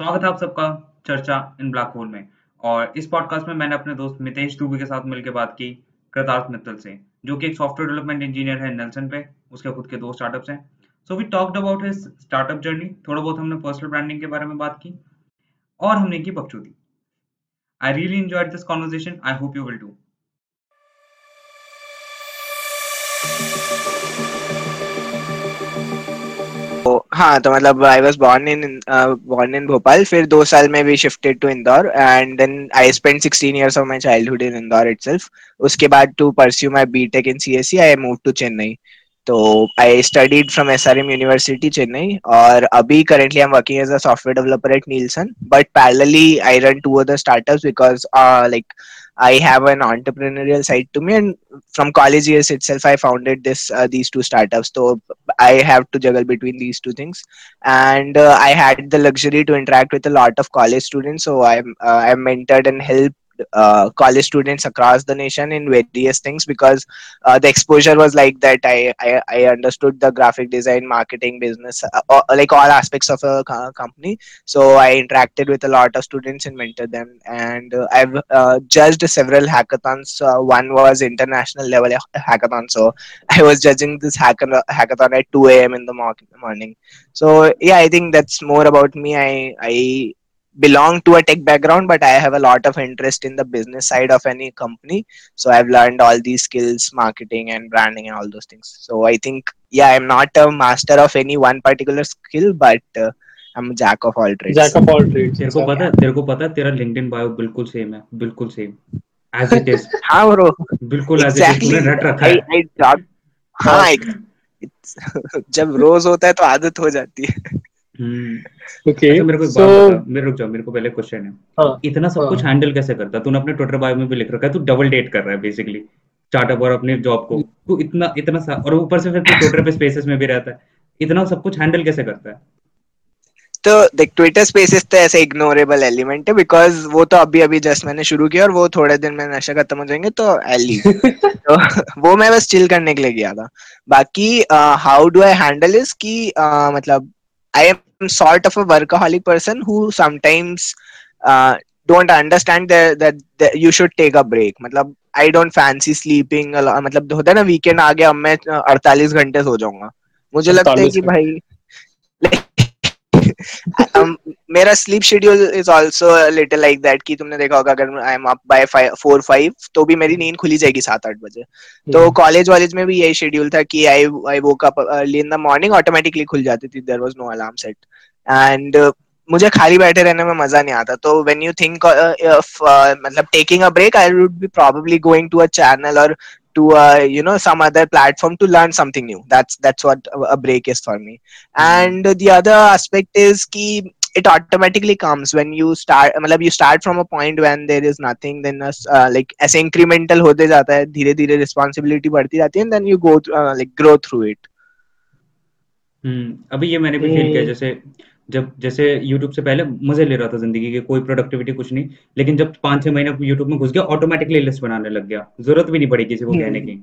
स्वागत है आप सबका चर्चा इन ब्लैक होल में। और इस पॉडकास्ट में मैंने अपने दोस्त मितेश दुबे के साथ मिलकर बात की कृतार्थ मित्तल से, जो कि एक सॉफ्टवेयर डेवलपमेंट इंजीनियर है नेल्सन पे। उसके खुद के दो स्टार्टअप्स हैं। So we talked about his startup journey थोड़ा बहुत हमने पर्सनल ब्रांडिंग के बारे में बात की, और हमने की बकचोदी। I really enjoyed this conversation I hope you will do हाँ तो मतलब I was born in born in Bhopal फिर दो साल में भी shifted to Indore and then I spend sixteen years of my childhood in Indore itself उसके बाद to pursue my B Tech in C S C I move to Chennai तो I studied from S R M university Chennai और अभी currently I am working as a software developer at Nielsen but parallelly I run two other startups because like I have an entrepreneurial side to me, and from college years itself, I founded this uh, these two startups. So I have to juggle between these two things, and uh, I had the luxury to interact with a lot of college students. So I'm uh, I'm mentored and helped uh, college students across the nation in various things because uh, the exposure was like that. I, I, I understood the graphic design marketing business uh, uh like all aspects of a company. So i interacted with a lot of students and mentored them. And uh, i've uh, judged several hackathons. One was international level hackathon. So i was judging this hackathon, hackathon at 2 a.m in the morning. So yeah i think that's more about me. I i belong to a tech background but i have a lot of interest in the business side of any company so i've learned all these skills marketing and branding and all those things so i think yeah i'm not a master of any one particular skill but uh, I'm a jack of all trades. Jack of all trades. तेरे को पता है तेरे को पता है तेरा LinkedIn bio बिल्कुल सेम है बिल्कुल सेम as it is हाँ bro बिल्कुल as it is तूने रट रखा है I, I, हाँ जब रोज होता है तो आदत हो जाती है ओके अच्छा मेरे को एक so, बात मेरे रुक जाओ मेरे को पहले क्वेश्चन है। हाँ, इतना सब हाँ, कुछ हैंडल कैसे करता? तूने अपने ट्विटर बायो में भी लिख रखा है तू डबल डेट कर रहा है बेसिकली स्टार्टअप और अपने जॉब को। तू इतना इतना सा और ऊपर से फिर तू ट्विटर पे स्पेसेस में भी रहता है। इतना सब कुछ हैंडल कैसे करता है? तो देख ट्विटर स्पेसेस तो ऐसे इग्नोरेबल एलिमेंट है बिकॉज़ वो तो अभी अभी जस्ट मैंने शुरू किया और वो थोड़े दिन में नशा खत्म हो जाएँगे तो एली तो वो मैं बस चिल करने के लिए गया था। बाकी how do I handle is की uh, मतलब आई am sort of a workaholic person who sometimes uh, don't understand that, that that you should take a break मतलब आई डोंट फैंसी स्लीपिंग मतलब होता है ना वीकेंड आ गया अब मैं अड़तालीस घंटे सो जाऊँगा मुझे लगता है कि भाई um, मेरा sleep schedule is also little like that कि तुमने देखा होगा अगर I am up by four five तो भी मेरी नींद खुली जाएगी सात आठ बजे। तो कॉलेज hmm. वॉलेज में भी यही शेड्यूल था कि I I woke up early in the morning automatically खुल जाती थी। There was no alarm set and मुझे खाली बैठे रहने में मज़ा नहीं आता। तो व्हेन यू थिंक मतलब taking a break I would be probably going to a channel और to uh, you know some other platform to learn something new. That's that's what a break is for me. mm-hmm. and the other aspect is ki it automatically comes when you start मतलब you start from a point when there is nothing then a, uh, like ऐसे incremental होते जाता है धीरे धीरे responsibility बढ़ती जाती है and then you go through, uh, like grow through it हम्म अभी ये मैंने भी फील किया जैसे जब जैसे YouTube से पहले मज़े ले रहा था ज़िंदगी के कोई प्रोडक्टिविटी कुछ नहीं लेकिन जब पाँच छह महीने YouTube में घुस गया ऑटोमेटिकली लिस्ट बनाने लग गया ज़रूरत भी नहीं पड़ी किसी को कहने की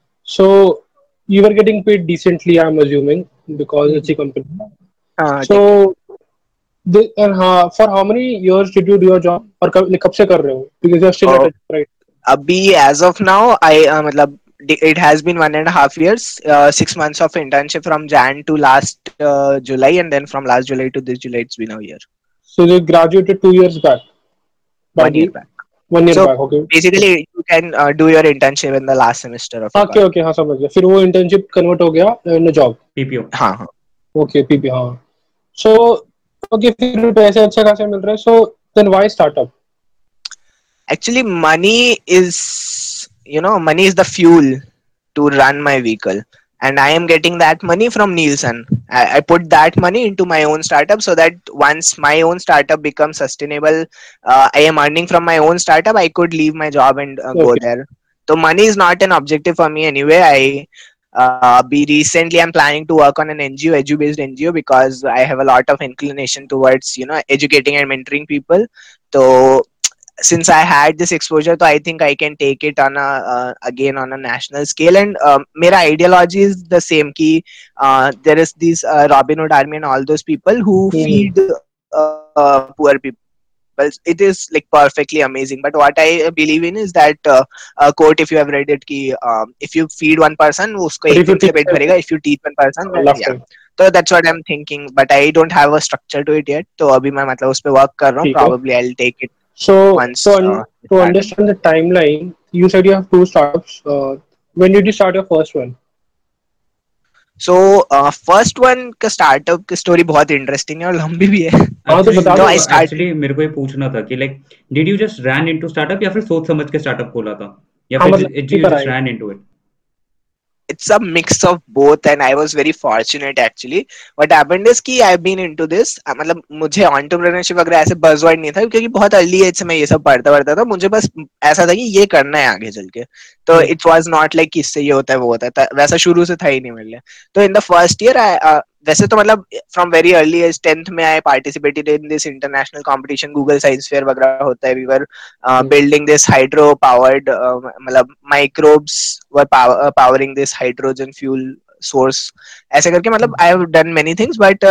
So you were getting paid decently, I'm assuming, because it's a company. हाँ. So the, and हाँ, for how many years did you do your job? और कब कब से कर रहे हो? Because you're still oh, at it, right? अभी as of now, I uh, मतलब it has been one and a half years uh, six months of internship from jan to last uh, july and then from last july to this july it's been a year so you graduated two years back one year back One year back okay basically you can do your internship in the last semester of okay okay हाँ समझ गया। फिर वो internship convert हो गया in a job PPO हाँ हाँ। Okay PPO हाँ। सो ओके फिर पैसे अच्छे खासे मिल रहे हैं। So then why startup actually money is you know money is the fuel to run my vehicle and I am getting that money from Nielsen. I, I, put that money into my own startup so that once my own startup becomes sustainable, uh, I am earning from my own startup. I could leave my job and uh, okay. go there. So money is not an objective for me anyway. I uh, be recently i'm planning to work on an ngo edu based ngo because i have a lot of inclination towards you know educating and mentoring people so since I had this exposure, so I think I can take it on a uh, again on a national scale. And um, my ideology is the same. Key, uh, there is this uh, Robin Hood Army and all those people who mm. feed uh, poor people. It is like perfectly amazing. But what I believe in is that uh, quote, if you have read it, ki, um, if you feed one person, usko ek bharega. If you teach one person, then, yeah. So that's what I'm thinking. But I don't have a structure to it yet. So अभी मैं मतलब उस पे work कर रहा हूँ. Probably I'll take it so, Once, so uh, to understand the timeline, you said you have two startups. Uh, when did you start your first one? So first one का startup की story बहुत interesting है और लंबी भी है हाँ तो बता दो एक्चुअली मेरे को ये पूछना था कि like did you just run into startup या फिर सोच समझ के स्टार्टअप खोला था या हाँ, फिर just run into it it's a mix of both and I was very fortunate actually. What happened is कि I've been into this मतलब मुझे entrepreneurship वगैरह ऐसे buzzword नहीं था क्योंकि बहुत early age से मैं ये सब पढ़ता पढ़ता था मुझे बस ऐसा था कि ये करना है आगे चल के तो इट वाज नॉट लाइक इससे ये होता है वो होता है वैसा शुरू से था ही नहीं मेरे लिए तो इन द फ़र्स्ट ईयर वैसे तो मतलब from very early age tenth में I participated in this international competition Google science fair वगैरह होता है we were building this hydro powered मतलब microbes were powering this hydrogen fuel source ऐसे करके मतलब I have done many things but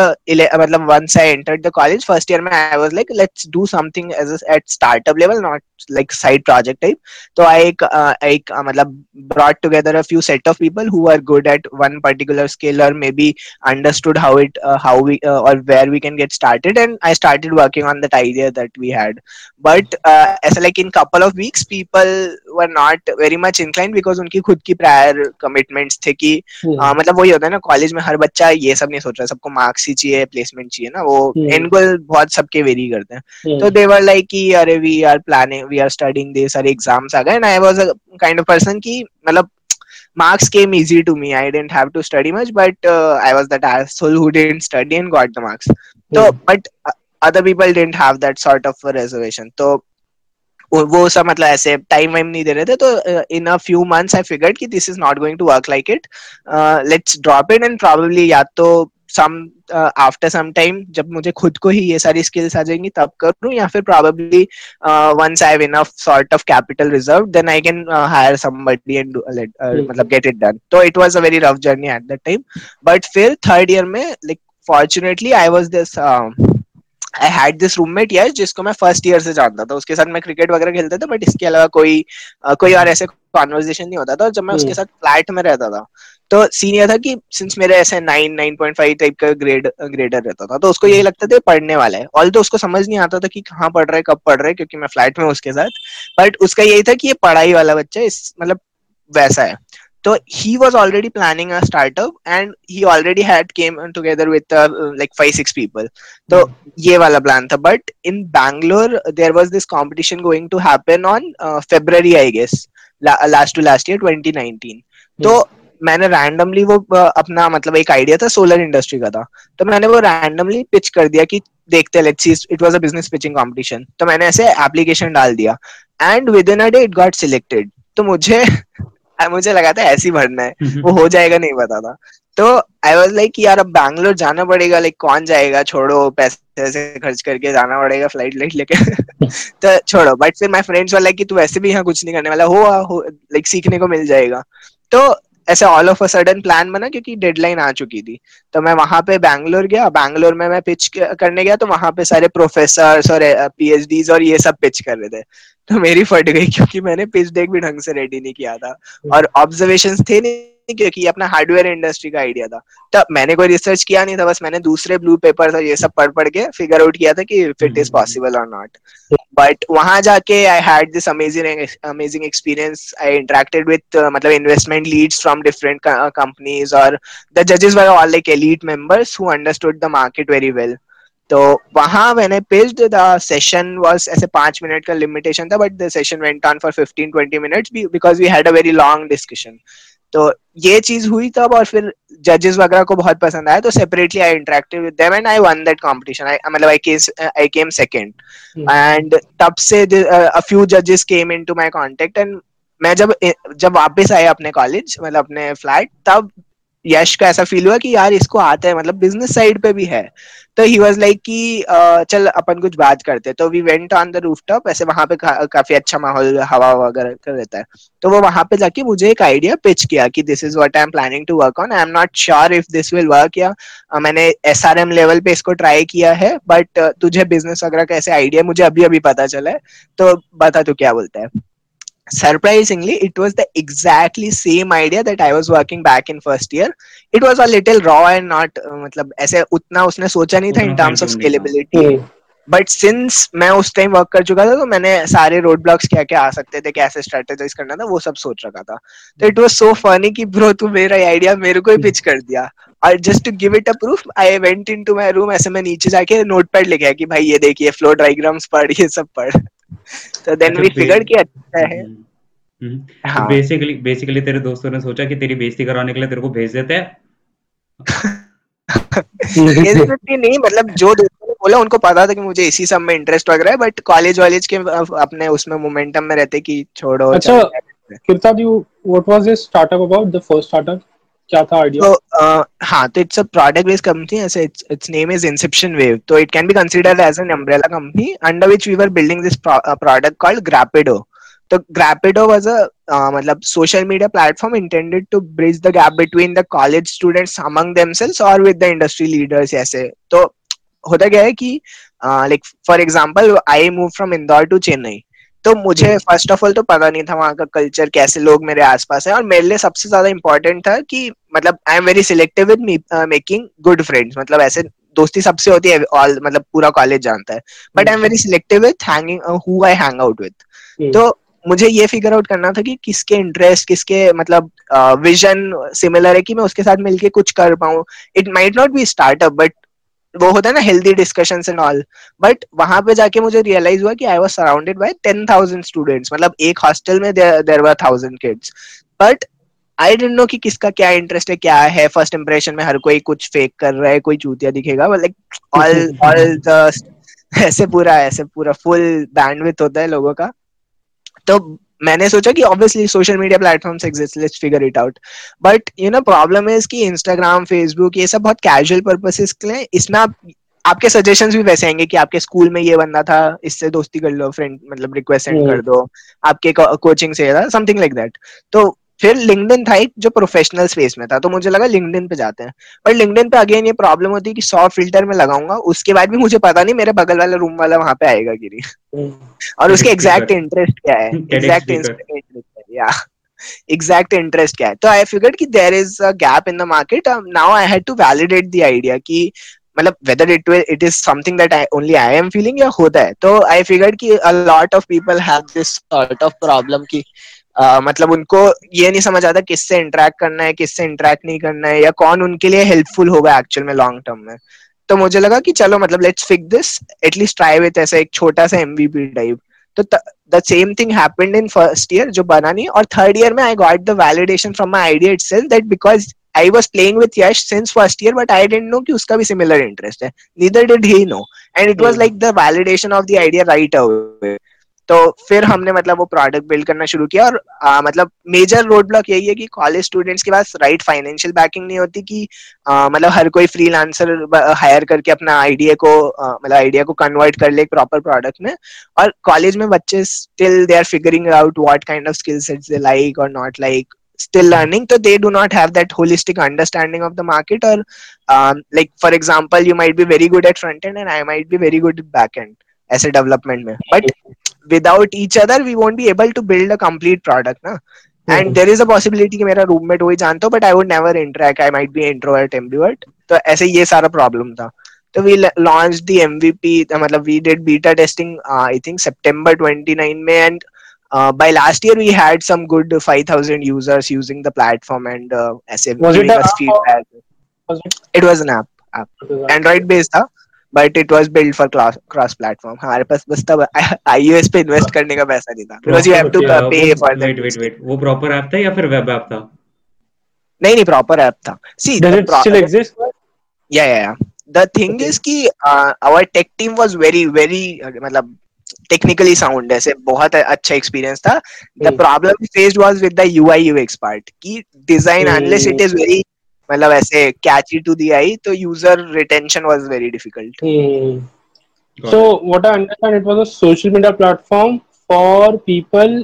मतलब once I entered the college first year में I was like let's do something as at startup level not like side project type so i uh, i uh, matlab, brought together a few set of people who are good at one particular skill or maybe understood how it uh, how we uh, or where we can get started and i started working on that idea that we had but uh, as like in couple of weeks people were not very much inclined because उनकी खुद की prior commitments थे कि uh, मतलब वही होता है ना कॉलेज में हर बच्चा ये सब नहीं सोच रहा सबको मार्क्स ही चाहिए प्लेसमेंट चाहिए ना वो एंड गोल बहुत सबके वेरी करते हैं तो दे वर लाइक कि अरे we are planning we are studying this सारे एग्ज़ाम्स आ गए and I was a kind of person की मतलब marks came easy to me i didn't have to study much but uh, i was that asshole who didn't study and got the marks mm. so but uh, other people didn't have that sort of a reservation so वो सब मतलब ऐसे time वाइम नहीं दे रहे थे तो in a few months I figured कि this is not going to work like it let's drop it and probably या तो सम आफ्टर सम टाइम जब मुझे खुद को ही ये सारी स्किल्स आ जाएँगी तब करूँ या फिर probably once I have enough sort of capital reserve then I can hire somebody and मतलब गेट इट डन तो it was a very rough journey at that time but फिर थर्ड ईयर में like fortunately I was this I had this roommate यार जिसको मैं first year से जानता था। उसके साथ मैं क्रिकेट वगैरह खेलता था बट इसके अलावा कोई कोई और ऐसे कॉन्वर्जेशन नहीं होता था। और जब मैं उसके hmm. साथ फ्लैट में रहता था तो सीन ये था कि सिंस मेरे ऐसे nine nine point five type का ग्रेड ग्रेडर रहता था तो उसको यही लगता था पढ़ने वाला है। ऑल तो उसको समझ नहीं आता था कि कहाँ पढ़ रहा है कब पढ़ रहा है क्योंकि मैं फ्लैट में उसके साथ बट उसका यही था कि ये पढ़ाई वाला बच्चा इस मतलब वैसा है। So he was already planning a startup and he already had came together with uh, like five six people so mm. ye wala plan tha but in bangalore there was this competition going to happen on uh, february i guess la- last to last year 2019 mm. तो मैंने randomly वो अपना मतलब एक idea था solar industry का था तो मैंने वो रैंडमली पिच कर दिया कि देखते let's see it was a business pitching competition तो मैंने ऐसे एप्लीकेशन डाल दिया and within a day it got selected तो मुझे मुझे लगा था ऐसे ही भरना है। वो हो जाएगा नहीं पता था। तो आई वॉज़ लाइक यार अब बैंगलोर जाना पड़ेगा लाइक कौन जाएगा? छोड़ो पैसे ऐसे खर्च करके जाना पड़ेगा फ़्लाइट लाइट लेके। तो छोड़ो बट फिर माई फ्रेंड्स वाला कि तू वैसे भी यहाँ कुछ नहीं करने वाला हो लाइक सीखने को मिल जाएगा। तो ऐसे all of a sudden plan बना क्योंकि डेडलाइन आ चुकी थी। तो मैं वहाँ पे बैंगलोर गया बैंगलोर में मैं पिच करने गया तो वहाँ पे सारे प्रोफेसर और पीएचडी और ये सब पिच कर रहे थे। तो मेरी फट गई क्योंकि मैंने पिच डेक भी ढंग से रेडी नहीं किया था। हम्म। और ऑब्जर्वेशन थे नहीं क्योंकि अपना हार्डवेयर इंडस्ट्री का आइडिया था। तो मैंने कोई रिसर्च किया नहीं था बस मैंने दूसरे ब्लू पेपर था ये सब पढ़ पढ़ के फिगर आउट किया था कि इफ़ इट इज़ पॉसिबल और नॉट बट वहाँ जाके I had this amazing amazing experience I interacted with मतलब investment leads from different companies और द जजेस were all like elite members who understood the market very well तो वहाँ मैंने pitched the session was ऐसे पाँच मिनट का limitation था but the session went on for 15 20 minutes because we had a very long discussion तो ये चीज़ हुई तब और फिर जजेस वगैरह को बहुत पसंद आया तो separately I interacted with them and I won that competition I मतलब I came I came second and तब से अ फ्यू जजेस came into my contact and मैं जब जब वापस आया अपने कॉलेज मतलब अपने फ्लैट तब यश को ऐसा फील हुआ कि यार इसको आता है मतलब बिज़नेस साइड पे भी है। तो ही वाज लाइक कि चल अपन कुछ बात करते तो we went on the rooftop ऐसे वहाँ पे का, काफ़ी अच्छा माहौल हवा वगैरह कर रहता है। तो वो वहाँ पे जाके मुझे एक आइडिया पिच किया कि this is what I am planning to work on I am not sure if this will work या मैंने एस लेवल पे इसको ट्राई किया है बट तुझे बिज़नेस वगैरह का ऐसे आइडिया मुझे अभी अभी पता चला है। तो बता तू क्या बोलता है। Surprisingly it was the exactly same idea that i was working back in first year. It was a little raw and not uh, मतलब ऐसे उतना उसने सोचा नहीं था in terms of scalability. But since मैं उस टाइम वर्क कर चुका था तो मैंने सारे रोड ब्लॉक्स क्या क्या आ सकते थे कैसे स्ट्रेटेजाइज करना था वो सब सोच रखा था। तो इट वाज सो फनी कि ब्रो तू मेरा आइडिया मेरे को ही पिच कर दिया। और just to give it a proof I went into my room ऐसे मैं नीचे जाके नोटपैड लिखा कि भाई ये देखिए फ्लो डायग्राम्स पढ़ ये सब पढ़। तो देन वी फिगर कि अच्छा है। बेसिकली हाँ। बेसिकली तेरे दोस्तों ने सोचा कि तेरी बेइज्जती कराने के लिए तेरे को भेज देते हैं। नहीं मतलब जो दोस्तों ने बोला उनको पता था कि मुझे इसी सब में इंटरेस्ट वगैरह है बट कॉलेज वॉलेज के अपने उसमें मोमेंटम में रहते कि छोड़ो अच्छा किरता you what was this startup about the first startup क्या था आइडिया तो हाँ तो it's a product based company ऐसे it's it's name is Inception Wave तो it can be considered as an umbrella company under which we were building this product called Grapido तो Grapido was a मतलब social media platform intended to bridge the gap between the college students among themselves or with the industry leaders, ऐसे। तो होता क्या है कि like for example I move from Indore to Chennai तो मुझे first of all तो पता नहीं था वहाँ का कल्चर कैसे लोग मेरे आसपास हैं। और मेरे लिए सबसे ज़्यादा इम्पोर्टेंट था कि मतलब I am very selective with making good friends मतलब ऐसे दोस्ती सबसे होती है ऑल मतलब पूरा कॉलेज जानता है। But I am very selective with hanging who I hang out with तो मुझे ये फिगर आउट करना था कि किसके इंटरेस्ट किसके मतलब विजन सिमिलर है कि मैं उसके साथ मिलके कुछ कर पाऊँ। It might not be startup but वो होता है ना healthy discussion and all but वहाँ पे जाके मुझे रियलाइज़ हुआ कि I was surrounded by ten thousand students मतलब एक हॉस्टल में there were thousand kids but I didn't know कि किसका क्या इंटरेस्ट है, क्या है. फ़र्स्ट इंप्रेशन में हर कोई कुछ फेक कर रहा है, कोई चूतिया दिखेगा. लाइक ऑल ऑल द ऐसे पूरा ऐसे पूरा फुल बैंडविथ होता है लोगों का. तो मैंने सोचा कि obviously social media platforms exist let's figure it out but you know problem is कि इंस्टाग्राम फेसबुक ये सब बहुत कैजुअल पर्पसेस के लिए इसमें आप आपके सजेशंस भी वैसे आएँगे कि आपके स्कूल में ये बंदा था इससे दोस्ती कर लो फ्रेंड मतलब रिक्वेस्ट सेंड कर दो आपके कोचिंग से समथिंग लाइक दैट तो फिर लिंकडिन था एक जो प्रोफेशनल स्पेस में था तो मुझे लगा लिंकडिन पे जाते हैं। पर लिंकडिन पे अगेन ये प्रॉब्लम होती है कि सौ फ़िल्टर में लगाऊँगा उसके बाद भी मुझे पता नहीं मेरे बगल वाला रूम वाला वहाँ पे आएगा गिरी और उसके एग्जैक्ट इंटरेस्ट क्या है? एग्जैक्ट इंटरेस्ट या एग्जैक्ट इंटरेस्ट क्या है? तो आई फिगर्ड कि there is a gap in the market now I had to validate the idea कि मतलब whether it it is something that I only I am feeling या होता है। तो आई फिगर्ड कि a lot of people have this sort of problem की Uh, मतलब उनको ये नहीं समझ आता किससे इंटरेक्ट करना है किससे इंटरेक्ट नहीं करना है या कौन उनके लिए हेल्पफुल होगा एक्चुअल में लॉन्ग टर्म में। तो मुझे लगा कि चलो मतलब let's fix this at least try with ऐसा एक छोटा सा एमवीपी टाइप तो the same thing happened in first year जो बना नहीं और थर्ड ईयर में I got the validation from my idea itself that because I was playing with Yash since first year but I didn't know कि उसका भी similar interest है। Neither did he know and it was like the validation of the idea right away तो फिर हमने मतलब वो product build करना शुरू किया और आ, मतलब मेजर रोड ब्लॉक यही है कि कॉलेज स्टूडेंट्स के पास राइट फाइनेंशियल बैकिंग नहीं होती कि आ, मतलब हर कोई फ्री लांसर हायर करके अपना आइडिया को आ, मतलब आइडिया को कन्वर्ट कर ले प्रॉपर प्रोडक्ट में। और कॉलेज में बच्चे still they are figuring out what kind of skill sets they like और not like still learning so they do not have that holistic understanding of the market or um, like for example you might be very good at front end and i might be very good at back end ऐसे development में। But without each other we won't be able to build a complete product na and mm-hmm. there is a possibility कि मेरा roommate वही जानता हो but I would never interact I might be introvert ambivert तो ऐसे ये सारा problem था तो वी लॉन्च द एमवीपी मतलब we did beta testing I think सितंबर 29 में and uh, by last year we had some good 5000 users using the platform and uh, as was giving it us feedback was it? it was an app, app. android based था But it was build for cross platform हमारे पास बस तब iOS पे invest करने का पैसा नहीं था। Because you have to pay for that wait wait wait वो प्रॉपर ऐप था या फिर वेब ऐप था? नहीं नहीं प्रॉपर ऐप था। See does it still exist या या द थिंग इज़ कि our tech team was very very मतलब टेक्निकली साउंड ऐसे बहुत अच्छा एक्सपीरियंस था। The problem faced was with the UI UX part कि design unless it is very मतलब ऐसे कैची टू द आई तो user retention was very difficult so what i understand it was a social media platform for people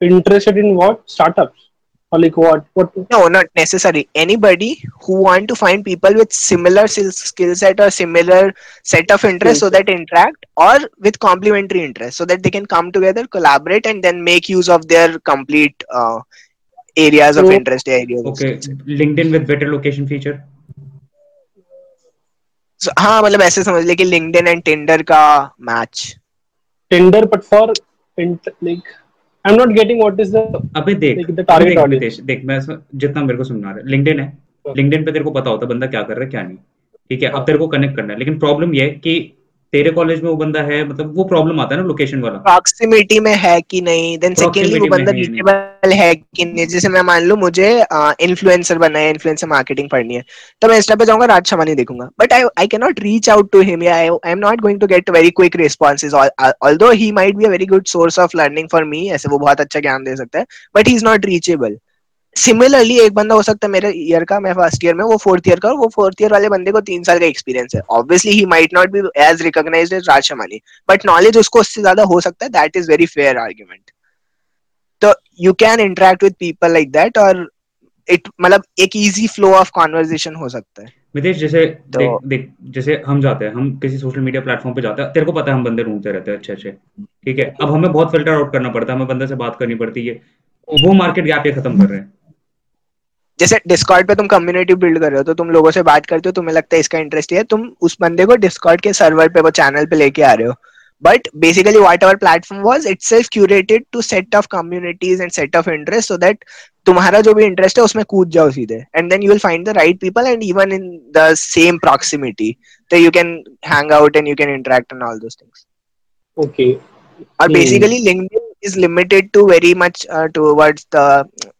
interested in what startups or like what what no not necessary anybody who want to find people with similar skill set or similar set of interest so that interact or with complementary interest so that they can come together collaborate and then make use of their complete uh, areas of interest areas okay linkedin with better location feature? So, हाँ मतलब ऐसे समझ ले कि LinkedIn and Tinder का match Tinder but for like I am not getting what is the अबे देख like, the target देख मैं जितना मेरे को सुनना है लिंक्डइन है। लिंक्डइन पे तेरे को पता होता है बंदा क्या कर रहा है क्या नहीं। ठीक है अब तेरे को कनेक्ट करना है। लेकिन प्रॉब्लम ये है कि तेरे कॉलेज में वो बंदा है मतलब वो प्रॉब्लम आता है ना लोकेशन वाला। प्रॉक्सिमिटी में है कि नहीं? देन सेकेंडली वो बंदा रीचेबल है कि नहीं? जैसे मैं मान लू मुझे इन्फ्लुएंसर बनना है इन्फ्लुएंसर मार्केटिंग पढ़नी है तो मैं इंस्टा पे जाऊँगा राज शमानी देखूँगा। But I I can not reach out to him I am not going to get very quick responses although he might be a very good source of learning for me ऐसे वो बहुत अच्छा ज्ञान दे सकता है but he is not reachable similarly एक बंदा हो सकता है मेरे ईयर का मैं फ़र्स्ट ईयर में वो फोर्थ ईयर का वो फोर्थ ईयर वाले बंदे को तीन साल का एक्सपीरियंस है। Obviously he might not be as recognised as Raj Shamani but knowledge उसको उससे ज़्यादा हो सकता है। That is very fair argument तो you can interact with people like that और इट मतलब एक इजी फ्लो ऑफ़ कॉन्वर्जेशन हो सकता है। मितेश जैसे तो, देख देख जैसे हम जाते हैं हम किसी सोशल मीडिया प्लेटफॉर्म पे जाते हैं तेरे को पता है हम बंदे ढूंढते रहते हैं अच्छे अच्छे ठीक है? अब हमें बहुत फ़िल्टर आउट करना पड़ता है हमें बंदे से बात करनी पड़ती है। वो मार्केट गैप ये खत्म कर रहे हैं। जैसे डिस्कॉर्ड पे तुम कम्युनिटी बिल्ड कर रहे हो तो तुम लोगों से बात करते हो तुम्हें लगता है इसका इंटरेस्ट है तुम उस बंदे को डिस्कॉर्ड के सर्वर पे वो चैनल पे लेके आ रहे हो। But basically whatever platform was itself curated to set of communities and set of interest so that तुम्हारा जो भी इंटरेस्ट है उसमें कूद जाओ सीधे। And then you will find the right people and even in the same proximity तो you can hang out and you can interact and all those things okay और basically LinkedIn is limited to very much uh, towards the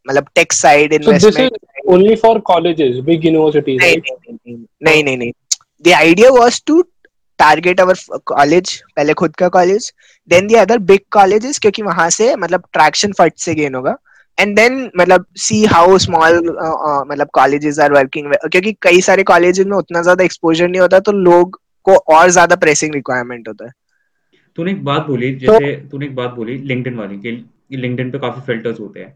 मतलब. So this is only for colleges, big universities. नहीं नहीं नहीं नहीं नहीं. The idea was to target our college पहले खुद का college, then the other big colleges क्योंकि वहाँ से मतलब traction फट से gain होगा. एंड देन मतलब सी हाउ स्मॉल मतलब कॉलेजेस आर वर्किंग क्योंकि कई सारे कॉलेजेस में उतना ज़्यादा एक्सपोजर नहीं होता तो लोग को और ज़्यादा प्रेसिंग रिक्वायरमेंट होता है तूने एक बात बोली तो जैसे तूने एक बात बोली लिंक्डइन वाली कि लिंक्डइन पे काफ़ी फिल्टर्स होते हैं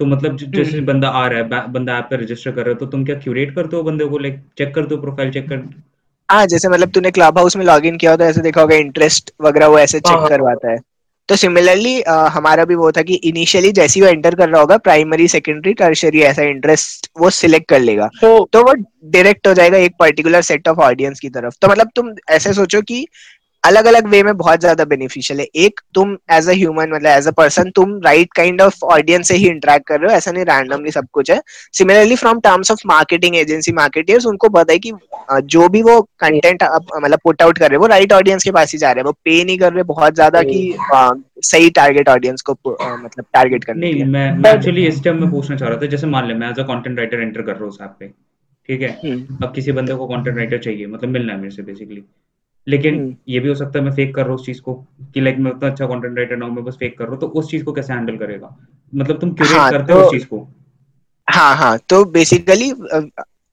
तो मतलब जैसे हम्म। बंदा आ रहा है बंदा ऐप पे रजिस्टर कर रहा है तो तुम क्या क्यूरेट करते हो बंदे को लाइक चेक करते हो प्रोफ़ाइल चेक कर हाँ जैसे मतलब तूने क्लब हाउस में लॉगिन किया होता है ऐसे देखा होगा इंटरेस्ट वगैरह वो ऐसे चेक हाँ। करवाता है तो सिमिलरली हमारा भी वो था कि इनिशियली जैसे ही वो एंटर कर रहा होगा प्राइमरी सेकेंडरी टर्शरी ऐसा इंटरेस्ट वो सिलेक्ट कर लेगा तो, तो वो डायरेक्ट हो जाएगा एक पर्टिकुलर सेट ऑफ़ ऑडियंस की तरफ़ तो मतलब तुम ऐसे सोचो कि अलग अलग वे में बहुत ज़्यादा बेनिफिशियल है। एक तुम एज अ ह्यूमन मतलब एज अ पर्सन तुम राइट काइंड ऑफ़ ऑडियंस से ही इंटरेक्ट कर रहे हो ऐसा नहीं रैंडमली सब कुछ है। Similarly from terms of marketing agency marketeers उनको पता है कि जो भी वो कंटेंट मतलब पुट आउट कर रहे हैं वो राइट ऑडियंस के पास ही जा रहे हैं। वो पे नहीं कर रहे बहुत ज़्यादा कि सही टारगेट ऑडियंस को मतलब टारगेट करने नहीं मैं एक्चुअली इस टाइम में पूछना चाह रहा था जैसे मान ले मैं as a content writer enter कर रहा हूँ ऐप पे ठीक है? हम्म। अब किसी बंदे को कंटेंट राइटर चाहिए मतलब मिलना है मेरे से बेसिकली लेकिन हम्म। ये भी हो सकता है मैं फेक कर रहा हूँ उस चीज़ को कि लाइक मैं उतना अच्छा कंटेंट राइटर ना हूँ मैं बस फेक कर रहा हूँ तो उस चीज़ को कैसे हैंडल करेगा मतलब तुम क्यूरेट हाँ, करते हो तो, उस चीज़ को हाँ हाँ तो basically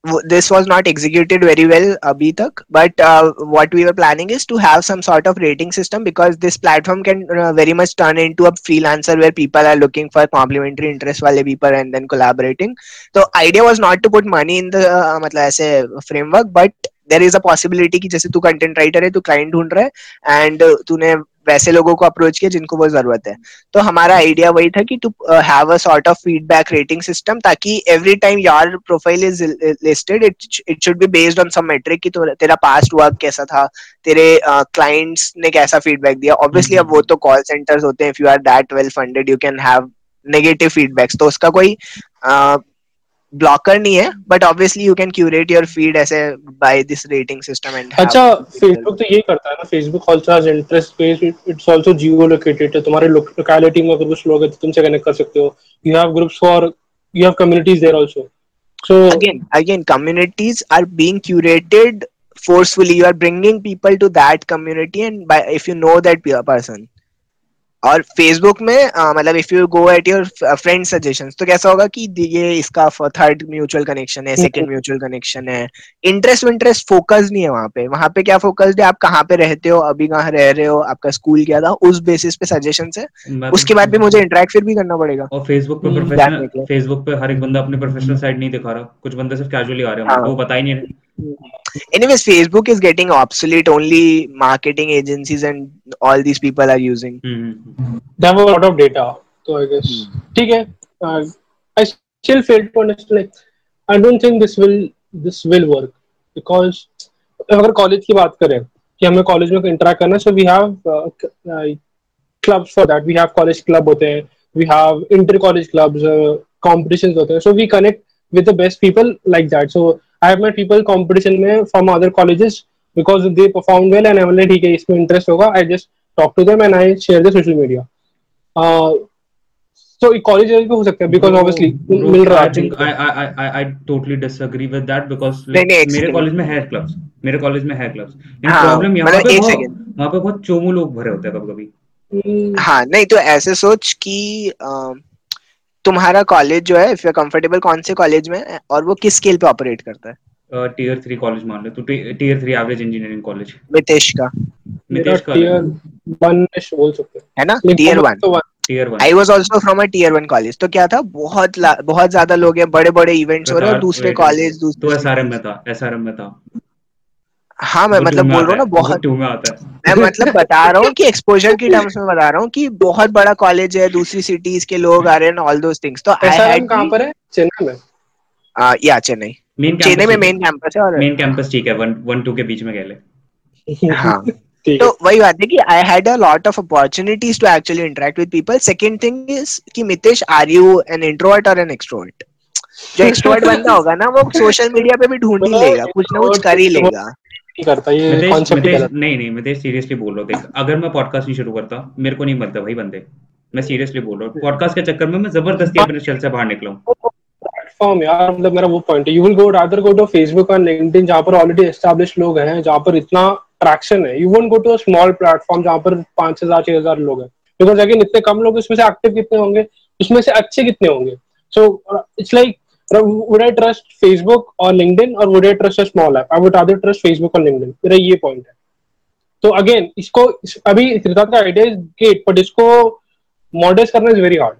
this was not executed very well abhi tak but uh, what we were planning is to have some sort of rating system because this platform can uh, very much turn into a freelancer where people are looking for complementary interest wale people and then collaborating so idea was not to put money in the uh, matlab aise framework but there is a possibility कि जैसे तू content writer है तू client ढूंढ रहा है and तूने वैसे लोगों को अप्रोच किया जिनको वो ज़रूरत है। तो हमारा आइडिया वही था कि to have a sort of feedback rating system ताकि every time your profile is listed it it should be based on some metric कि तेरा पास्ट वर्क कैसा था तेरे क्लाइंट्स uh, ने कैसा फीडबैक दिया। ऑब्वियसली अब वो तो कॉल सेंटर्स होते हैं if you are that well funded you can have negative feedbacks तो उसका कोई uh, ब्लॉकर नहीं है but obviously you can curate your feed ऐसे by this rating system and अच्छा फेसबुक तो ये करता है ना Facebook also has interest based it's also geo located है तुम्हारे लोकेलिटी में अगर कुछ लोग हैं तो तुमसे कनेक्ट कर सकते हो। You have groups for you have communities there also so again again communities are being curated forcefully. You are bringing people to that community and by if you know that person. और Facebook में मतलब if you go at your friend suggestions तो कैसा होगा कि ये इसका third mutual connection है सेकंड म्यूचुअल कनेक्शन है। इंटरेस्ट इंटरेस्ट फोकस नहीं है वहाँ पे। वहाँ पे क्या फोकस है? आप कहाँ पे रहते हो? अभी कहाँ रह रहे हो? आपका स्कूल क्या था? उस बेसिस पे सजेशन है। उसके बाद भी मुझे इंटरेक्ट फिर भी करना पड़ेगा। और फेसबुक पे प्रोफेशनल फेसबुक पे हर एक बंदा अपने प्रोफेशनल साइड नहीं दिखा रहा। कुछ बंदे सिर्फ़ कैजुअली आ रहे हैं हाँ। वो बता ही नहीं रहे anyways facebook is getting obsolete only marketing agencies and all these people are using mm-hmm. they have a lot of data so i guess ठीक है uh, i still fail to understand like i don't think this will this will work because अगर college की बात करें कि हमें college में interact करना so we have clubs for that we have college club होते हैं we have inter college clubs competitions होते हैं so we connect with the best people like that so I have met people competition में from other colleges because they performed well and I'm like ठीक है इसमें interest होगा I just talk to them and I share the social media. Uh, so college level पे हो सकता है obviously bro, मिल रहा है. I think I I I I totally disagree with that because like, मेरे कॉलेज में है clubs मेरे कॉलेज में है clubs. प्रॉब्लम यहाँ पे वहाँ पे बहुत चोमू लोग भरे होते हैं कभी कभी. हाँ नहीं तो ऐसे सोच कि तुम्हारा कॉलेज जो है इफ़ यू कंफर्टेबल कौन से कॉलेज में और वो किस स्केल पे ऑपरेट करता है? टीयर थ्री कॉलेज मान ले तू tier three average engineering college Mitesh का। मितेश का टीयर वन बोल सकते है। ना? Tier one tier one I was also from a tier one college तो क्या था? बहुत बहुत ज़्यादा लोग हैं बड़े बड़े इवेंट्स हो रहे हैं दूसरे कॉलेज दूसरे तो एसआरएम में था एसआरएम में था। हाँ मैं मतलब बोल रहा हूँ ना बहुत में आता है। मैं मतलब बता रहा हूँ कि एक्सपोजर की टर्म्स में बता रहा हूँ कि बहुत बड़ा कॉलेज है दूसरी सिटीज़ के लोग आ रहे हैं ऑल दोस थिंग्स तो आई हैड कहाँ पर है? चेन्नई में? आ, या चेन्नई। चेन्नई में मेन कैंपस है और मेन कैंपस ठीक है 1 1 2 के बीच में गए हाँ। तो वही बात है कि I had a lot of opportunities to actually interact with people second thing is that Mitesh are you an introvert और एन एक्सट्रोवर्ट जो एक्सट्रोवर्ट बंदा होगा ना वो सोशल मीडिया पे भी ढूंढ ही लेगा कुछ ना कुछ कर ही लेगा। नहीं करता ये कॉन्सेप्ट नहीं नहीं मैं सीरियसली बोल रहा हूँ। देख अगर मैं पॉडकास्ट नहीं शुरू करता मेरे को नहीं मिलता भाई बंदे। मैं सीरियसली बोल रहा हूँ। पॉडकास्ट के चक्कर में मैं ज़बरदस्ती अपने शेल से बाहर निकला प्लेटफॉर्म यार मतलब मेरा वो पॉइंट है। You will go rather go to Facebook और लिंक्डइन जहाँ पर ऑलरेडी एस्टैब्लिश लोग हैं जहाँ पर इतना ट्रैक्शन है। You won't go to a small platform जहाँ पर पाँच हज़ार छह हज़ार लोग हैं। बिकॉज़ अगेन इतने कम लोग इसमें से एक्टिव कितने होंगे? उसमें से अच्छे कितने होंगे? So it's like would I trust Facebook or LinkedIn or would I trust a small app? I would rather trust Facebook or LinkedIn. मेरा ये पॉइंट है। तो अगेन इसको अभी सिद्धार्थ का आइडिया इज़ ग्रेट बट इसको मॉडरेट करना is very hard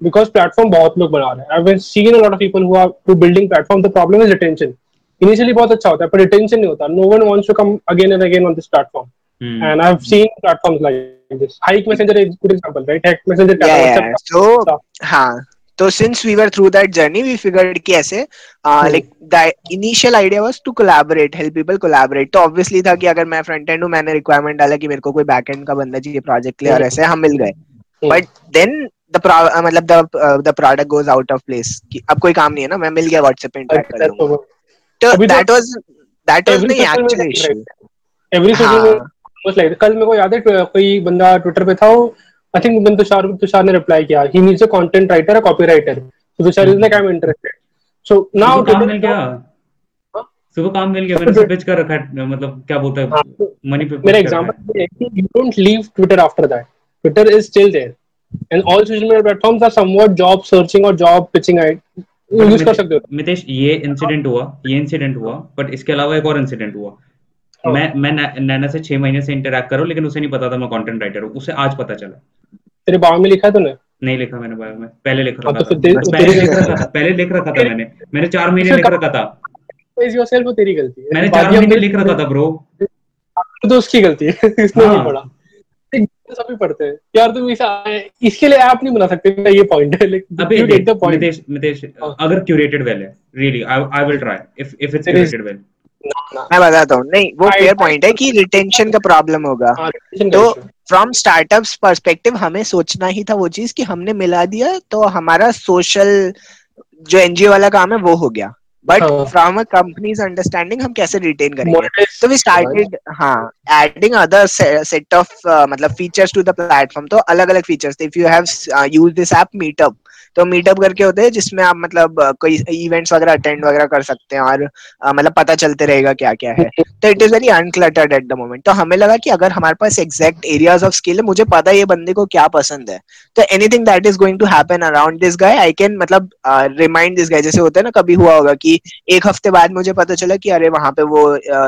because platform बहुत लोग बना रहे हैं। I have seen a lot of people who are to building platform the problem is retention initially बहुत अच्छा होता है पर रिटेंशन नहीं होता। No one wants to come again and again on this platform and I have seen platforms like this Hike Messenger is good example right Hike Messenger हाँ तो since we were through that journey we figured कि ऐसे like the initial idea was to collaborate help people collaborate तो obviously था कि अगर मैं front and हूँ मैंने रिक्वायरमेंट डाला कि मेरे को कोई बैक एंड का बंदा चाहिए प्रोजेक्ट के लिए और ऐसे हम मिल गए. बट देन द मतलब the the product goes out of place कि अब कोई काम नहीं है ना मैं मिल गया व्हाट्सएप पे इंटरेक्ट कर लूँगा. तो that was that was the actual issue every social like कल मेरे को याद है कोई बंदा ट्विटर पे था आई थिंक विपिन तुषार तुषार ने रिप्लाई किया। He needs a content writer a copy writer so Tushar is like I am interested so now काम मिल गया? सुबह काम मिल गया? मैंने पिच कर रखा है मतलब क्या बोलते हैं? मनी पे मेरा एग्जांपल है। कि you don't leave Twitter after that Twitter is still there and all social media platforms are somewhat job searching और जॉब पिचिंग आई मितेश ये इंसिडेंट हुआ ये इंसिडेंट हुआ बट इसके अलावा एक और इंसिडेंट हुआ। मैं मैं नैना से छह महीने से इंटरेक्ट करूँ लेकिन उसे नहीं पता था मैं कंटेंट राइटर हूँ। उसे आज पता चला। तेरे बायो में लिखा है तूने? नहीं लिखा मैंने बायो में। पहले लिख रखा तो था। पहले लिख रखा था। पहले लिख रखा था मैंने। मैंने चार महीने लिख रखा था। इज़ योरसेल्फ वो तेरी गलती है। मैंने चार महीने लिख रखा था ब्रो तो उसकी गलती है। इसने नहीं हाँ। पढ़ा। सभी पढ़ते हैं। यार तुम इस इसके लिए ऐप नहीं बना सकते ये पॉइंट है। अबे मितेश मितेश हाँ। अगर क्यूरेटेड वेल है really I will try if if it's curated well मैं बताता हूँ नहीं वो फेयर पॉइंट है कि रिटेंशन का प्रॉब्लम होगा। तो फ्रॉम स्टार्टअप्स पर्सपेक्टिव हमें सोचना ही था वो चीज़ कि हमने मिला दिया तो हमारा सोशल जो एनजीओ वाला काम है वो हो गया। But from a company's understanding हम कैसे रिटेन करेंगे? तो वी स्टार्टेड हाँ एडिंग अदर सेट ऑफ़ मतलब फीचर्स टू द प्लेटफॉर्म तो अलग अलग features if you have use this app meetup तो मीटअप करके होते हैं जिसमें आप मतलब कोई इवेंट्स वगैरह अटेंड वगैरह कर सकते हैं और मतलब पता चलते रहेगा क्या क्या है। तो it is very uncluttered at the moment तो हमें लगा कि अगर हमारे पास एग्जैक्ट एरियाज़ ऑफ़ स्किल है मुझे पता है ये बंदे को क्या पसंद है। तो anything that is going to happen around this guy I can मतलब रिमाइंड दिस गाय जैसे होता है ना कभी हुआ होगा कि एक हफ़्ते बाद मुझे पता चला कि अरे वहाँ पे वो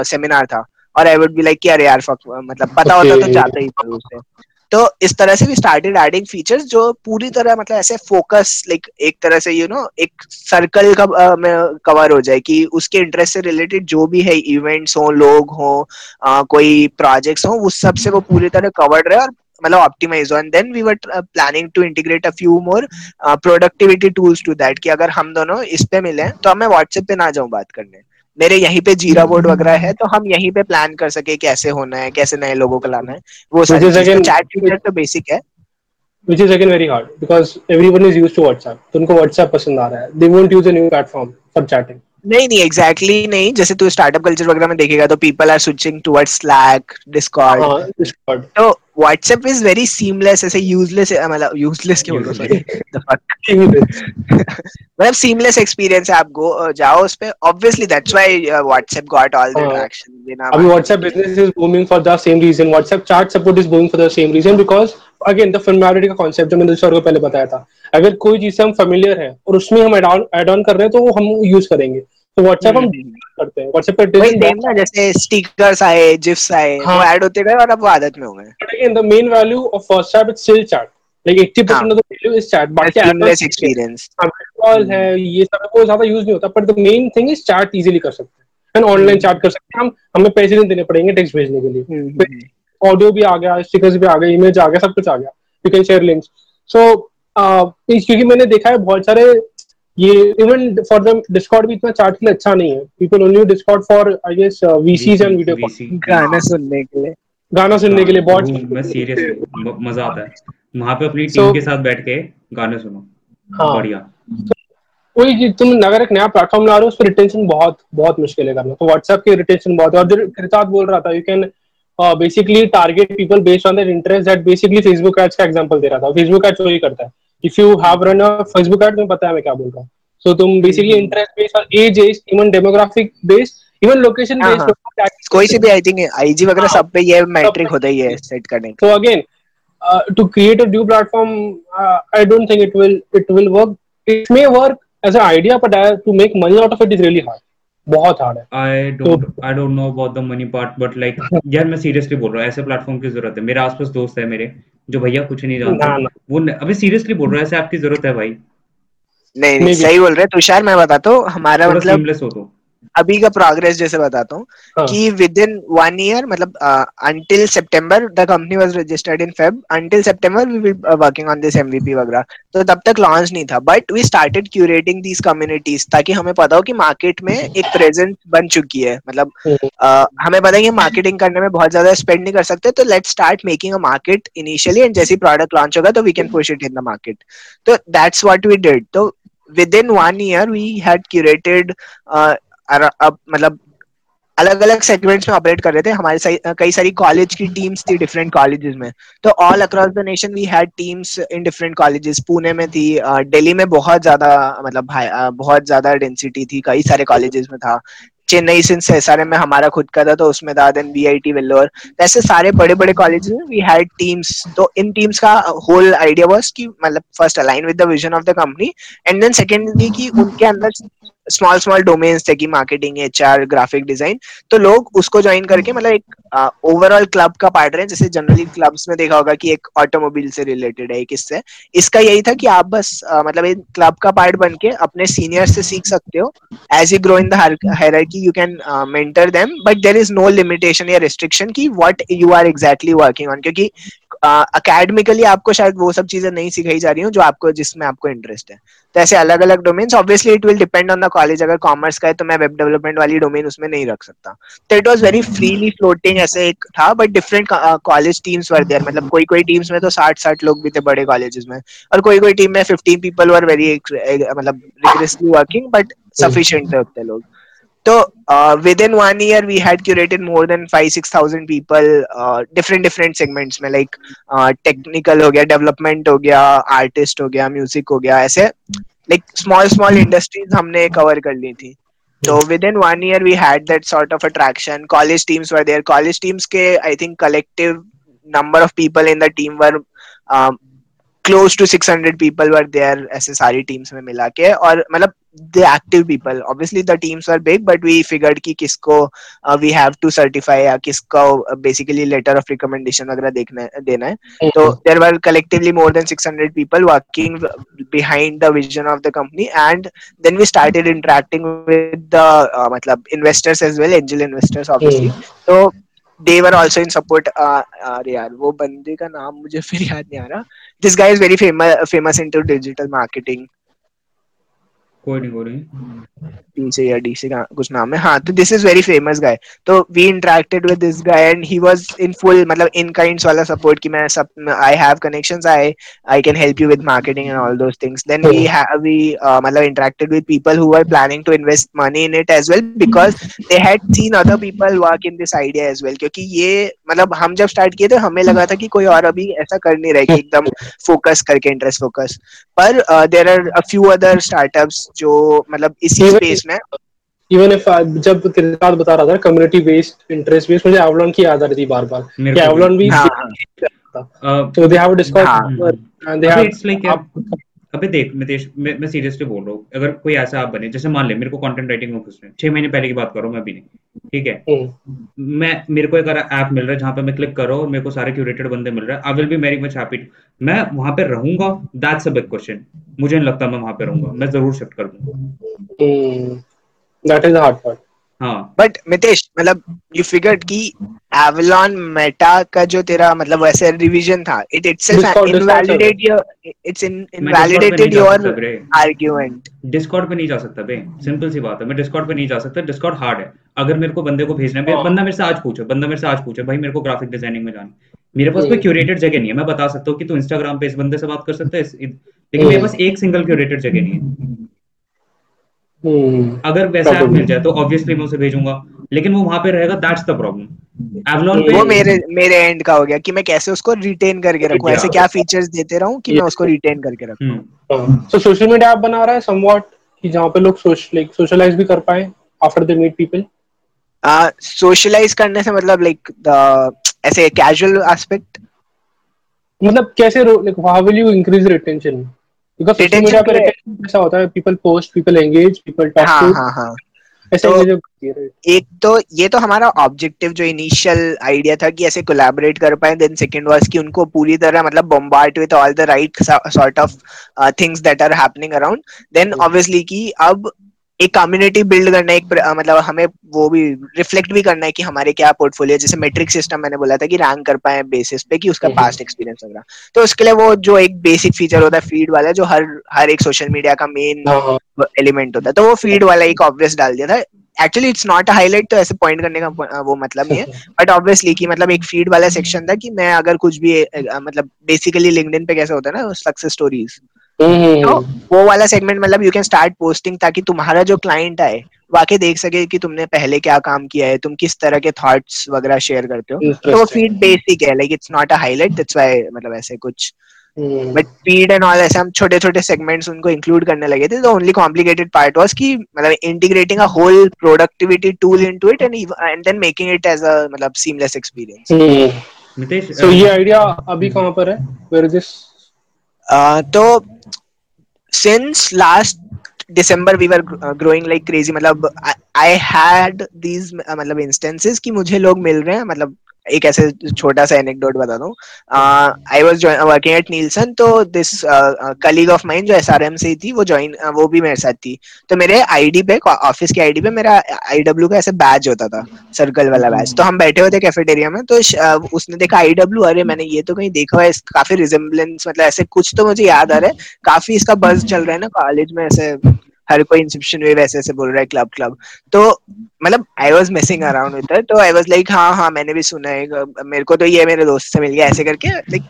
सेमिनार था। और आई वुड बी लाइक कि अरे यार मतलब पता होता तो जाता ही था उसे। तो इस तरह से भी स्टार्टेड एडिंग फीचर्स जो पूरी तरह मतलब ऐसे फोकस लाइक एक तरह से यू you नो know, एक सर्कल का कवर हो जाए कि उसके इंटरेस्ट से रिलेटेड जो भी है इवेंट्स हो लोग हो uh, कोई प्रोजेक्ट्स हो उस सबसे वो पूरी तरह कवर्ड रहे और मतलब ऑप्टिमाइज हो and then we were planning to integrate a few more productivity tools to that कि अगर हम दोनों इस पे मिले तो मैं व्हाट्सएप पे ना जाऊँ बात करने। मेरे यहीं पे जीरा बोर्ड वगैरह है तो हम यहीं पे प्लान कर सके कैसे होना है कैसे नए लोगों को लाना है वो सारी चैट फीचर तो बेसिक है which is again very hard because everyone is used to WhatsApp. तो उनको WhatsApp पसंद आ रहा है. They won't use a new platform for chatting. नहीं नहीं एग्जैक्टली exactly नहीं जैसे तू स्टार्टअप कल्चर वगैरह में देखेगा तो people are switching towards Slack Discord तो व्हाट्सएप इज़ वेरी सीमलेस ऐसे यूजलेस मतलब यूजलेस क्यों बोल सॉरी मतलब सीमलेस एक्सपीरियंस है आप गो जाओ उस पे। Obviously that's why WhatsApp got all the traction अभी WhatsApp business is booming for the same reason WhatsApp chat support is booming for the same reason because again the familiarity का concept जो मैंने sir को पहले बताया था। अगर कोई चीज़ से हम फेमिलियर है और उसमें हम एड ऑन कर रहे हैं तो वो हम यूज़ करेंगे। तो व्हाट्सएप हम हम्म। करते हैं। व्हाट्सएप पे वही सेम ना जैसे स्टिकर्स आए जिफ्स आए हाँ. वो ऐड होते गए और अब वो आदत में हो गए। But again the main value of first app is still chat like 80% of the value is chat बाकी सीमलेस एक्सपीरियंस कॉल है। ये सबको ज़्यादा यूज़ नहीं होता but the main thing is chat easily कर सकते हैं। एंड ऑनलाइन चैट कर सकते हैं। हम हमें पैसे नहीं देने पड़ेंगे टेक्स्ट भेजने के लिए। ऑडियो हम्म, हम्म, भी आ गया स्टिकर्स भी आ गए इमेज आ गया सब कुछ आ गया। You can share links so क्योंकि मैंने देखा है बहुत सारे ये इवन फॉर द डिस्कॉर्ड भी इतना चार्ट के लिए अच्छा नहीं है। People only Discord for I guess VCs and video गाना सुनने के लिए। गाना सुनने के लिए बहुत मैं सीरियस मज़ा आता है। वहाँ पे अपनी टीम के साथ बैठ के गाने सुनो। हाँ। बढ़िया। कोई तुम अगर एक नया प्लेटफॉर्म ला रहे हो उस पर रिटेंशन बहुत बहुत मुश्किल है करना। तो व्हाट्सएप की रिटेंशन बहुत है। और जो कृतार्थ बोल रहा था you can basically target people based on their interest that basically Facebook ads का एग्जांपल दे रहा था। फेसबुक एड्स वही करता है। If you have run a Facebook ad तुम्हें पता है मैं क्या बोल रहा हूँ। सो so, तुम बेसिकली इंटरेस्ट बेस्ड और age age even demographic based even location based कोई से भी आई थिंक आईजी वगैरह सब पे ये मैट्रिक होता ही है सेट करने so again to create a new platform I don't think it will it will work it may work as a idea but to make money out of it is really hard बहुत hard है। I don't I don't know about the money part but like यार मैं seriously बोल रहा हूँ ऐसे platform की ज़रूरत है। मेरे आसपास दोस्त है मेरे जो भैया कुछ नहीं जानते। वो अभी सीरियसली बोल रहा है ऐसे आपकी ज़रूरत है भाई। नहीं नहीं सही बोल रहे तुषार मैं बताता हूँ हमारा मतलब हो तो। अभी का प्रोग्रेस जैसे बताता हूँ हाँ. कि विद इन वन ईयर मतलब until September the company was registered in Feb until September we will working on this MVP वगैरह तो तब तक लॉन्च नहीं था but we started curating these communities ताकि हमें पता हो कि मार्केट में एक प्रेजेंस बन चुकी है। मतलब uh, हमें पता है कि मार्केटिंग करने में बहुत ज़्यादा स्पेंड नहीं कर सकते तो let start making a market initially and जैसी प्रोडक्ट लॉन्च होगा तो we can push it in the market तो दैट्स व्हाट वी डिड तो within one year we had curated uh, अब मतलब अलग अलग सेगमेंट्स में ऑपरेट कर रहे थे। हमारे कई सारी कॉलेज की टीम्स थी डिफरेंट कॉलेजेस में। तो all across the nation we had teams in different colleges Pune में थी दिल्ली में बहुत ज़्यादा मतलब बहुत ज़्यादा डेंसिटी थी। कई सारे कॉलेजेस में था। चेन्नई सिंस एस में हमारा खुद का था तो उसमें था then we I T Vellore ऐसे सारे बड़े बड़े कॉलेज में वी हैड टीम्स तो इन टीम्स का होल आइडिया वॉज़ कि मतलब first align with the vision of the company and then secondly कि उनके अंदर स्मॉल स्मॉल डोमेन्स थे कि marketing H R graphic design तो लोग उसको ज्वाइन करके मतलब एक ओवरऑल क्लब का पार्ट रहे जैसे जनरली क्लब्स में देखा होगा कि एक ऑटोमोबाइल से रिलेटेड है किससे इसका यही था कि आप बस uh, मतलब एक क्लब का पार्ट बन के अपने सीनियर से सीख सकते हो। As you grow in the hierarchy you can mentor them but there is no limitation या रिस्ट्रिक्शन की what you are exactly working on क्योंकि अकेडमिकली uh, आपको शायद वो सब चीज़ें नहीं सिखाई जा रही हूँ जो आपको जिसमें आपको इंटरेस्ट है। तो ऐसे अलग अलग domains obviously it will depend on the college अगर कॉमर्स का है तो मैं वेब डेवलपमेंट वाली डोमेन उसमें नहीं रख सकता। तो it was very freely floating ऐसे एक था but different college teams were there मतलब कोई कोई टीम्स में तो साठ साठ लोग भी थे बड़े कॉलेजेस में और कोई कोई टीम में फिफ्टीन पीपल वर वेरी मतलब वर्किंग बट सफिशियंट थे उतने लोग। तो within one year we had curated more than five six thousand people different different segments में लाइक टेक्निकल हो गया डेवलपमेंट हो गया आर्टिस्ट हो गया म्यूज़िक हो गया ऐसे लाइक स्मॉल स्मॉल इंडस्ट्रीज़ हमने कवर कर ली थी। तो within one year we had that sort of attraction college teams were there college teams के I think collective number of people in the team were close to 600 people were there ऐसे सारी teams में मिला के और मतलब the active people obviously the teams were big but we figured कि किसको uh, we have to certify या किसको uh, basically letter of recommendation वगैरह देखना देना है तो there were collectively more than 600 people working behind the vision of the company and then we started interacting with the uh, मतलब investors as well angel investors obviously so they were also in support uh, uh, यार वो बंदे का नाम मुझे फिर याद नहीं आ रहा this guy is very famous famous into digital marketing कोई नहीं पीछे या का कुछ नाम है। हाँ तो this is very famous guy तो we interacted with this guy and he was in full मतलब इन काइंड्स वाला सपोर्ट कि मैं सब I have connections I I can help you with marketing and all those things then we have we मतलब interacted with people who are planning to invest money in it as well because they had seen other people work in this idea as well क्योंकि ये मतलब हम जब start किए थे हमें लगा था कि कोई और अभी ऐसा कर नहीं रहा कि एकदम फोकस करके इंटरेस्ट फोकस पर there are a few other startups जो मतलब इसी स्पेस में। इवन इफ़ जब किरदार बता रहा था कम्युनिटी बेस्ड इंटरेस्ट बेस्ड मुझे एवलॉन की याद आ रही थी बार बार कि एवलॉन भी तो they have a Discord they have it's like अबे देख मितेश मैं मैं सीरियसली बोल रहा हूँ अगर कोई ऐसा आप बने जैसे मान ले मेरे को कंटेंट राइटिंग में घुसना छह महीने पहले की बात करो मैं अभी नहीं ठीक है? हम्म। मैं मेरे को एक ऐप मिल रहा है जहाँ पे मैं क्लिक करो और मेरे को सारे क्यूरेटेड बंदे मिल रहे हैं I will be very much happy मैं वहाँ पे रहूँगा दैट्स अ बिग क्वेश्चन मुझे नहीं लगता मैं वहाँ पे रहूँगा मैं ज़रूर शिफ्ट कर दूँगा। That is hard part but Mitesh मतलब यू फिगर्ड कि एवलॉन मेटा का जो तेरा मतलब वैसे रिवीजन था it itself invalidate your it's invalidated your argument Discord पे नहीं जा सकता बे सिंपल सी बात है मैं डिस्कॉर्ड पे नहीं जा सकता डिस्कॉर्ड हार्ड है। अगर मेरे को बंदे को भेजना है बंदा मेरे से आज पूछे बंदा मेरे से आज पूछे भाई मेरे को ग्राफिक डिज़ाइनिंग में जाना मेरे पास कोई क्यूरेटेड जगह नहीं है मैं बता सकता हूँ कि तू इंस्टाग्राम पे इस बंदे से बात कर सकता है लेकिन मेरे पास एक सिंगल क्यूरेटेड जगह नहीं है। अगर वैसा ऐप मिल जाए तो ऑब्वियसली मैं उसे भेजूँगा। लेकिन वो वहाँ पे रहेगा दैट्स द प्रॉब्लम एवलॉन पे वो मेरे मेरे एंड का हो गया कि मैं कैसे उसको रिटेन करके रखूँ ऐसे क्या फीचर्स देते रहूँ कि मैं उसको रिटेन करके रखूँ? सो सोशल मीडिया ऐप बना रहा है समवॉट कि जहाँ पे लोग सोशल लाइक सोशलाइज भी कर पाए after they meet people socialize करने से मतलब लाइक द ऐसे कैजुअल एस्पेक्ट मतलब कैसे like how will you increase retention because social media पे ऐसा होता है? People post people engage people talk हाँ हाँ हाँ। तो एक तो ये तो हमारा ऑब्जेक्टिव जो इनिशियल आइडिया था कि ऐसे कोलैबोरेट कर पाए देन सेकंड वाज कि उनको पूरी तरह मतलब bombard with all the right sort of things that are happening around then obviously कि अब एक कम्युनिटी बिल्ड करना एक मतलब हमें वो भी रिफ्लेक्ट भी करना है कि हमारे क्या पोर्टफोलियो जैसे मेट्रिक सिस्टम मैंने बोला था कि रैंक कर पाए बेसिस पे कि उसका पास्ट हम्म। एक्सपीरियंस वगैरह। तो उसके लिए वो जो एक बेसिक फीचर होता है फ़ीड वाला जो हर हर एक सोशल मीडिया का मेन एलिमेंट होता है। तो वो फ़ीड वाला एक ऑब्वियस डाल दिया था। Actually it's not a highlight तो ऐसे पॉइंट करने का वो मतलब नहीं है। बट ऑब्वियसली कि मतलब एक फ़ीड वाला सेक्शन था कि मैं अगर कुछ भी मतलब बेसिकली लिंक्डइन पे कैसे होता है ना सक्सेस स्टोरीज तो वो वाला सेगमेंट मतलब यू कैन स्टार्ट पोस्टिंग ताकि तुम्हारा जो क्लाइंट आए वाकई देख सके कि तुमने पहले क्या काम किया है तुम किस तरह के थॉट्स वगैरह शेयर करते हो। तो वो फ़ीड बेसिक है like it's not a highlight that's why मतलब ऐसे कुछ। बट फ़ीड एंड ऑल ऐसे हम छोटे छोटे सेगमेंट्स उनको इंक्लूड करने लगे थे तो ओनली कॉम्प्लिकेटेड पार्ट वाज कि मतलब integrating a whole productivity tool into it and and then making it as a मतलब सीमलेस एक्सपीरियंस सो ये आइडिया अभी कहाँ पर है? वेयर इज़ दिस Uh, तो since last December we were growing like crazy मतलब आई हैड दीज मतलब instances कि मुझे लोग मिल रहे हैं मतलब एक ऐसे छोटा सा एनेक्डोट बता दूँ। I was working at Nielsen तो दिस कलीग ऑफ़ माइन जो एसआरएम से थी, वो ज्वाइन वो भी मेरे साथ थी। तो मेरे आईडी पे ऑफ़िस के आईडी पे मेरा आईडब्ल्यू का ऐसे बैच होता था सर्कल वाला बैच तो हम बैठे हुए थे कैफेटेरिया में तो उसने देखा आईडब्ल्यू अरे मैंने ये तो कहीं देखा है, काफ़ी रिजेम्बलेंस मतलब ऐसे कुछ तो मुझे याद आ रहा है। काफ़ी इसका बज चल रहा है ना कॉलेज में ऐसे हर कोई इंसेप्शन वे वैसे ऐसे बोल रहा है क्लब क्लब तो मतलब I was missing around with तो आई वाज लाइक हाँ हाँ मैंने भी सुना है मेरे को तो ये मेरे दोस्त से मिल गया ऐसे करके like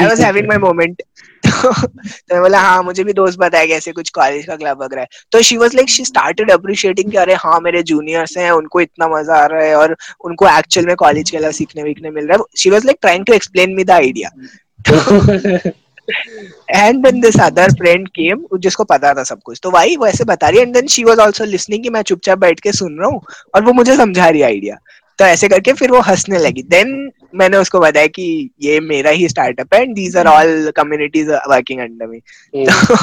I was having my moment तो मैं बोला हाँ मुझे भी दोस्त बताया कि ऐसे कुछ कॉलेज का क्लब वगैरह तो she was like she started appreciating कि अरे हाँ मेरे जूनियर्स हैं उनको इतना मज़ा आ रहा है और उनको एक्चुअल में कॉलेज के अलावा सीखने वीखने मिल रहा है. She was like trying to explain me the idea and then this other friend came जिसको पता था सब कुछ तो भाई वो ऐसे बता रही and then she was also listening कि मैं चुपचाप बैठ के सुन रहा हूँ और वो मुझे समझा रही आइडिया तो ऐसे करके फिर वो हंसने लगी। देन मैंने उसको बताया कि ये मेरा ही स्टार्टअप है and these are all communities working under me तो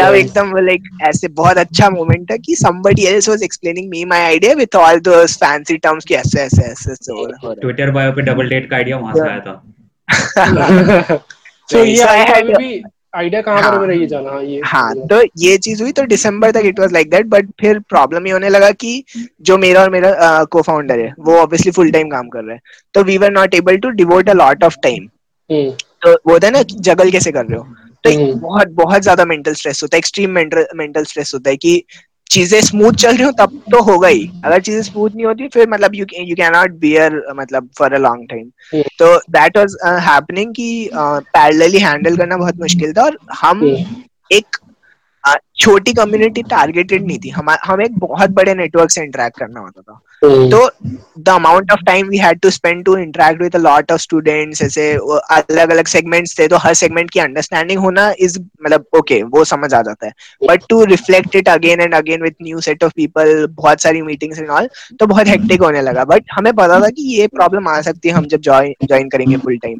तब एकदम लाइक ऐसे बहुत अच्छा मोमेंट है कि somebody else was explaining me my idea with all those fancy terms कि ऐसे ऐसे ऐसे हो रहा है। ट्विटर बायो पे डबल डेट का आइडिया वहाँ से आया था। ये आइडिया भी आइडिया कहाँ पर मेरा ये जाना ये हाँ तो ये चीज़ हुई तो दिसंबर तक it was like that but फिर प्रॉब्लम ये होने लगा कि जो मेरा और मेरा को फाउंडर है वो ऑब्वियसली फुल टाइम काम कर रहे हैं। तो we were not able to devote a lot of time तो वो होता है ना जगल कैसे कर रहे हो? तो बहुत बहुत ज़्यादा मेंटल स्ट्रेस होता है एक्सट्रीम मेंटल मेंटल स्ट्रेस होता है कि चीज़ें स्मूथ चल रही हो तब तो होगा ही। अगर चीज़ें स्मूथ नहीं होती फिर मतलब you you can not bear मतलब फॉर अ लॉन्ग टाइम तो दैट वाज हैपनिंग कि पैरेलली हैंडल करना बहुत मुश्किल था और हम एक छोटी कम्युनिटी टारगेटेड नहीं थी। हम हमें एक बहुत बड़े नेटवर्क से इंटरेक्ट करना होता था। तो the amount of time we had to spend to interact with a lot of students ऐसे अलग अलग सेगमेंट्स थे तो हर सेगमेंट की अंडरस्टैंडिंग होना इज़ मतलब ओके वो समझ आ जाता है। But to reflect it again and again with new set of people बहुत सारी मीटिंग्स एंड ऑल तो बहुत हेक्टिक होने लगा। बट हमें पता था कि ये प्रॉब्लम आ सकती है हम जब ज्वाइन करेंगे फुल टाइम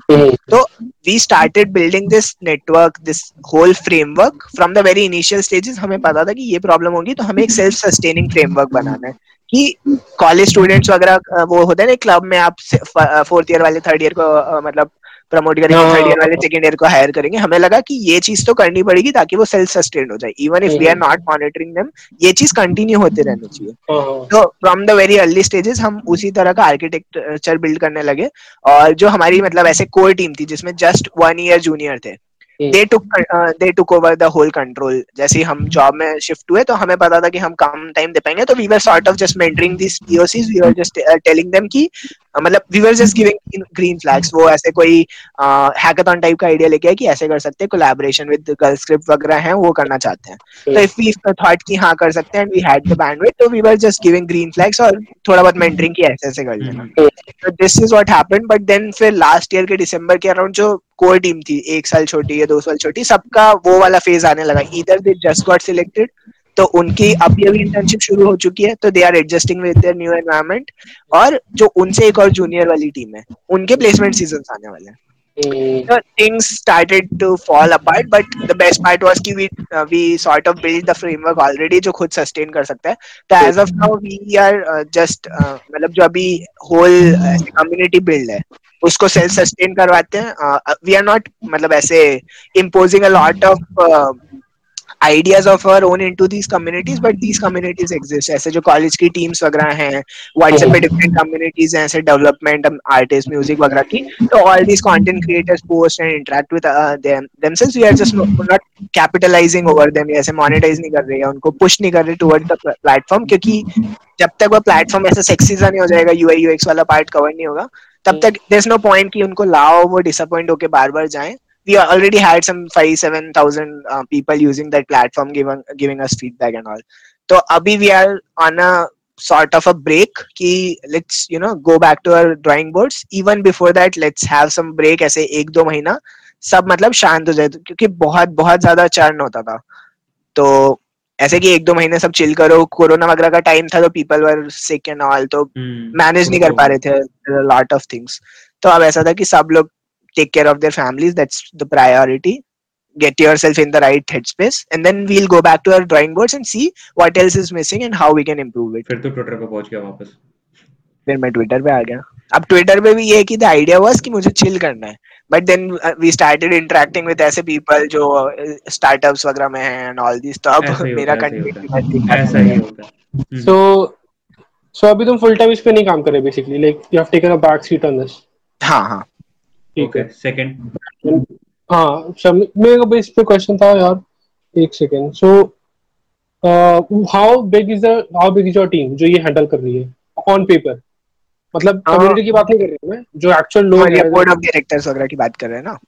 तो we started building this network this whole framework from the very initial stages हमें पता था कि ये प्रॉब्लम होगी तो हमें एक सेल्फ सस्टेनिंग फ्रेमवर्क बनाना है कि कॉलेज स्टूडेंट्स वगैरह वो होते हैं ना क्लब में आप फोर्थ ईयर वाले थर्ड ईयर को मतलब प्रमोट करेंगे थर्ड ईयर वाले सेकंड ईयर को हायर करेंगे। हमें लगा कि ये चीज़ तो करनी पड़ेगी ताकि वो सेल्फ सस्टेन हो जाए। Even if we are not monitoring them ये चीज़ कंटिन्यू होते रहनी चाहिए। तो from the very early stages हम उसी तरह का आर्किटेक्चर बिल्ड करने लगे और जो हमारी मतलब ऐसे कोर टीम थी जिसमें जस्ट वन ईयर जूनियर थे they took they took over the whole control जैसे हम जॉब में शिफ्ट हुए तो हमें पता था कि हम कम टाइम दे पाएँगे तो we were sort of just mentoring this POCs we were just telling them कि मतलब we were just giving green flags वो ऐसे कोई हैकाथन टाइप का आइडिया लेके कि ऐसे कर सकते हैं कोलैबोरेशन विद गर्ल स्क्रिप्ट वगैरह हैं वो करना चाहते हैं। तो इफ़ वी थॉट कि हाँ कर सकते हैं वी हैड द बैंडविड्थ तो we were just giving green flags और थोड़ा बहुत मेंटरिंग की ऐसे ऐसे कर लेना। तो this is what happened but then फिर लास्ट ईयर के दिसंबर के अराउंड जो कोर टीम थी एक साल छोटी या दो साल छोटी सबका वो वाला फ़ेज़ आने लगा। इधर दे जस्ट गॉट सिलेक्टेड तो उनकी अभी अभी इंटर्नशिप शुरू हो चुकी है तो they are adjusting with their new environment और जो उनसे एक और जूनियर वाली टीम है उनके प्लेसमेंट सीज़न आने वाले हैं। So things started to fall apart, but the best part was कि we uh, we sort of built the framework already जो खुद sustain कर सकता है. तो as of now we are uh, just uh, मतलब जो अभी whole uh, community build है उसको सेल्फ सस्टेन करवाते हैं। वी आर नॉट मतलब ऐसे imposing a lot of ideas of our own into these communities बट these communities exist. ऐसे जो कॉलेज की टीम्स वगैरह हैं व्हाट्सएप पे डिफरेंट कम्युनिटीज हैं ऐसे डेवलपमेंट आर्टिस्ट म्यूज़िक वगैरह की तो all these content creators post and interact with them themselves we are just not capitalizing over them. ऐसे मोनेटाइज नहीं कर रहे हैं उनको पुश नहीं कर रहे टुवर्ड द प्लेटफॉर्म क्योंकि जब तक वो प्लेटफॉर्म ऐसा सेक्सी सा नहीं हो जाएगा यूआई यूएक्स वाला पार्ट कवर नहीं होगा तब तक देयर इज़ नो पॉइंट कि उनको लाओ वो डिसअपॉइंट होके बार बार जाएँ। We already had some five seven thousand uh, people using that platform giving giving us feedback and all so abhi we are on a sort of a break ki let's you know go back to our drawing boards even before that let's have some break ऐसे एक दो महीना सब मतलब शांत हो जाए क्योंकि बहुत बहुत ज़्यादा चर्न होता था तो ऐसे कि एक दो महीने सब चिल करो कोरोना वगैरह का टाइम था तो people were sick and all तो मैनेज hmm. नहीं कर पा रहे थे लॉट ऑफ़ थिंग्स तो अब ऐसा था कि सब लोग take care of their families. That's the priority. Get yourself in the right headspace. And then we'll go back to our drawing boards and see what else is missing and how we can improve it. फिर तो Twitter पे पहुँच गया वापस। फिर मैं Twitter पे आ गया। अब ट्विटर पे भी ये कि द आइडिया वाज कि मुझे चिल करना है। But then we started interacting with ऐसे पीपल जो स्टार्टअप्स वगैरह में हैं एंड ऑल दिस तो अब मेरा कंटेंट ऐसा ही होता है। सो सो अभी तुम फुल टाइम इस पे नहीं काम कर रहे basically like you have taken a back seat on this हाँ हाँ। ठीक है। सेकंड हाँ मेरे को इस पे क्वेश्चन था यार एक second so how big is how big is your team जो ये हैंडल कर रही है? ऑन पेपर मतलब कम्युनिटी की बात नहीं कर रही हूँ मैं जो एक्चुअल लोग हैं बोर्ड ऑफ़ डायरेक्टर्स वगैरह की बात कर रहे हैं ना?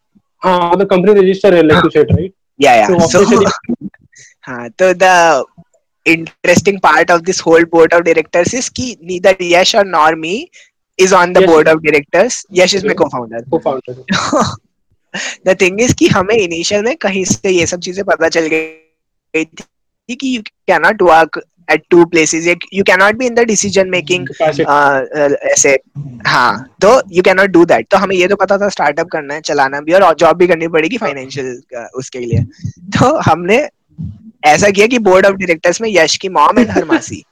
हाँ मतलब कंपनी रजिस्टर है like set right yeah yeah so हाँ तो the interesting part of this whole board of directors is कि neither Yash or nor me is on the yes. board of directors. Yash is my co-founder. Co-founder. the thing is कि हमें initial में कहीं से ये सब चीज़ें पता चल गई थी कि you cannot work at two places you cannot be in the decision making ऐसे हाँ तो you cannot do that तो हमें ये तो पता था स्टार्टअप करना है चलाना भी और जॉब भी करनी पड़ेगी फाइनेंशियल उसके लिए तो हमने ऐसा किया कि बोर्ड ऑफ़ डायरेक्टर्स में यश की मॉम एंड हर मासी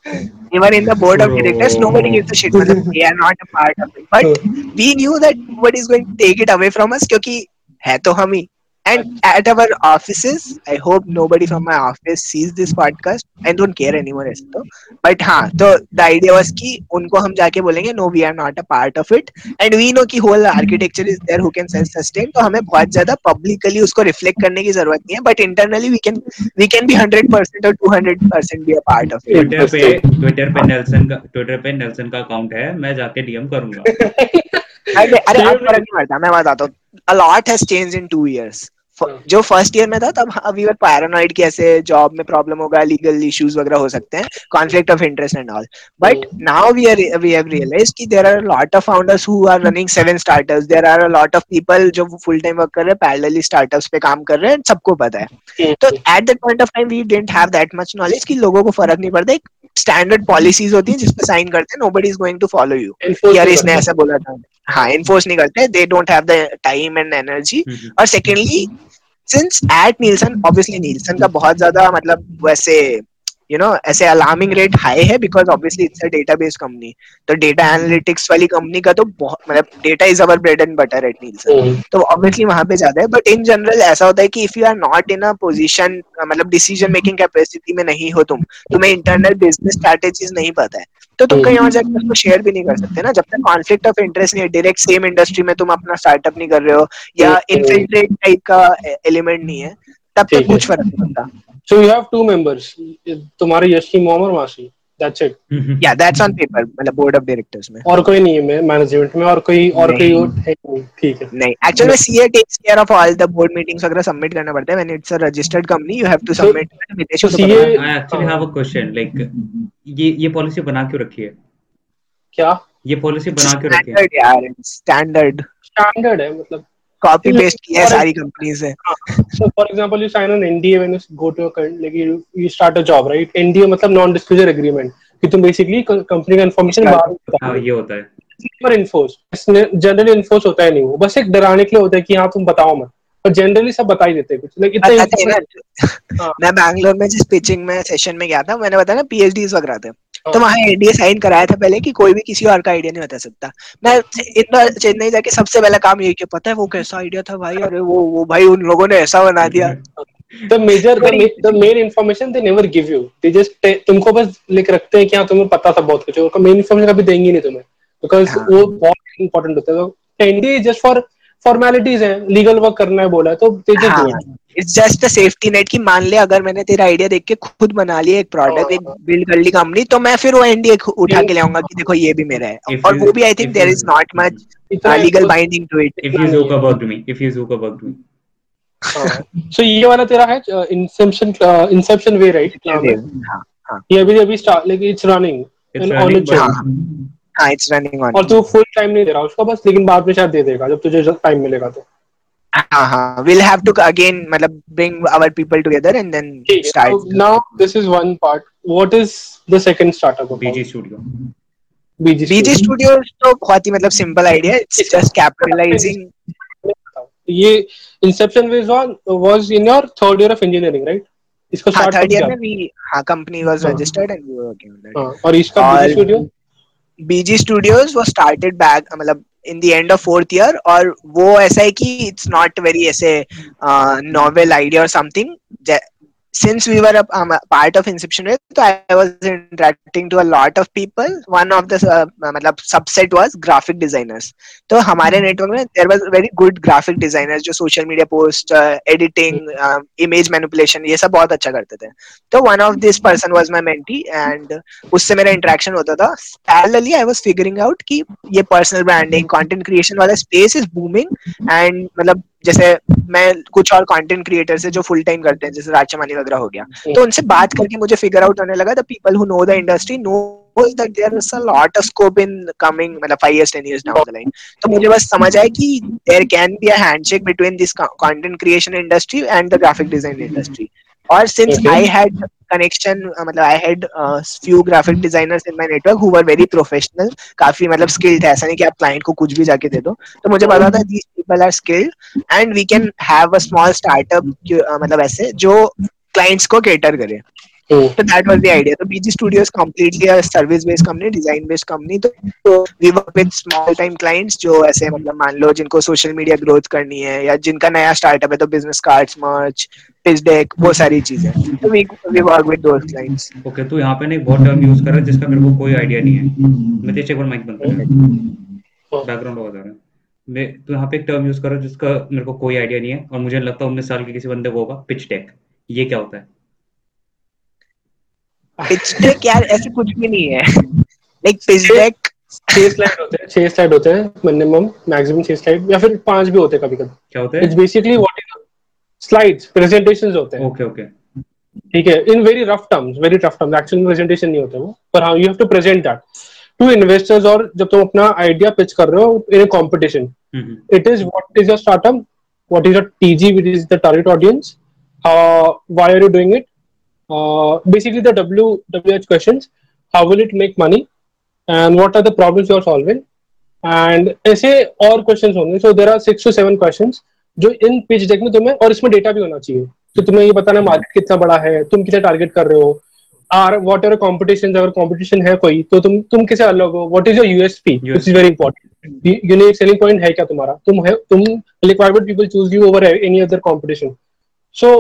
even in the board of directors nobody gives a shit मतलब they are not a part of it but we knew that what is going to take it away from us क्योंकि है तो हम ही। And at our offices, I hope nobody from my office sees this podcast. I don't care anymore ऐसे तो. But हाँ, तो the idea was कि उनको हम जाके बोलेंगे no, we are not a part of it. And we know कि whole architecture is there who can self sustain. तो हमें बहुत ज़्यादा publicly उसको reflect करने की ज़रूरत नहीं है. But internally we can we can be 100% or 200% be a part of it. Twitter पे Twitter पे नेल्सन का Twitter पे नेल्सन का अकाउंट है. मैं जाके DM करूँगा. अरे अरे अब फ़र्क नहीं पड़ता मैं बताता हूँ a lot has changed in two years हाँ। जो फ़र्स्ट ईयर में था तब वी वर पैरानॉइड कि ऐसे जॉब में प्रॉब्लम होगा लीगल इश्यूज़ वगैरह हो सकते हैं conflict of interest and all but now we are we have realized कि there are lot of founders who are running seven startups there are a lot of people जो full time work कर रहे हैं parallelly startups पे काम कर रहे हैं सबको पता है। तो at that point of time we didn't have that much knowledge कि लोगों को फ़र्क नहीं पड़ता। एक स्टैंडर्ड पॉलिसीज़ होती है जिसपे साइन करते हैं nobody is going to follow you यार इसने ऐसा बोला था। हाँ इन्फोर्स नहीं करते। They don't have the time and energy और secondly since at Nielsen obviously Nielsen का बहुत ज़्यादा मतलब वैसे यू नो ऐसे अलार्मिंग रेट हाई है because obviously it's a database company तो डेटा एनालिटिक्स वाली कंपनी का तो बहुत मतलब data is our bread and butter at Nielsen तो ऑब्वियसली वहाँ पे ज़्यादा है बट इन जनरल ऐसा होता है कि if you are not in a position मतलब डिसीज़न मेकिंग कैपेसिटी में नहीं हो तुम तुम्हें इंटरनल बिज़नेस स्ट्रेटेजीज नहीं पता है तो तुम कहीं और जाकर उसको शेयर भी नहीं कर सकते ना। जब तक कॉन्फ्लिक्ट ऑफ़ इंटरेस्ट नहीं है डायरेक्ट सेम इंडस्ट्री में तुम अपना स्टार्टअप नहीं कर रहे हो या इनफिल्ट्रेट टाइप का एलिमेंट नहीं है तब तक कुछ फ़र्क नहीं पड़ता। So you have two members तुम्हारे यश की मॉम और मासी दैट्स इट या दैट्स ऑन पेपर मतलब बोर्ड ऑफ़ डायरेक्टर्स में. और कोई नहीं है मैं मैनेजमेंट में और कोई और कोई है ठीक है. नहीं actually CA takes care of all the board meetings वगैरह सबमिट करना पड़ता है. When it's a registered company you have to submit विदेश को CA I actually have a question ये ये पॉलिसी बना क्यों रखी है? क्या? ये पॉलिसी बना क्यों रखी है? यार स्टैंडर्ड स्टैंडर्ड है मतलब कॉपी पेस्ट किया है सारी कंपनीज़ से। So for example you sign an NDA when you go to a like you you start a job right NDA मतलब नॉन डिस्क्लोजर एग्रीमेंट कि तुम बेसिकली कंपनी का इंफॉर्मेशन बाहर हाँ। ये होता है। पर इन्फोर्स जनरली इन्फोर्स होता है नहीं वो। बस एक डराने के लिए होता है कि हाँ तुम बताओ मत। पर जनरली सब बता ही देते हैं कुछ। लाइक इतना हाँ। मैं बैंगलोर में जिस पिचिंग में सेशन में गया था मैंने बताया ना पीएचडीज वगैरह थे। हाँ। तो वहाँ एनडीए साइन कराया था पहले कि कोई भी किसी और का आइडिया नहीं बता सकता। मैं इतना चेन्नई जाके सबसे पहला काम यही किया पता है वो कैसा आइडिया था भाई? अरे वो वो भाई उन लोगों ने ऐसा बना दिया। The major the, the main information they never give you. They just तुमको बस लिख रखते हैं कि हाँ तुम्हें पता था बहुत कुछ और मेन इन्फॉर्मेशन कभी देंगे नहीं तुम्हें। बिकॉज़ हाँ. वो बहुत इंपॉर्टेंट होता है। एनडीए जस्ट फॉर फॉर्मेलिटीज है लीगल वर्क करना है बोला तो it's just a safety net कि मान ले अगर मैंने तेरा आइडिया देख के खुद बना लिया एक प्रोडक्ट एक बिल्ड कर ली कंपनी तो मैं फिर वो एनडीए उठा के लाऊँगा कि देखो ये भी मेरा है। और वो भी I think there is not much legal binding to it if you joke about me if you joke about me so ये वाला तेरा है इंसेप्शन इंसेप्शन वे राइट हाँ ये अभी अभी start like it's running on it हाँ it's running on और तू फुल टाइम नहीं दे रहा उसका बस लेकिन बाद में शायद दे देगा जब तुझे टाइम मिलेगा तो uh-huh. we'll have to again matlab, bring our people together and then start. So now this is one part. What is the second startup about? BG Studio. BG Studio. BG Studio तो बहुत ही मतलब simple idea. It's just capitalizing. ये inception wage was in your third year of engineering right इसको start third year में भी हाँ company was registered and we were working on that और इसका बीजी स्टूडियो बीजी स्टूडियोज वो started back मतलब in the end of fourth year और वो ऐसा है कि इट्स नॉट वेरी ऐसे नॉवेल आइडिया और something since we were a um, part of Inception Wave, so I was interacting to a lot of people. One of the uh, मतलब subset was graphic designers. तो हमारे network में there was very good graphic designers जो social media post, uh, editing, uh, image manipulation ये सब बहुत अच्छा करते थे. तो one of this person was my mentee and उससे मेरा interaction होता था. Parallelly I was figuring out कि ये personal branding, content creation वाला space is booming and मतलब जैसे मैं कुछ और कंटेंट क्रिएटर से जो फुल टाइम करते हैं जैसे राजमानी वगैरह हो गया। तो उनसे बात करके मुझे फिगर आउट होने लगा the people who know the industry know scope in मुझे बस समझ आया कि there can be a handshake between this content creation industry and the graphic design industry और सिंस आई हैड कनेक्शन मतलब I had few graphic designers in my network who were very professional काफ़ी मतलब skilled है ऐसा नहीं कि आप client को कुछ भी जाके दे दो। तो मुझे पता था these people are skilled and we can have a small startup मतलब ऐसे जो क्लाइंट्स को कैटर करे। So that was the idea. So BG Studio is completely a service based company, design based company. तो, तो we work with small time clients जो ऐसे मतलब मान लो जिनको social media growth करनी है या जिनका नया startup है तो business cards, merch, pitch deck वो सारी चीज़ें. तो we we work with those clients. Okay, तो यहाँ पे नहीं बहुत term use कर रहा है जिसका मेरे को कोई idea नहीं है. मैं तेरे एक बार mic बंद कर बैकग्राउंड आवाज़ रहा मैं तो यहाँ पे एक टर्म यूज़ करो जिसका मेरे को कोई आइडिया नहीं है और मुझे लगता है उन्नीस साल के किसी बंदे को होगा पिच टेक ये क्या होता है पिच डेक यार ऐसे कुछ भी नहीं है। लाइक पिच डेक छह स्लाइड होते हैं छह स्लाइड होते हैं मिनिमम मैक्सिमम छह स्लाइड या फिर पाँच भी होते हैं कभी कभी क्या होते हैं? It's basically what is slides presentations होते हैं। ओके ओके ठीक है in very rough terms very tough terms actually presentation नहीं होता वो पर हाँ you have to present that to investors और जब तुम अपना आइडिया पिच कर रहे हो in competition it is what is your startup what is your TG which is the target audience why are you doing it uh, basically the W WH questions. How will it make money? And what are the problems you are solving? And ऐसे और questions होंगे. So there are six to seven questions जो इन pitch deck में तुम्हें और इसमें data भी होना चाहिए. तो तुम्हें ये बताना मार्केट कितना बड़ा है तुम कितना टारगेट कर रहे हो? आर वॉट एवर कॉम्पिटिशन अगर कॉम्पिटिशन है कोई तो तुम तुम किसे अलग हो? What is your USP is very important unique selling point है क्या तुम्हारा? तुम है तुम requirement people choose you over any other competition so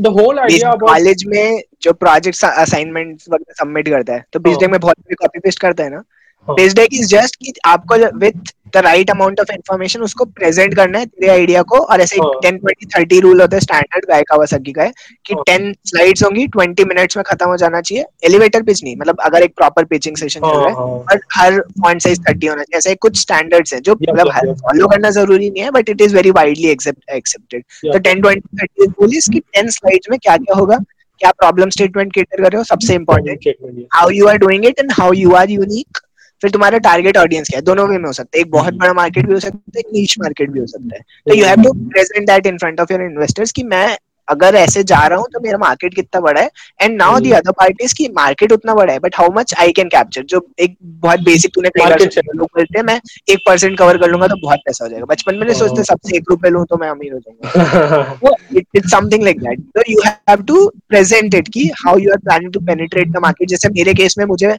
the whole idea college में जो प्रोजेक्ट असाइनमेंट सबमिट करता है तो बीस डे में बहुत कॉपी पेस्ट करता है ना। डेक इज़ जस्ट कि आपको with the right amount of information उसको प्रेजेंट करना है तेरे आइडिया को और ऐसे टेन ट्वेंटी थर्टी रूल होता है स्टैंडर्ड गाय का वसकी का है कि टेन स्लाइड्स होंगी ट्वेंटी मिनट्स में खत्म हो जाना चाहिए। एलिवेटर पिच नहीं मतलब अगर एक प्रॉपर पिचिंग सेशन चल रहा है और हर फॉन्ट साइज़ थर्टी होना चाहिए ऐसे कुछ स्टैंडर्ड्स हैं जो मतलब फॉलो करना ज़रूरी नहीं है but it is very widely accepted तो ten twenty thirty rule is की टेन स्लाइड्स में क्या क्या होगा क्या प्रॉब्लम स्टेटमेंट कैटर कर रहे हो सबसे important how you are doing it and how you are unique फिर तुम्हारा टारगेट ऑडियंस क्या है? दोनों वे में हो सकता है। एक बहुत बड़ा मार्केट भी हो सकता है एक नीच मार्केट भी हो सकता है। तो you have to present that in front of your investors कि मैं अगर ऐसे जा रहा हूँ तो मेरा मार्केट कितना बड़ा है? And now the other party की मार्केट उतना बड़ा है but how much I can capture जो एक बहुत बेसिक तूने लोग बोलते हैं मैं एक परसेंट कवर कर लूँगा तो बहुत पैसा हो जाएगा। बचपन में नहीं सोचते सबसे एक रुपए लू तो मैं अमीर हो जाऊँगा। इट्स समथिंग लाइक दैट तो you have to present it की how you are planning to penetrate the market जैसे मेरे केस में मुझे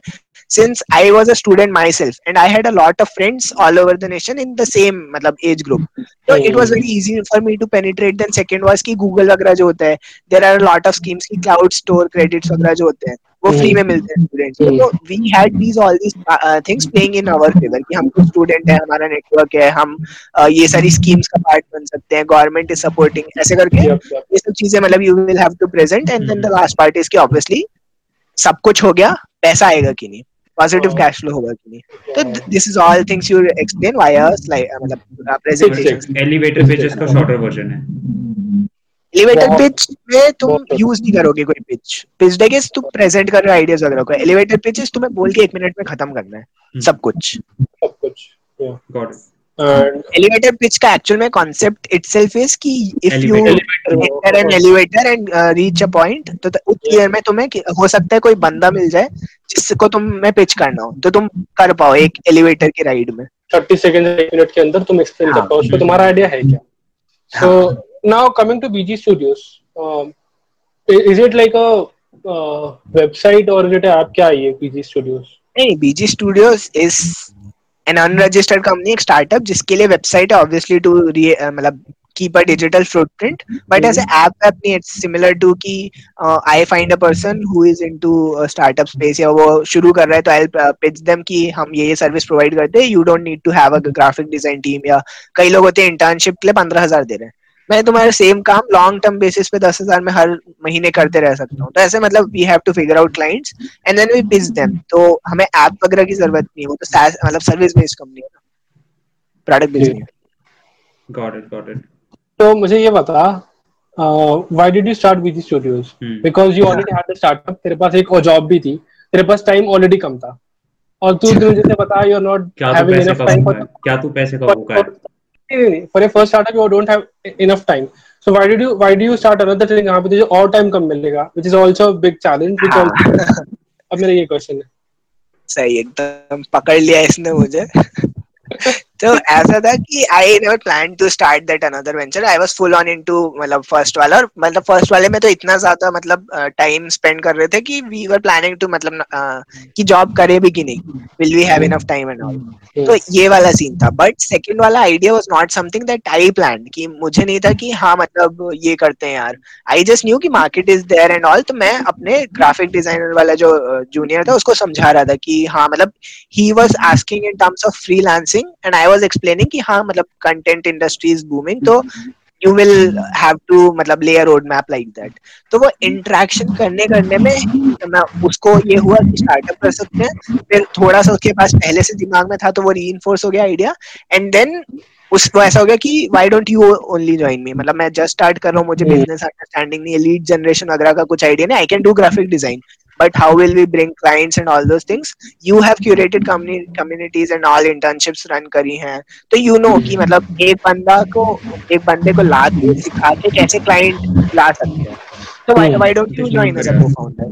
since I was a student myself and I had a lot of friends all over the nation in the same मतलब age group. So it was very easy for me to penetrate. Then second was कि Google वगैरह जो होता है there are a lot of schemes की cloud store credits वगैरह जो होते हैं वो फ्री में मिलते हैं स्टूडेंट्स को. तो we had these all these things playing in our favour कि हम कुछ स्टूडेंट है हमारा नेटवर्क है हम uh, ये सारी स्कीम्स का पार्ट बन सकते हैं गवर्नमेंट इज़ सपोर्टिंग ऐसे करके ये सब चीज़ें मतलब you will have to present and then the last part is कि ऑब्वियसली सब कुछ हो गया पैसा आएगा कि नहीं. पॉजिटिव कैश फ्लो होगा कि नहीं? तो this is all things you explain via मतलब प्रेजेंटेशन एलिवेटर पेजेस का शॉर्टर वर्जन है। एलिवेटर पिच में तुम यूज़ नहीं करोगे कोई पिच पिच डेक इज़ तुम प्रेजेंट कर रहे आइडियाज़ वगैरह को। एलिवेटर पिच तुम्हें बोल के एक मिनट में खत्म करना है। Hmm. सब कुछ। सब कुछ गॉट इट एलिवेटर पिच का एक्चुअल में कॉन्सेप्ट इटसेल्फ इज़ कि if you enter an elevator and reach a point तो उस ईयर में तुम्हें हो सकता है कोई बंदा मिल जाए जिसको तुम्हें पिच करना हो तो तुम कर पाओ एक एलिवेटर की राइड में। 30 सेकंड एक मिनट के अंदर तुम एक्सप्लेन कर पाओ उसको तुम्हारा आइडिया है क्या? So now coming to BG studios is it like a website और इज़ इट ऐप क्या है ये बीजी स्टूडियोज नहीं BG studios is an unregistered company एक स्टार्टअप जिसके लिए वेबसाइट है ऑब्वियसली टू मतलब keep a digital footprint but as an app app it's similar to ki uh, I find a person who is into a startup space या वो शुरू कर रहा है तो I'll uh, pitch them कि हम ये ये service provide करते हैं you don't need to have a graphic design team या कई लोग होते हैं internship के लिए पंद्रह हज़ार दे रहे हैं मैं तुम्हारा सेम काम लॉन्ग टर्म बेसिस पे दस हज़ार में हर महीने करते रह सकता हूँ। तो ऐसे मतलब we have to figure out clients and then we pitch them तो हमें ऐप वगैरह की ज़रूरत नहीं है वो तो मतलब सर्विस बेस्ड कंपनी है। प्रोडक्ट बेस्ड नहीं गॉट इट गॉट इट तो मुझे ये बता why did you start with studios because you already had the startup तेरे पास एक और जॉब भी थी तेरे पास टाइम ऑलरेडी कम था। और तू मुझे बता you are not having enough time क्या तू पैसे का भूखा है for a first startup you don't have enough time so why do you why do you start another thing यहाँ पे तुझे और टाइम कम मिलेगा which is also a big challenge which अब मेरा ये क्वेश्चन है। सही एकदम पकड़ लिया इसने मुझे। तो ऐसा था कि I never plan to start that another venture I was full on into मतलब फ़र्स्ट वाला और मतलब फ़र्स्ट वाले में तो इतना ज़्यादा मतलब टाइम स्पेंड कर रहे थे कि वी वर प्लानिंग टू मतलब कि जॉब करे भी कि नहीं? Will we have enough time and all तो ये वाला सीन था. बट सेकंड वाला idea was not something that I plan कि मुझे नहीं था कि हाँ मतलब ये करते हैं यार। आई जस्ट न्यू कि market is there and all तो मैं अपने ग्राफिक डिज़ाइनर वाला जो जूनियर था उसको समझा रहा था कि हाँ मतलब he was asking in terms of freelancing and I was explaining कि हाँ मतलब कंटेंट इंडस्ट्री इज़ बूमिंग तो यू विल हैव टू मतलब ले रोड मैप लाइक दैट तो वो इंटरेक्शन करने करने में तो मैं उसको ये हुआ कि स्टार्टअप कर सकते हैं। फिर थोड़ा सा उसके पास पहले से दिमाग में था तो वो री हो गया आइडिया एंड देन उसको ऐसा हो गया कि why don't you only join me मतलब मैं जस्ट स्टार्ट कर रहा हूँ मुझे बिज़नेस. अंडरस्टैंडिंग नहीं है लीड जनरेशन वगैरह का कुछ आइडिया नहीं I can do graphic design but how will we bring clients and all those things you have curated community communities and all internships run करी हैं तो you know कि मतलब एक बंदा को एक बंदे को ला के सिखा के कैसे क्लाइंट ला सकते हैं तो why why don't you join as a co-founder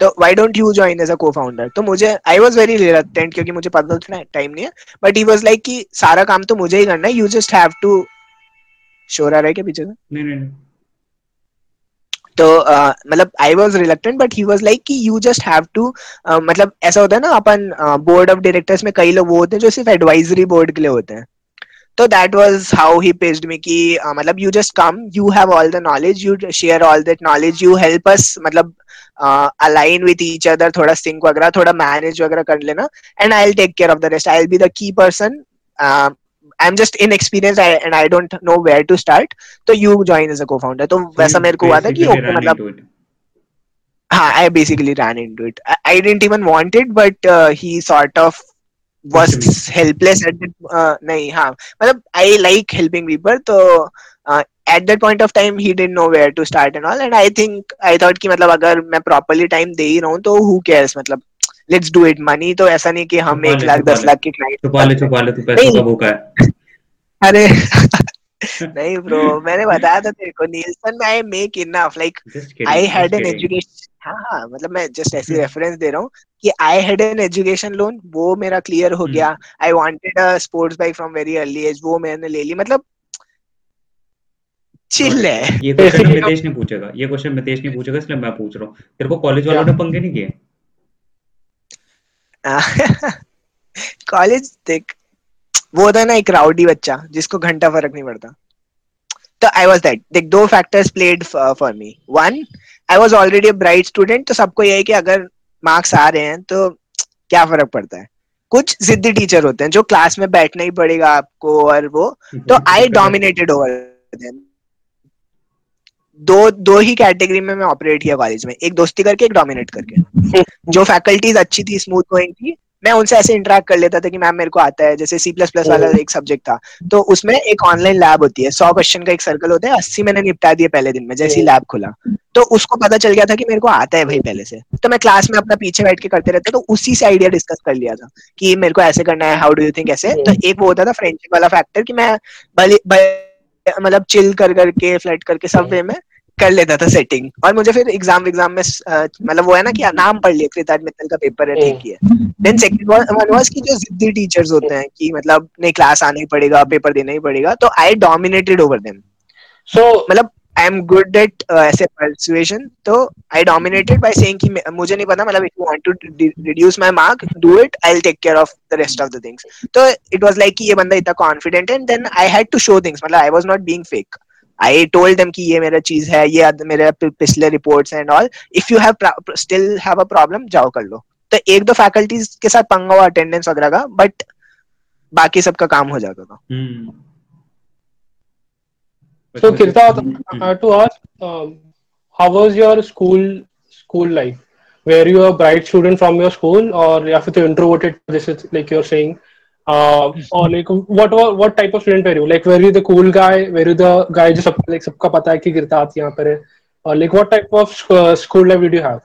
तो why don't you join as a co-founder तो मुझे आई वाज वेरी रिलक्टेंट क्योंकि मुझे पता था टाइम नहीं है बट ही वाज लाइक कि सारा काम तो मुझे ही करना है यू जस्ट हैव टू शोर आ रहा है क्या पीछे से नहीं नहीं तो मतलब I was reluctant but he was like कि यू जस्ट हैव टू मतलब ऐसा होता है ना अपन बोर्ड ऑफ़ डायरेक्टर्स में कई लोग वो होते हैं जो सिर्फ़ एडवाइजरी बोर्ड के लिए होते हैं। तो that was how he pushed me कि मतलब you just come you have all the knowledge you share all that knowledge you help us मतलब अलाइन विथ ईच अदर थोड़ा सिंक वगैरह, थोड़ा मैनेज वगैरह कर लेना and I take care of the rest I be the key person I am just in and I don't know where to start तो you join as a co तो वैसा मेरे को हुआ था कि मतलब हाँ I basically run in it I didn't even want it but he sort of was helpless at that नहीं हाँ. मतलब आई लाइक हेल्पिंग पीपल तो at that point of time he didn't know where to start and all and I think I thought कि मतलब अगर मैं properly time दे ही रहा हूँ तो हु केयर्स मतलब लेट्स डू इट मनी तो ऐसा नहीं कि हम एक लाख दस लाख के क्लाइंट छुपा ले छुपा ले तू पैसे का भूखा है। अरे नहीं ब्रो मैंने बताया था तेरे को नीलसन में I make enough like I had an education हाँ हाँ मतलब मैं जस्ट ऐसी रेफरेंस दे रहा हूँ कि I had an education loan वो मेरा क्लियर हो गया. I wanted a sports bike from very early age वो मैंने ले ली. मतलब चिल है। ये क्वेश्चन मितेश ने पूछेगा ये क्वेश्चन मितेश ने पूछेगा इसलिए मैं पूछ रहा हूँ। तेरे को कॉलेज वालों ने पंगे नहीं किए? कॉलेज देख वो था ना एक राउडी बच्चा जिसको घंटा फ़र्क नहीं पड़ता। तो आई वॉज़ दैट देख दो factors played for me one I was already a bright student तो सबको यही कि अगर मार्क्स आ रहे हैं तो क्या फ़र्क पड़ता है? कुछ जिद्दी टीचर होते हैं जो क्लास में बैठना ही पड़ेगा आपको और वो। तो आई डोमिनेटेड ओवर देम दो दो ही कैटेगरी में मैं ऑपरेट किया कॉलेज में। एक दोस्ती करके एक डोमिनेट करके। जो फैकल्टीज अच्छी थी स्मूथ गोइंग थी मैं उनसे ऐसे इंटरेक्ट कर लेता था कि मैम मेरे को आता है। जैसे सी प्लस प्लस वाला एक सब्जेक्ट था। तो उसमें एक ऑनलाइन लैब होती है। सौ क्वेश्चन का एक सर्कल होता है। अस्सी मैंने निपटा दिए पहले दिन में जैसे ही लैब खुला। तो उसको पता चल गया था कि मेरे को आता है भाई पहले से। तो मैं क्लास में अपना पीछे बैठ के करते रहता तो उसी से आइडिया डिस्कस कर लिया था कि मेरे को ऐसे करना है हाउ डू यू थिंक ऐसे? तो एक वो होता था फ्रेंडशिप वाला फैक्टर कि मैं भले मतलब चिल कर करके फ्लैट करके सब वे में कर लेता था सेटिंग और मुझे फिर एग्ज़ाम एग्ज़ाम में मतलब वो है ना कि नाम पढ़ लिया कृताज मित्तल का पेपर है ठीक है। देन सेकंड वन वाज कि जो जिद्दी टीचर्स होते हैं कि मतलब नहीं क्लास आना ही पड़ेगा पेपर देना ही पड़ेगा तो I dominated over them so मतलब आई एम गुड एट ऐसे परसुएशन तो आई डोमिनेटेड बाय सेइंग कि मुझे नहीं पता मतलब if you want to reduce my mark do it I will take care of the rest of the things तो it was like कि ये बंदा इतना कॉन्फिडेंट है and then I had to show things मतलब I was not being fake I told them कि ये मेरा चीज़ है, ये मेरे पिछले reports and all if you have still have a problem जाओ कर लो. तो एक दो फैकल्टीज के साथ पंगा हुआ अटेंडेंस वगैरह का बट बाकी सबका काम हो जाता था. hmm. So Kirta, I had to ask, um, how was your school school life? Were you a bright student from your school, or या फिर तो introverted? This is like you're saying. Uh, or like what what type of student were you? Like were you the cool guy? Were you the guy जो सब like सबका पता है कि गिरतात यहाँ पर है? Or like what type of uh, school life did you have?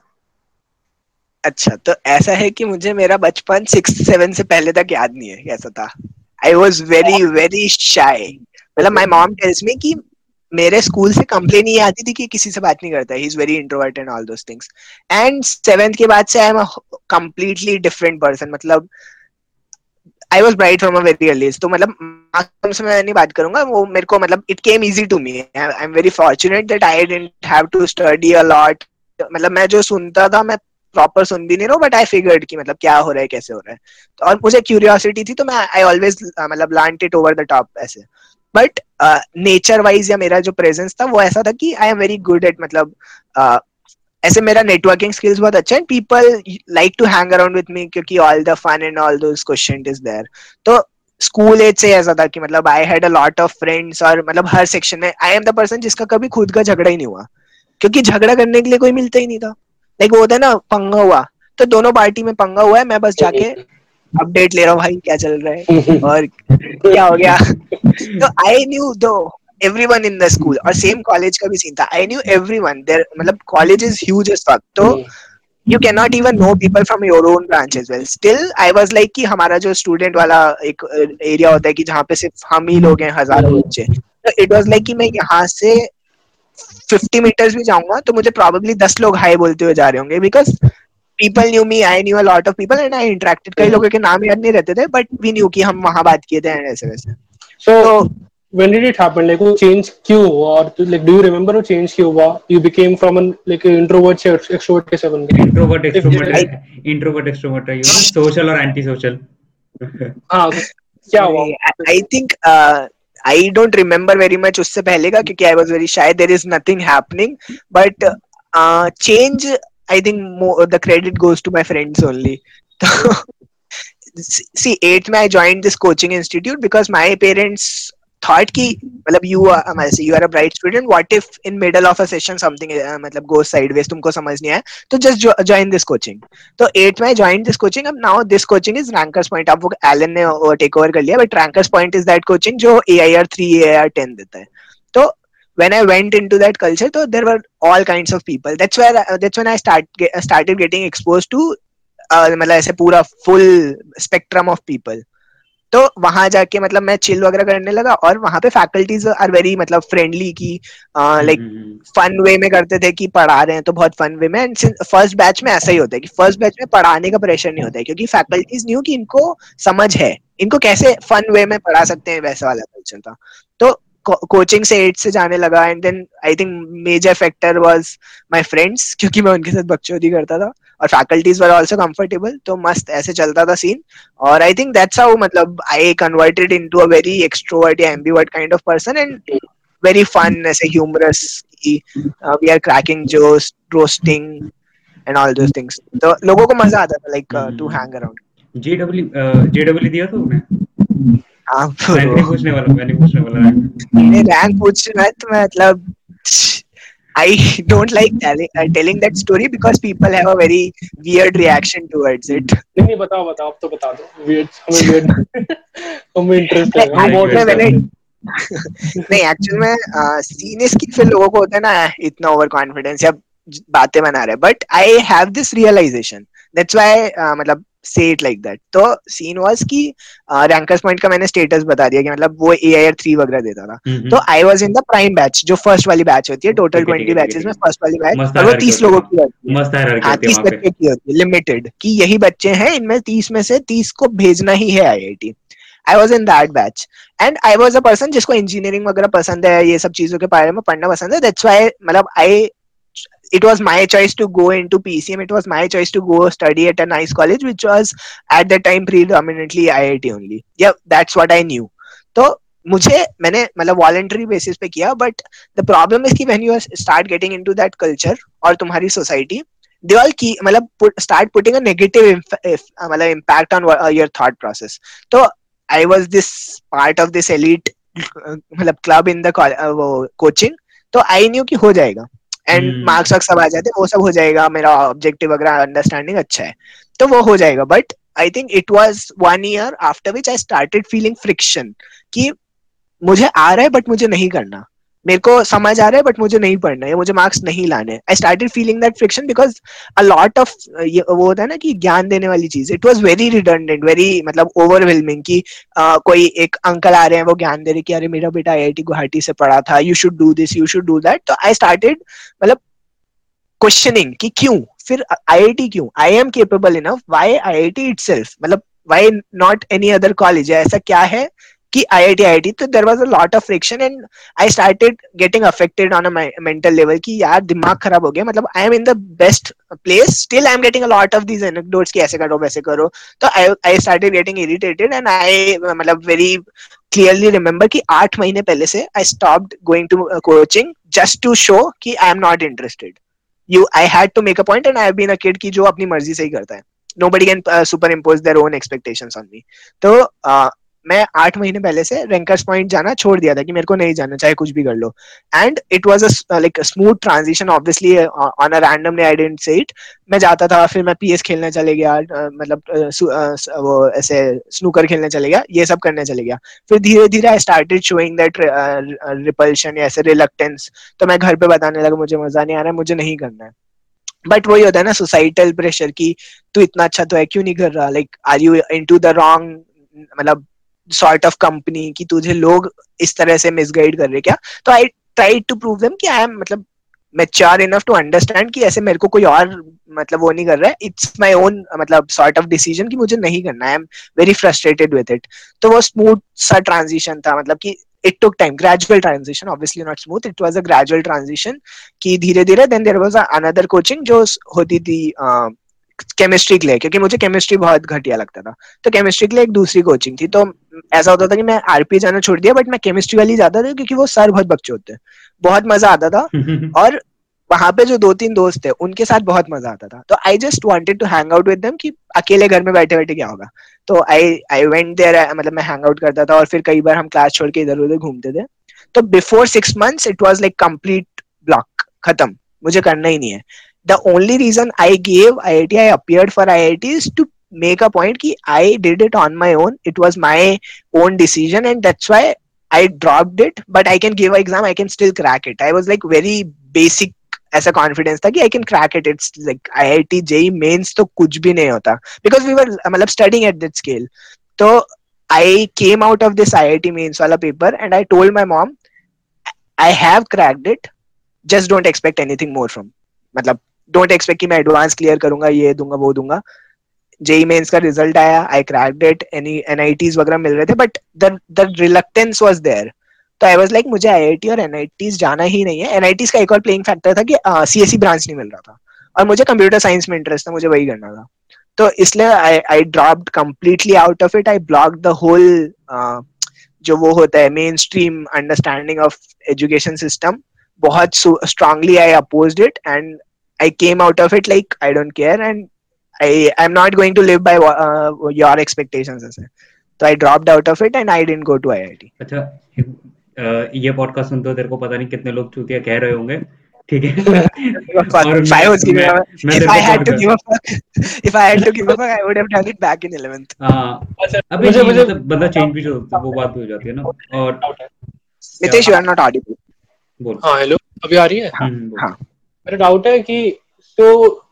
अच्छा तो ऐसा है कि मुझे मेरा बचपन सिक्स सेवन से पहले तक याद नहीं है कैसा था I was very very shy मतलब माई मॉम टेल्स मी कि मेरे स्कूल से कंप्लेन ये आती थी कि किसी से बात नहीं करता। He is very introvert and all those things and seventh के बाद से I am completely different person मतलब I was bright from a very early तो मतलब से मैं नहीं बात करूँगा। वो मेरे को मतलब it came easy to me I am very fortunate that I didn't have to study a lot मतलब मैं जो सुनता था, मैं प्रॉपर सुन भी नहीं रहा बट आई फिगर्ड कि मतलब क्या हो रहा है, कैसे हो रहा है। तो और मुझे क्यूरियोसिटी थी तो मैं आई ऑलवेज मतलब learn it over the top ऐसे। बट नेचर वाइज या मेरा जो प्रेजेंस था वो ऐसा था कि I am very good at मतलब uh, ऐसे मेरा नेटवर्किंग स्किल्स बहुत अच्छा है। People like to hang around with me क्योंकि all the fun and all those question is there तो स्कूल एज से ऐसा था कि मतलब I had a lot of friends और मतलब हर सेक्शन में आई एम द पर्सन जिसका कभी खुद का झगड़ा ही नहीं हुआ। क्योंकि झगड़ा करने के लिए कोई मिलता ही नहीं था। लाइक वो होता है ना पंगा हुआ। तो दोनों पार्टी में पंगा हुआ है मैं बस जाके अपडेट ले रहा हूँ भाई क्या चल रहा है? और क्या हो गया? तो आई न्यू दो एवरीवन इन द स्कूल और सेम कॉलेज का भी सीन था. आई न्यू एवरीवन देयर मतलब college is huge as fuck तो you can not even know people from your own branch as well still I was like कि हमारा जो student वाला एक एरिया होता है कि जहाँ पे सिर्फ़ हम ही लोग हैं हज़ारों बच्चे. तो इट वाज लाइक कि मैं यहाँ से 50 मीटर्स भी जाऊँगा तो मुझे प्रॉब्लली 10 लोग हाई बोलते हुए जा रहे होंगे because people knew me I knew a lot of people and I interacted कई लोगों के नाम याद नहीं रहते थे बट वी न्यू कि हम वहाँ बात किए थे ऐसे वैसे so when did it happen like वो change क्यों हुआ और like do you remember वो change क्यों हुआ you became from an like introvert से extrovert कैसे बन गए introvert extrovert introvert extrovert you know social और anti social हाँ क्या हुआ I think uh, I don't remember very much उससे पहले का क्योंकि I was very shy there is nothing happening but uh, think more the credit goes to my friends only. See, eighth में I joined this coaching institute because my parents thought कि मतलब you are मतलब you are a bright student. What if in middle of a session something uh, मतलब goes sideways तुमको समझ नहीं आया तो just jo- join this coaching. तो eighth में joined this coaching. अब now this coaching is Rankers Point. अब वो Alan ने take over कर लिया but Rankers Point is that coaching जो AIR 3 AIR 10 देता है. When I went into that culture, so there were all kinds of people. That's where uh, that's when I start get, started getting exposed to uh, मतलब ऐसे पूरा full spectrum of people. तो वहाँ जाके मतलब मैं चिल वगैरह करने लगा और वहाँ पे फैकल्टीज आर वेरी मतलब फ्रेंडली की लाइक फन वे में करते थे कि पढ़ा रहे हैं तो बहुत फन वे में एंड फ़र्स्ट बैच में ऐसा ही होता है कि फ़र्स्ट बैच में पढ़ाने का प्रेशर नहीं होता है क्योंकि फैकल्टीज न्यू कि इनको समझ है इनको कैसे फन वे में पढ़ा सकते हैं वैसा वाला कल्चर था तो कोचिंग से एट से जाने लगा and then I think major factor was my friends क्योंकि मैं उनके साथ बकचोदी करता था और फैकल्टीज वर आल्सो कंफर्टेबल तो मस्त ऐसे चलता था सीन और आई थिंक दैट्स हाउ मतलब I converted into a very extrovert या ambivert kind of person and very fun ऐसे humorous we are cracking Jose roasting and all those things तो लोगों को मज़ा आता था like to hang around JW JW दिया तो मैं हाँ पूछने वाला मैंने पूछने वाला। मैंने रैंक पूछना है तो मतलब I don't like telling uh, telling that story because people have a very weird reaction towards it. नहीं नहीं बताओ बताओ अब तो बता दो। Weird हमें weird हमें इंटरेस्ट है। हम बोल मैंने नहीं एक्चुअल में सीन इसकी फिर लोगों को होता है ना इतना ओवर कॉन्फिडेंस या बातें बना रहे but I have this realization that's why मतलब से इट लाइक दैट तो सीन वाज कि रैंकर्स पॉइंट का मैंने स्टेटस बता दिया कि मतलब वो ए आई आर थ्री वगैरह देता था। तो I was in the prime batch जो फ़र्स्ट वाली बैच होती है टोटल ट्वेंटी बैचेस में फ़र्स्ट वाली बैच और वो तीस लोगों की होती है। हाँ तीस बच्चे की होती है लिमिटेड कि यही बच्चे हैं इनमें तीस में से तीस को भेजना ही है IIT I was in that batch and I was a person जिसको इंजीनियरिंग वगैरह पसंद है ये सब चीज़ों के बारे में पढ़ना पसंद है दैट्स वाई मतलब I it was my choice to go into PCM. It was my choice to go study at a nice college, which was at the time predominantly IIT only. Yeah, that's what I knew. तो मुझे मैंने मतलब voluntary basis पे किया but the problem is कि when you start getting into that culture और तुम्हारी society they all की मतलब स्टार्ट पुटिंग अ नेगेटिव मतलब impact on your thought process तो I was this part of this elite मतलब क्लब इन द कोचिंग तो I new कि हो जाएगा एंड मार्क्स वर्क सब आ जाते वो सब हो जाएगा मेरा ऑब्जेक्टिव वगैरह अंडरस्टैंडिंग अच्छा है तो वो हो जाएगा। But I think it was one year after which I started feeling friction कि मुझे आ रहा है बट मुझे नहीं करना। मेरे को समझ आ रहा है बट मुझे नहीं पढ़ना है मुझे मार्क्स नहीं लाने I started feeling that friction because a lot of वो होता है ना कि ज्ञान देने वाली चीज़ it was very redundant very मतलब ओवरवेलमिंग कि uh, कोई एक अंकल आ रहे हैं वो ज्ञान दे रहे कि अरे मेरा बेटा आई आई गुवाहाटी से पढ़ा था you should do this you should do that तो आई स्टार्टेड मतलब क्वेश्चनिंग कि क्यों? फिर आईआईटी क्यों? I am capable enough why IIT itself मतलब why not any other college ऐसा क्या है? कि IIT IIT तो there was a lot of friction and I started getting affected on mental level कि यार दिमाग खराब हो गया। मतलब I am in the best place still I am getting a lot of these anecdotes कि ऐसे करो वैसे करो। तो I started getting irritated and I मतलब वेरी क्लियरली रिमेम्बर कि आठ महीने पहले से I stop going to coaching just to show कि I am not interested you I had to make a point and I been a की जो अपनी मर्ज़ी से ही करता है। Nobody can uh, superimpose their own expectations on me तो uh, मैं आठ महीने पहले से रैंकर्स पॉइंट जाना छोड़ दिया था कि मेरे को नहीं जाना चाहे कुछ भी कर लो। And it was like smooth transition obviously on a randomly I didn't see it मैं जाता था फिर मैं पीएस खेलने चले गया uh, मतलब uh, uh, वो ऐसे स्नूकर खेलने चले गया ये सब करने चले गया। फिर धीरे धीरे I started showing that repulsion या ऐसे रिलक्टेंस तो मैं घर पे बताने लगा मुझे मज़ा नहीं आ रहा है मुझे नहीं करना है। बट वही होता है ना सोसाइटल प्रेशर की तू इतना अच्छा तो है क्यों नहीं कर रहा? Like are you into the wrong मतलब सॉर्ट ऑफ़ कंपनी की तुझे लोग इस तरह से मिसगाइड कर रहे क्या? तो I try to prove them कि आई एम मतलब मैच्योर इनफ टू अंडरस्टैंड कि ऐसे मेरे को कोई और मतलब वो नहीं कर रहा है। इट्स माय ओन मतलब सॉर्ट ऑफ़ डिसीज़न कि मुझे नहीं करना I am very frustrated with it तो वो स्मूथ सा ट्रांजिशन था मतलब कि it took time gradual transition obviously not smooth. It was a gradual transition कि धीरे धीरे then there was a, coaching जो होती थी केमिस्ट्री के लिए क्योंकि मुझे केमिस्ट्री बहुत घटिया लगता था। तो केमिस्ट्री के लिए एक दूसरी कोचिंग थी तो ऐसा होता था कि मैं आरपी जाना छोड़ दिया बट मैं केमिस्ट्री वाली जाता था क्योंकि वो सर बहुत बच्चे होते हैं बहुत मज़ा आता था और वहाँ पे जो दो तीन दोस्त थे उनके साथ बहुत मज़ा आता था। तो I just wanted to hang out with them कि अकेले घर में बैठे बैठे क्या होगा। तो आई आई वेंट देयर मतलब मैं हैंग आउट करता था और फिर कई बार हम क्लास छोड़ के इधर उधर घूमते थे। तो before six months it was like complete block खत्म। मुझे करना ही नहीं है। The only reason I gave I I T I appear for I I T is to make a point ki I did it on my own. It was my own decision, and that's why I dropped it. But I can give an exam. I can still crack it. I was like very basic ऐसा confidence था कि I can crack it it's like I I T JEE mains तो कुछ भी नहीं होता because we were मतलब studying eight that scale तो I came out of this I I T mains वाला paper and I told my mom I have cracked it just don't expect anything more from मतलब don't expect कि मैं advance clear करूँगा, ये दूँगा, वो दूँगा। जेई मेन्स का रिज़ल्ट आया I cracked it any NITs वगैरह मिल रहे थे but the the reluctance was there तो आई वाज लाइक मुझे आईआईटी और एनआईटीज जाना ही नहीं है। एनआईटीज का एक और प्लेइंग फैक्टर था कि सीएससी ब्रांच नहीं मिल रहा था। और मुझे कंप्यूटर साइंस में इंटरेस्ट था, मुझे वही करना था। तो इसलिए I I dropped completely out of it I block the whole जो वो होता है mainstream understanding of education system बहुत strongly I oppose it and I came out of it like I don't care and I I'm not going to live by uh, your expectations ऐसे तो I dropped out of it and I didn't go to IIT अच्छा ये podcast सुनते हो तेरे को पता नहीं कितने लोग चूतिया कह रहे होंगे ठीक है और if I I had to give a fuck if I had to give a fuck I would have done it back in 11th हाँ अबे मुझे मुझे बंदा चेंज भी जो वो बात भी हो जाती है ना और Nitesh you are not audible बोल हाँ हेलो अभी आ रही है हाँ मेरा डाउट है कि तो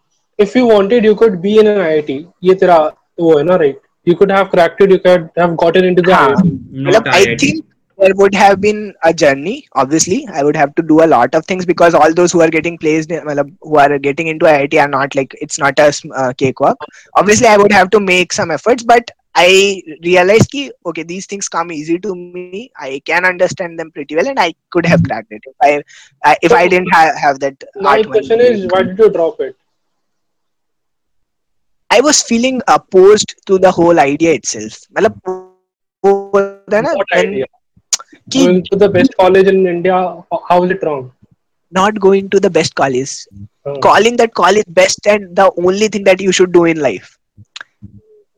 if you wanted you could be in an IIT ये तेरा वो है ना right you could have cracked it you could have gotten into the हाँ, मतलब I think there would have been a journey obviously I would have to do a lot of things because all those who are getting placed मतलब who are getting into IIT are not like it's not a uh, cakewalk obviously I would have to make some efforts but I realized ki okay, these things come easy to me. I can understand them pretty well, and I could have cracked it if I, I if I didn't have, have that. My question is, why did you drop it? I was feeling opposed to the whole idea itself. मतलब what idea? Going to the best college in India, how is it wrong? Not going to the best college. Oh. Calling that college best and the only thing that you should do in life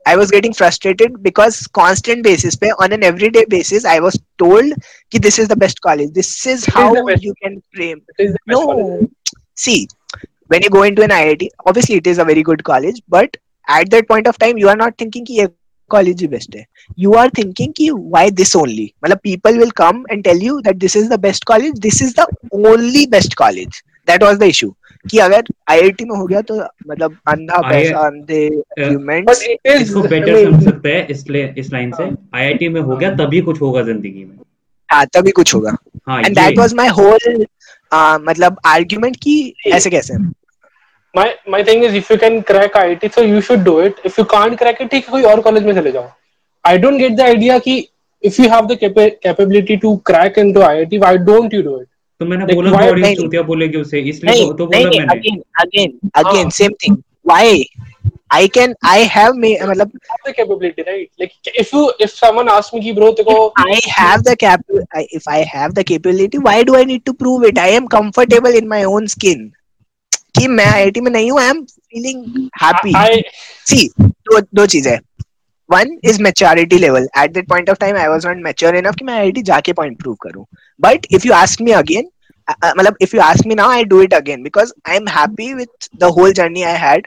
I was getting frustrated because constant basis pe, on an everyday basis I was told that this is the best college. This is how you can frame. No, college. see, when you go into an IIT, obviously it is a very good college, but at that point of time you are not thinking कि college is best You are thinking कि why this only? मतलब people will come and tell you that this is the best college. This is the only best college. That was the issue. कि अगर IIT में हो गया तो मतलब अंधा पैसा अंधे अर्गुमेंट्स इसको बेटर समझ सकते हैं इसलिए इस लाइन से। आईआईटी में हो गया तभी कुछ होगा ज़िंदगी में। हाँ तभी कुछ होगा। And that was my whole मतलब आर्गुमेंट की ऐसे कैसे my my thing is if you can crack IIT so you should do it if you can't crack it ठीक है कोई और कॉलेज में चले जाओ। I don't get the idea कि if you have the capability to crack into IIT why don't you do it तो मैंने like, बोला बॉडी चूतिया बोलेगी उसे। इसलिए नहीं, तो, तो बोला मैंने। Again again again same thing why I can I have मतलब capability right like if you if someone ask me कि ब्रो तेको I have the cap if I have the capability why do I need to prove it I am comfortable in my own skin कि मैं IT में नहीं हूँ I am feeling happy see दो दो चीज़ें one is maturity level at that point of time I was not mature enough कि मैं आईटी जाके पॉइंट प्रूव करूँ. but if you ask me again मतलब if you ask me now I do it again because I am happy with the whole journey I had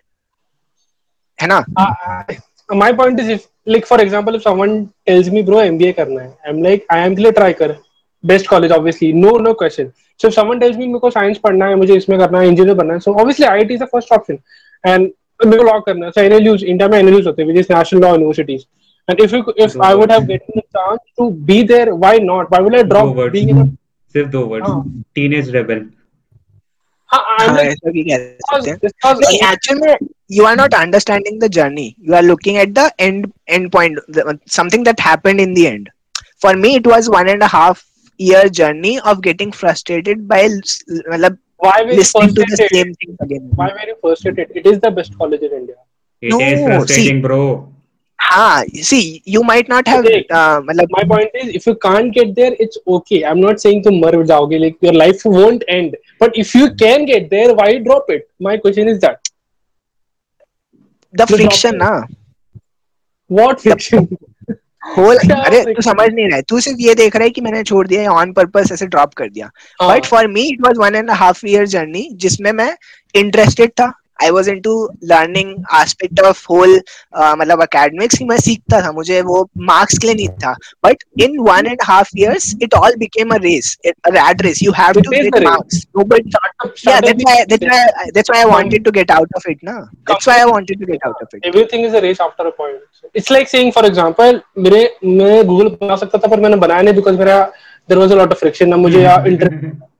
है ना my point is if like for example if someone tells me bro mba karna hai i'm like i am के लिए try कर best college obviously no no question so if someone tells me मेरे को science पढ़ना है मुझे इसमें करना है engineer बनना है so obviously IIT is the first option and मेरे को लॉ करना है एनएलयूज इंडिया में एनएलयूज होते हैं which is national law universities and if you, if I would have gotten the chance to be there, why not? Why would I drop being in a सिर्फ दो word teenage rebel actually you are not understanding the journey you are looking at the end end point the, something that happened in the end for me it was one and a half year journey of getting frustrated by मतलब why were listening to the same things again. Why were you frustrated? It is the best college in India. It no, is frustrating, see, bro. हाँ see you might not have okay. uh, मतलब my point is if you can't get there it's okay I'm not saying तुम मर जाओगे like your life won't end but if you can get there why drop it my question is that the you friction ना what friction whole अरे तू समझ नहीं रहा है तू सिर्फ़ ये देख रहा है कि मैंने छोड़ दिया ऑन पर्पस ऐसे ड्रॉप कर दिया but for me it was one and half year journey जिसमें मैं इंटरेस्टेड था I was into learning aspect of whole मतलब अकेडमिक्स मैं सीखता था मुझे वो मार्क्स के लिए नहीं था। But in one and half years it all became a race rat race you have to get marks yeah that's why that's why that's why i wanted to get out of it na. That's why i wanted to get out of it. Everything is a race after a point. It's like saying for example मेरे मैं Google बना सकता था पर मैंने बनाया नहीं because मेरा there was a lot of friction ना मुझे इंटरेस्ट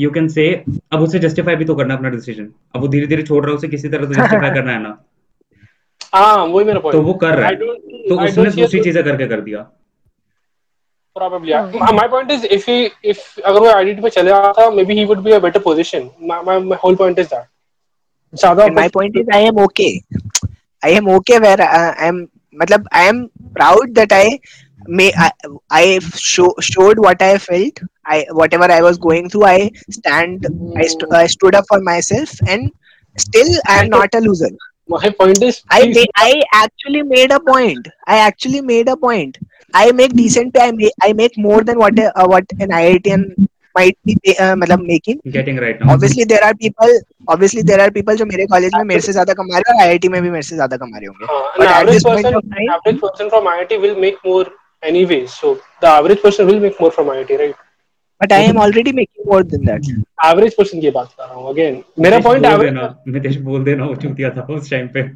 यू कैन से अब उसे जस्टिफाई भी तो करना अपना डिसीज़न अब वो धीरे धीरे छोड़ रहा है उसे किसी तरह तो जस्टिफाई करना है ना हाँ वही मेरा पॉइंट तो वो कर रहा है तो उसने दूसरी चीज़ें करके कर दिया probably yeah. my, my point is if he if अगर वो आईडीटी पे चले आता maybe he would be a better position my, my, my whole point is that ज़्यादा my point is I am okay I am okay where uh, I am मतलब I am proud that I may I, I show, showed what I felt. I whatever I was going through, I stand. I, st- I stood up for myself, and still I am not a loser. My point is, I made, I actually made a point. I actually made a point. I make decent pay. I make, I make more than what a, uh, what an IITian might be uh, मतलब making. Getting right now. Obviously there are people. Obviously there are people जो मेरे college में मेरे से ज्यादा कमा रहे हैं और IIT में भी मेरे से ज्यादा कमा रहे होंगे. Uh, an average person, average person from IIT will make more anyway. So the average person will make more from IIT, right? But I am already making more than that. Average person की बात कर रहा हूँ again. मेरा point average. Mitesh बोल देना वो चूतिया था उस time पे.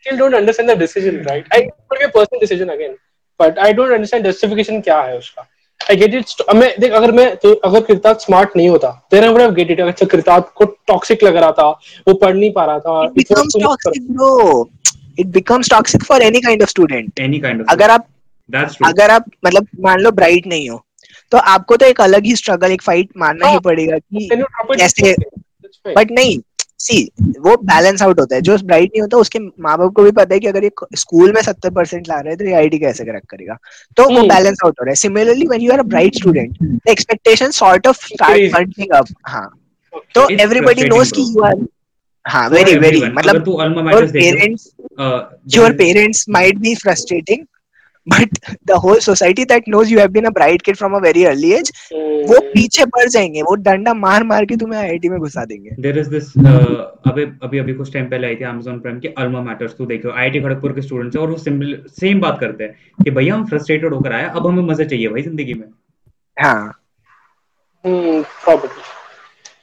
Still don't understand the decision, right? I could be a personal decision again, but I don't understand justification क्या है उसका. I get it. मैं देख अगर मैं तो अगर कृतार्थ स्मार्ट नहीं होता then I would have get it. अच्छा कृतार्थ को टॉक्सिक लग रहा था वो पढ़ नहीं पा रहा था. It becomes toxic, bro. It becomes toxic for any kind of student. Any kind of. अगर आप अगर आप मतलब मान लो ब्राइट नहीं हो तो आपको तो एक अलग ही स्ट्रगल एक फाइट मारना ही हाँ। पड़ेगा कि कैसे बट नहीं सी वो बैलेंस आउट होता है। जो ब्राइट नहीं होता उसके माँ बाप को भी पता है कि अगर ये स्कूल में सत्तर परसेंट ला रहे हैं तो ये आईडी कैसे क्रैक करेगा? तो वो बैलेंस hmm. आउट हो रहा है। Similarly when you are a bright student the expectation sort of start burning up हाँ। तो एवरीबॉडी नोज़ कि यू आर हाँ वेरी वेरी मतलब parents your parents might be frustrating but the whole society that knows you have been a bright kid from a very early age वो hmm. पीछे पड़ जाएँगे वो डंडा मार मार के तुम्हें आईआईटी में घुसा देंगे। देयर इज़ दिस अभी अभी अभी कुछ टाइम पहले आई थी Amazon प्राइम के अल्मा मैटर्स तो देखो आईआईटी खड़गपुर के स्टूडेंट्स और वो सिंपल सेम बात करते हैं कि भैया हम फ्रस्ट्रेटेड होकर आए अब हमें मज़ा चाहिए भाई ज़िंदगी में। हाँ। हम्म probably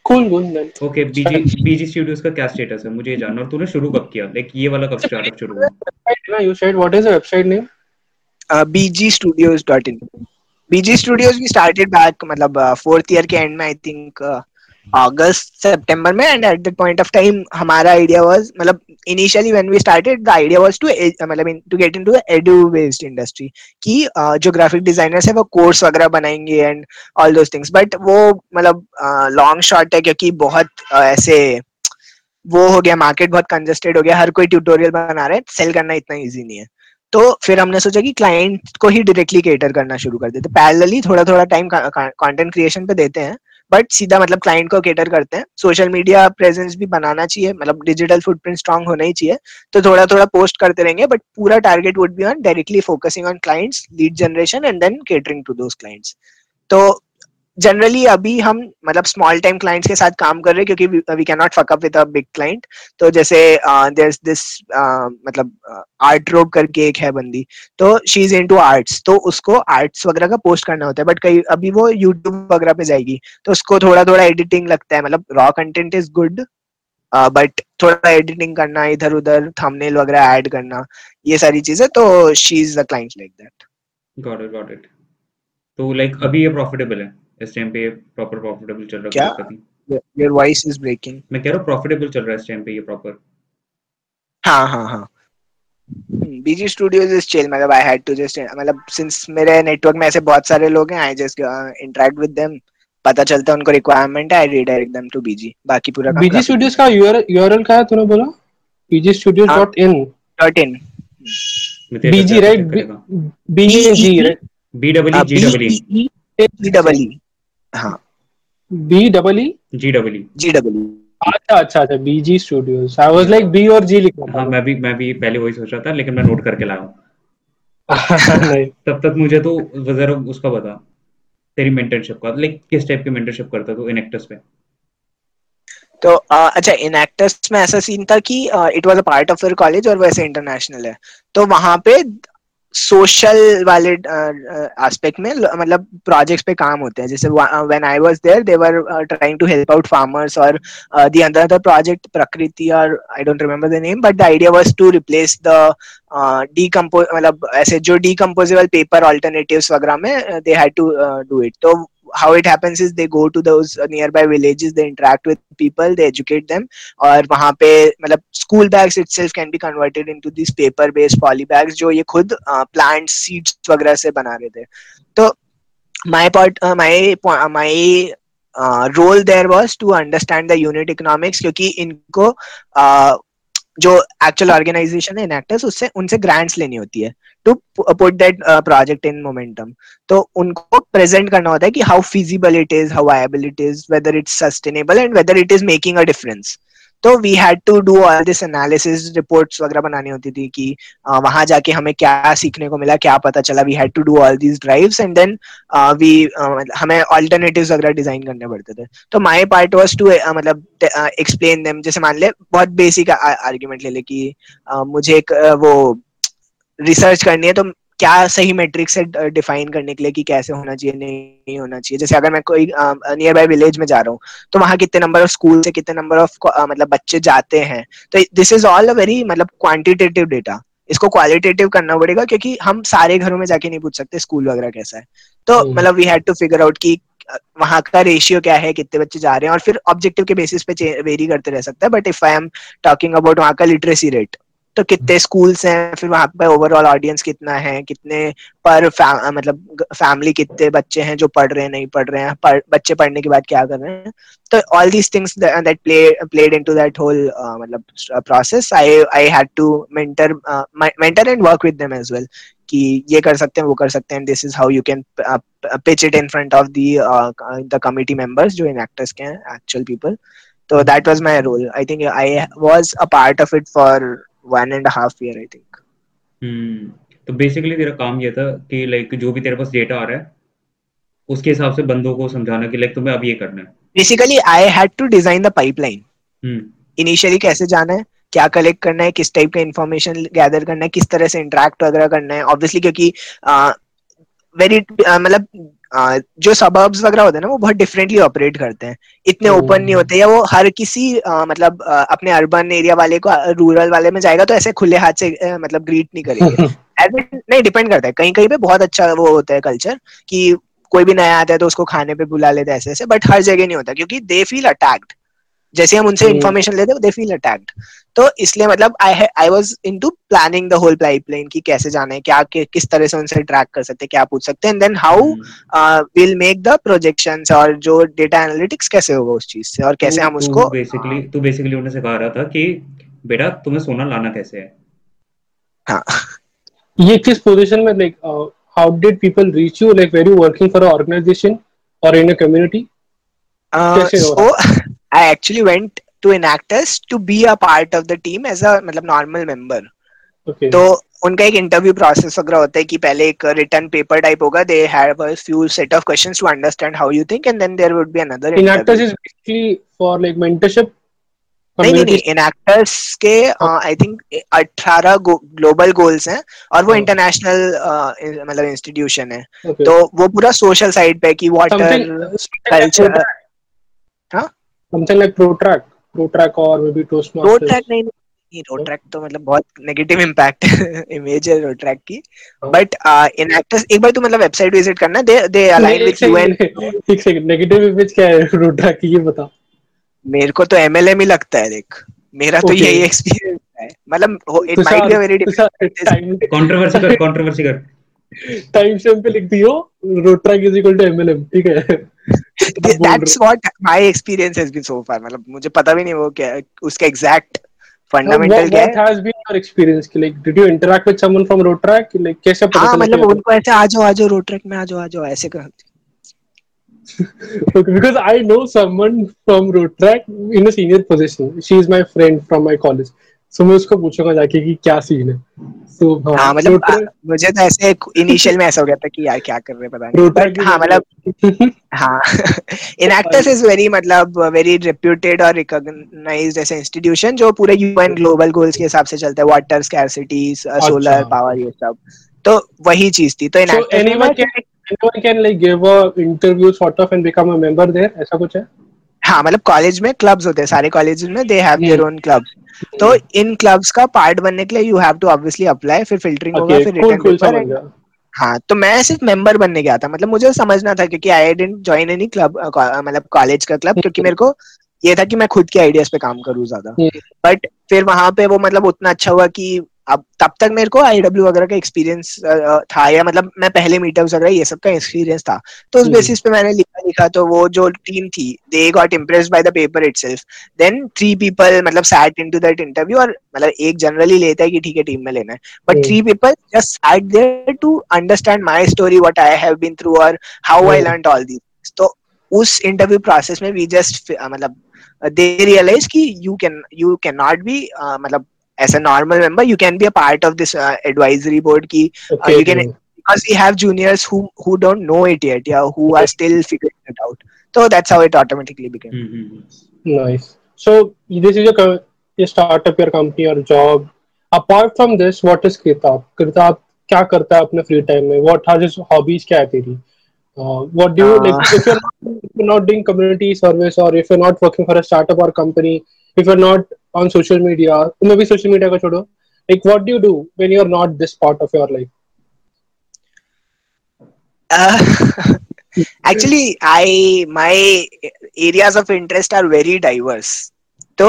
cool cool then okay BG BG studios का क्या स्टेटस है? मुझे ये जानना और तूने शुरू कब किया? लाइक ये वाला कब स्टार्टअप शुरू हुआ? You said what is the website name bgstudios.in bg studios we started back मतलब फोर्थ uh, ईयर के एंड में आई थिंक अगस्त सितंबर में and at that point of time हमारा आइडिया वाज मतलब initially when we started the idea was to मतलब to get into edu based industry कि uh, जो ग्राफिक डिजाइनर्स है वो कोर्स वगैरह बनाएँगे and all those things but वो मतलब लॉन्ग uh, शॉट है क्योंकि बहुत uh, ऐसे वो हो गया मार्केट बहुत कंजेस्टेड हो गया हर कोई ट्यूटोरियल बना रहा है सेल करना इतना इजी नहीं है। तो फिर हमने सोचा कि क्लाइंट को ही डायरेक्टली केटर करना शुरू कर देते पैरेलली थोड़ा थोड़ा टाइम कंटेंट क्रिएशन पे देते हैं बट सीधा मतलब क्लाइंट को केटर करते हैं। सोशल मीडिया प्रेजेंस भी बनाना चाहिए मतलब डिजिटल फुटप्रिंट स्ट्रांग होना ही चाहिए। तो थोड़ा थोड़ा पोस्ट करते रहेंगे बट पूरा target would be on directly focusing on clients lead generation and then catering to those clients तो जनरली अभी हम मतलब स्मॉल टाइम क्लाइंट्स के साथ काम कर रहे हैं, क्योंकि we can not fuck up with a big client तो जैसे देयर इज़ दिस मतलब आर्ट रोब करके एक है बंदी। तो शी इज़ इनटू आर्ट्स तो उसको आर्ट्स वगैरह का पोस्ट करना होता है बट कई, अभी वो यूट्यूब वगैरह पे जाएगी तो उसको थोड़ा थोड़ा एडिटिंग लगता है मतलब raw content is good but थोड़ा एडिटिंग करना इधर उधर थंबनेल वगैरह ऐड करना, ये सारी चीज़ें तो she is the client like that got it got it तो लाइक अभी ये प्रॉफिटेबल है? इस टाइम पे प्रॉपर प्रॉफिटेबल चल रहा है क्या योर वॉइस इज़ ब्रेकिंग मैं कह रहा हूँ प्रॉफिटेबल चल रहा है इस टाइम पे ये प्रॉपर हाँ हाँ हाँ बीजी स्टूडियोज इज़ चिल मतलब आई हैड टू जस्ट मतलब सिंस मेरे नेटवर्क में ऐसे बहुत सारे लोग हैं I just interact with them पता चलता है उनको रिक्वायरमेंट है I redirect them to BG बाकी पूरा बीजी स्टूडियोज का यूआरएल क्या है तूने बोला bgstudios.in dot in BG right BG right B double E G double E G double E हाँ। B double E G double E G double E अच्छा अच्छा अच्छा BG studios I was like B और G लिखा हाँ मैं भी मैं भी पहले वही सोच रहा था लेकिन मैं नोट करके लाया हूँ। तब तक मुझे तो जरा उसका बता तेरी मेंटरशिप का। लाइक किस टाइप की मेंटरशिप करता तू इनेक्टस पे? तो अच्छा इनेक्टस में ऐसा सीन था कि it was a part of your college और वैसे इंटरनेशनल है। तो वहाँ पे सोशल वाले एस्पेक्ट में मतलब प्रोजेक्ट्स पे काम होते हैं। जैसे when I was there they were trying to help out farmers और द अनदर प्रोजेक्ट प्रकृति और I don't remember the name but the idea was to replace the decompose मतलब ऐसे जो डीकम्पोजेबल पेपर ऑल्टरनेटिव वगैरह में they had to do it तो how it happens is they go to those nearby villages they interact with people they educate them और वहाँ पे मतलब school bags itself can be converted into these paper based poly bags जो ये खुद plant seeds वगैरह से बना रहे थे तो my part uh, my my uh, role there was to understand the unit क्योंकि इनको uh, जो एक्चुअल ऑर्गेनाइजेशन है इनएक्टर्स उससे उनसे ग्रांट्स लेनी होती है to put that project in momentum तो उनको प्रेजेंट करना होता है कि how feasible it is how viable it is whether it's sustainable and whether it is making a difference तो we had to do all this analysis reports वगैरह बनानी होती थी कि uh, वहाँ जाके हमें क्या सीखने को मिला क्या पता चला। We had to do all these drives and then we हमें ऑल्टरनेटिव्स वगैरह डिज़ाइन करने पड़ते थे। तो माय पार्ट वाज टू मतलब एक्सप्लेन देम जैसे मान ले बहुत बेसिक आर्ग्यूमेंट ले ले कि uh, मुझे एक uh, वो रिसर्च करनी है तो क्या सही मेट्रिक से डिफाइन करने के लिए कि कैसे होना चाहिए नहीं होना चाहिए? जैसे अगर मैं कोई नियर बाय विलेज में जा रहा हूँ तो वहाँ कितने नंबर ऑफ़ स्कूल से कितने नंबर ऑफ़ मतलब बच्चे जाते हैं? तो this is all a very मतलब क्वांटिटेटिव डेटा इसको क्वालिटेटिव करना पड़ेगा क्योंकि हम सारे घरों में जाके नहीं पूछ सकते स्कूल वगैरह कैसा है। तो हम्म। मतलब we had to figure out कि वहाँ का रेशियो क्या है कितने बच्चे जा रहे हैं और फिर ऑब्जेक्टिव के बेसिस पे वेरी करते रह सकता है but if I am talking about वहाँ का लिटरेसी रेट तो कितने स्कूल्स हैं फिर वहाँ पे ओवरऑल ऑडियंस कितना है कितने पर फा, मतलब फैमिली कितने बच्चे हैं जो पढ़ रहे हैं नहीं पढ़ रहे हैं पढ़, बच्चे पढ़ने के बाद क्या कर रहे हैं? तो all these things that play played that whole मतलब process I I had to mentor mentor and work with them as well कि ये कर सकते हैं वो कर सकते हैं this is how you can pitch it in front of the the committee members जो इन एक्टर्स के हैं एक्चुअल पीपल तो that was my role I think I was a part of it for one and half year I think तो basically तेरा काम ये था कि लाइक जो भी तेरे पास डेटा आ रहा है उसके हिसाब से बंदों को समझाना कि लाइक तुम्हें अब ये करना है। Basically I had to design the pipeline initially कैसे जाना है क्या कलेक्ट करना है किस टाइप का इंफॉर्मेशन गैदर करना है किस तरह से इंटरेक्ट वगैरह करना है। ऑब्वियसली क्योंकि वेरी मतलब जो सबर्ब्स वगैरह होते हैं ना वो बहुत डिफरेंटली ऑपरेट करते हैं। इतने ओपन. नहीं होते या वो हर किसी आ, मतलब आ, अपने अर्बन एरिया वाले को रूरल वाले में जाएगा तो ऐसे खुले हाथ से आ, मतलब ग्रीट नहीं करेंगे। नहीं डिपेंड करता है। कहीं कहीं पे बहुत अच्छा वो होता है कल्चर की कोई भी नया आता है तो उसको खाने पे बुला लेते हैं ऐसे ऐसे बट हर जगह नहीं होता क्योंकि दे फील अटैक्ड जैसे हम उनसे इन्फॉर्मेशन hmm. लेते दे फील अटैक्ड तो इसलिए मतलब I I was into planning the whole pipeline कि कैसे जाना है क्या कि, किस तरह से उनसे ट्रैक कर सकते हैं क्या पूछ सकते हैं and then how will make the projections और जो डेटा एनालिटिक्स कैसे होगा उस चीज़ से और कैसे हम उसको बेसिकली तू बेसिकली उन्हें सिखा रहा था कि बेटा तुम्हें सोना लाना कैसे है? हाँ। ये किस पोजीशन में like how did people reach you like where you working for a organization और इन अ कम्युनिटी कैसे हो? I actually went to Enactus to be a part of the team as a मतलब normal member. Okay. तो उनका एक interview process वगैरह होता है कि पहले एक रिटर्न पेपर टाइप होगा they have a few set of questions to understand how you think and then there would be another Enactus is basically for like mentorship नहीं नहीं नहीं इनएक्टर्स के आई थिंक 18 ग्लोबल गोल्स हैं और वो international uh, मतलब institution है। तो वो पूरा सोशल साइड पे कि वाटर कल्चर हाँ? Something like protrack protrack or maybe toastmasters. Protrack नहीं नहीं रोट्रैक तो मतलब बहुत नेगेटिव इम्पैक्ट इमेज है रोट्रैक की. बट इन एक्टर्स एक बार तू मतलब वेबसाइट विज़िट करना they they align with UN एक सेकंड नेगेटिव इमेज क्या है रोट्रैक की ये बता। मेरे को तो एमएलएम ही लगता है देख। मेरा तो यही एक्सपीरियंस है। मतलब it might be a very different controversy कर कंट्रोवर्सी कर। टाइम स्टैम्प पे लिख दियो Rotaract is equal to MLM ठीक है? That's what my experience has been so far मतलब मुझे पता भी नहीं वो क्या उसका एग्जैक्ट फंडामेंटल क्या है what has been your experience like did you interact with someone from rotrack like कैसे पता हाँ मतलब उनको ऐसे आ जाओ आ जाओ रोट्रैक में आ जाओ आ जाओ ऐसे कर okay, because I know someone from Rotrack in a senior position. She is my friend from my college. So मैं उसको पूछूँगा जाके कि क्या सीन है तो हाँ मतलब मुझे तो ऐसे इनिशियल में ऐसा हो गया था कि यार क्या कर रहे पता नहीं। बट हाँ मतलब हाँ इनएक्टर्स इज़ वेरी मतलब वेरी रेप्यूटेड और रिकॉग्नाइज्ड ऐसे इंस्टीट्यूशन जो पूरे यूएन ग्लोबल गोल्स के हिसाब से चलता है वाटर स्कैरसिटीज सोलर पावर ये सब। तो वही चीज़ थी तो Interactors anyone can like give a interview sort of and become a member there ऐसा कुछ है? हाँ मतलब कॉलेज में क्लब्स होते हैं सारे कॉलेज में they have their own clubs तो इन क्लब्स का पार्ट बनने के लिए you have to obviously apply फिर फिल्टरिंग होगा फिर रिटर्न पेपर हाँ तो मैं सिर्फ़ मेंबर बनने गया था। मतलब मुझे समझना था क्योंकि I didn't join any club मतलब कॉलेज का क्लब क्योंकि मेरे को ये था कि मैं खुद के आइडियाज़ पे काम करूँ ज़्यादा। बट फिर वहाँ पे वो मतलब उतना अच्छा हुआ कि अब तब तक मेरे को आई डब्ल्यू वगैरह का एक्सपीरियंस था या मतलब मैं पहले मीटअप्स वगैरह ये सब का एक्सपीरियंस था। तो उस बेसिस पे मैंने लिखा लिखा तो वो जो टीम थी they got impressed by the paper itself then three people मतलब सैट इनटू दैट इंटरव्यू और मतलब एक जनरली लेता है कि ठीक है टीम में लेना है। But three people just sat there to understand my story what I have been through और how I learn all this तो उस इंटरव्यू प्रोसेस में वी जस्ट मतलब दे रियलाइज़ कि you can you can not be मतलब as a normal member you can be a part of this uh, advisory board ki okay, uh, you can because we have juniors who who don't know it yet yeah who are still figuring it out so that's how it automatically became mm-hmm. nice so this is your, your startup your company or job apart from this what is kritab kritab क्या करता है अपने free time में what are his hobbies क्या है तेरी what do you uh, like if you're not, if you're not doing community service or if you're not working for a startup or company if you're not on social media maybe social media ka chodo like what do you do when you're not this part of your life uh, actually i my areas of interest are very diverse तो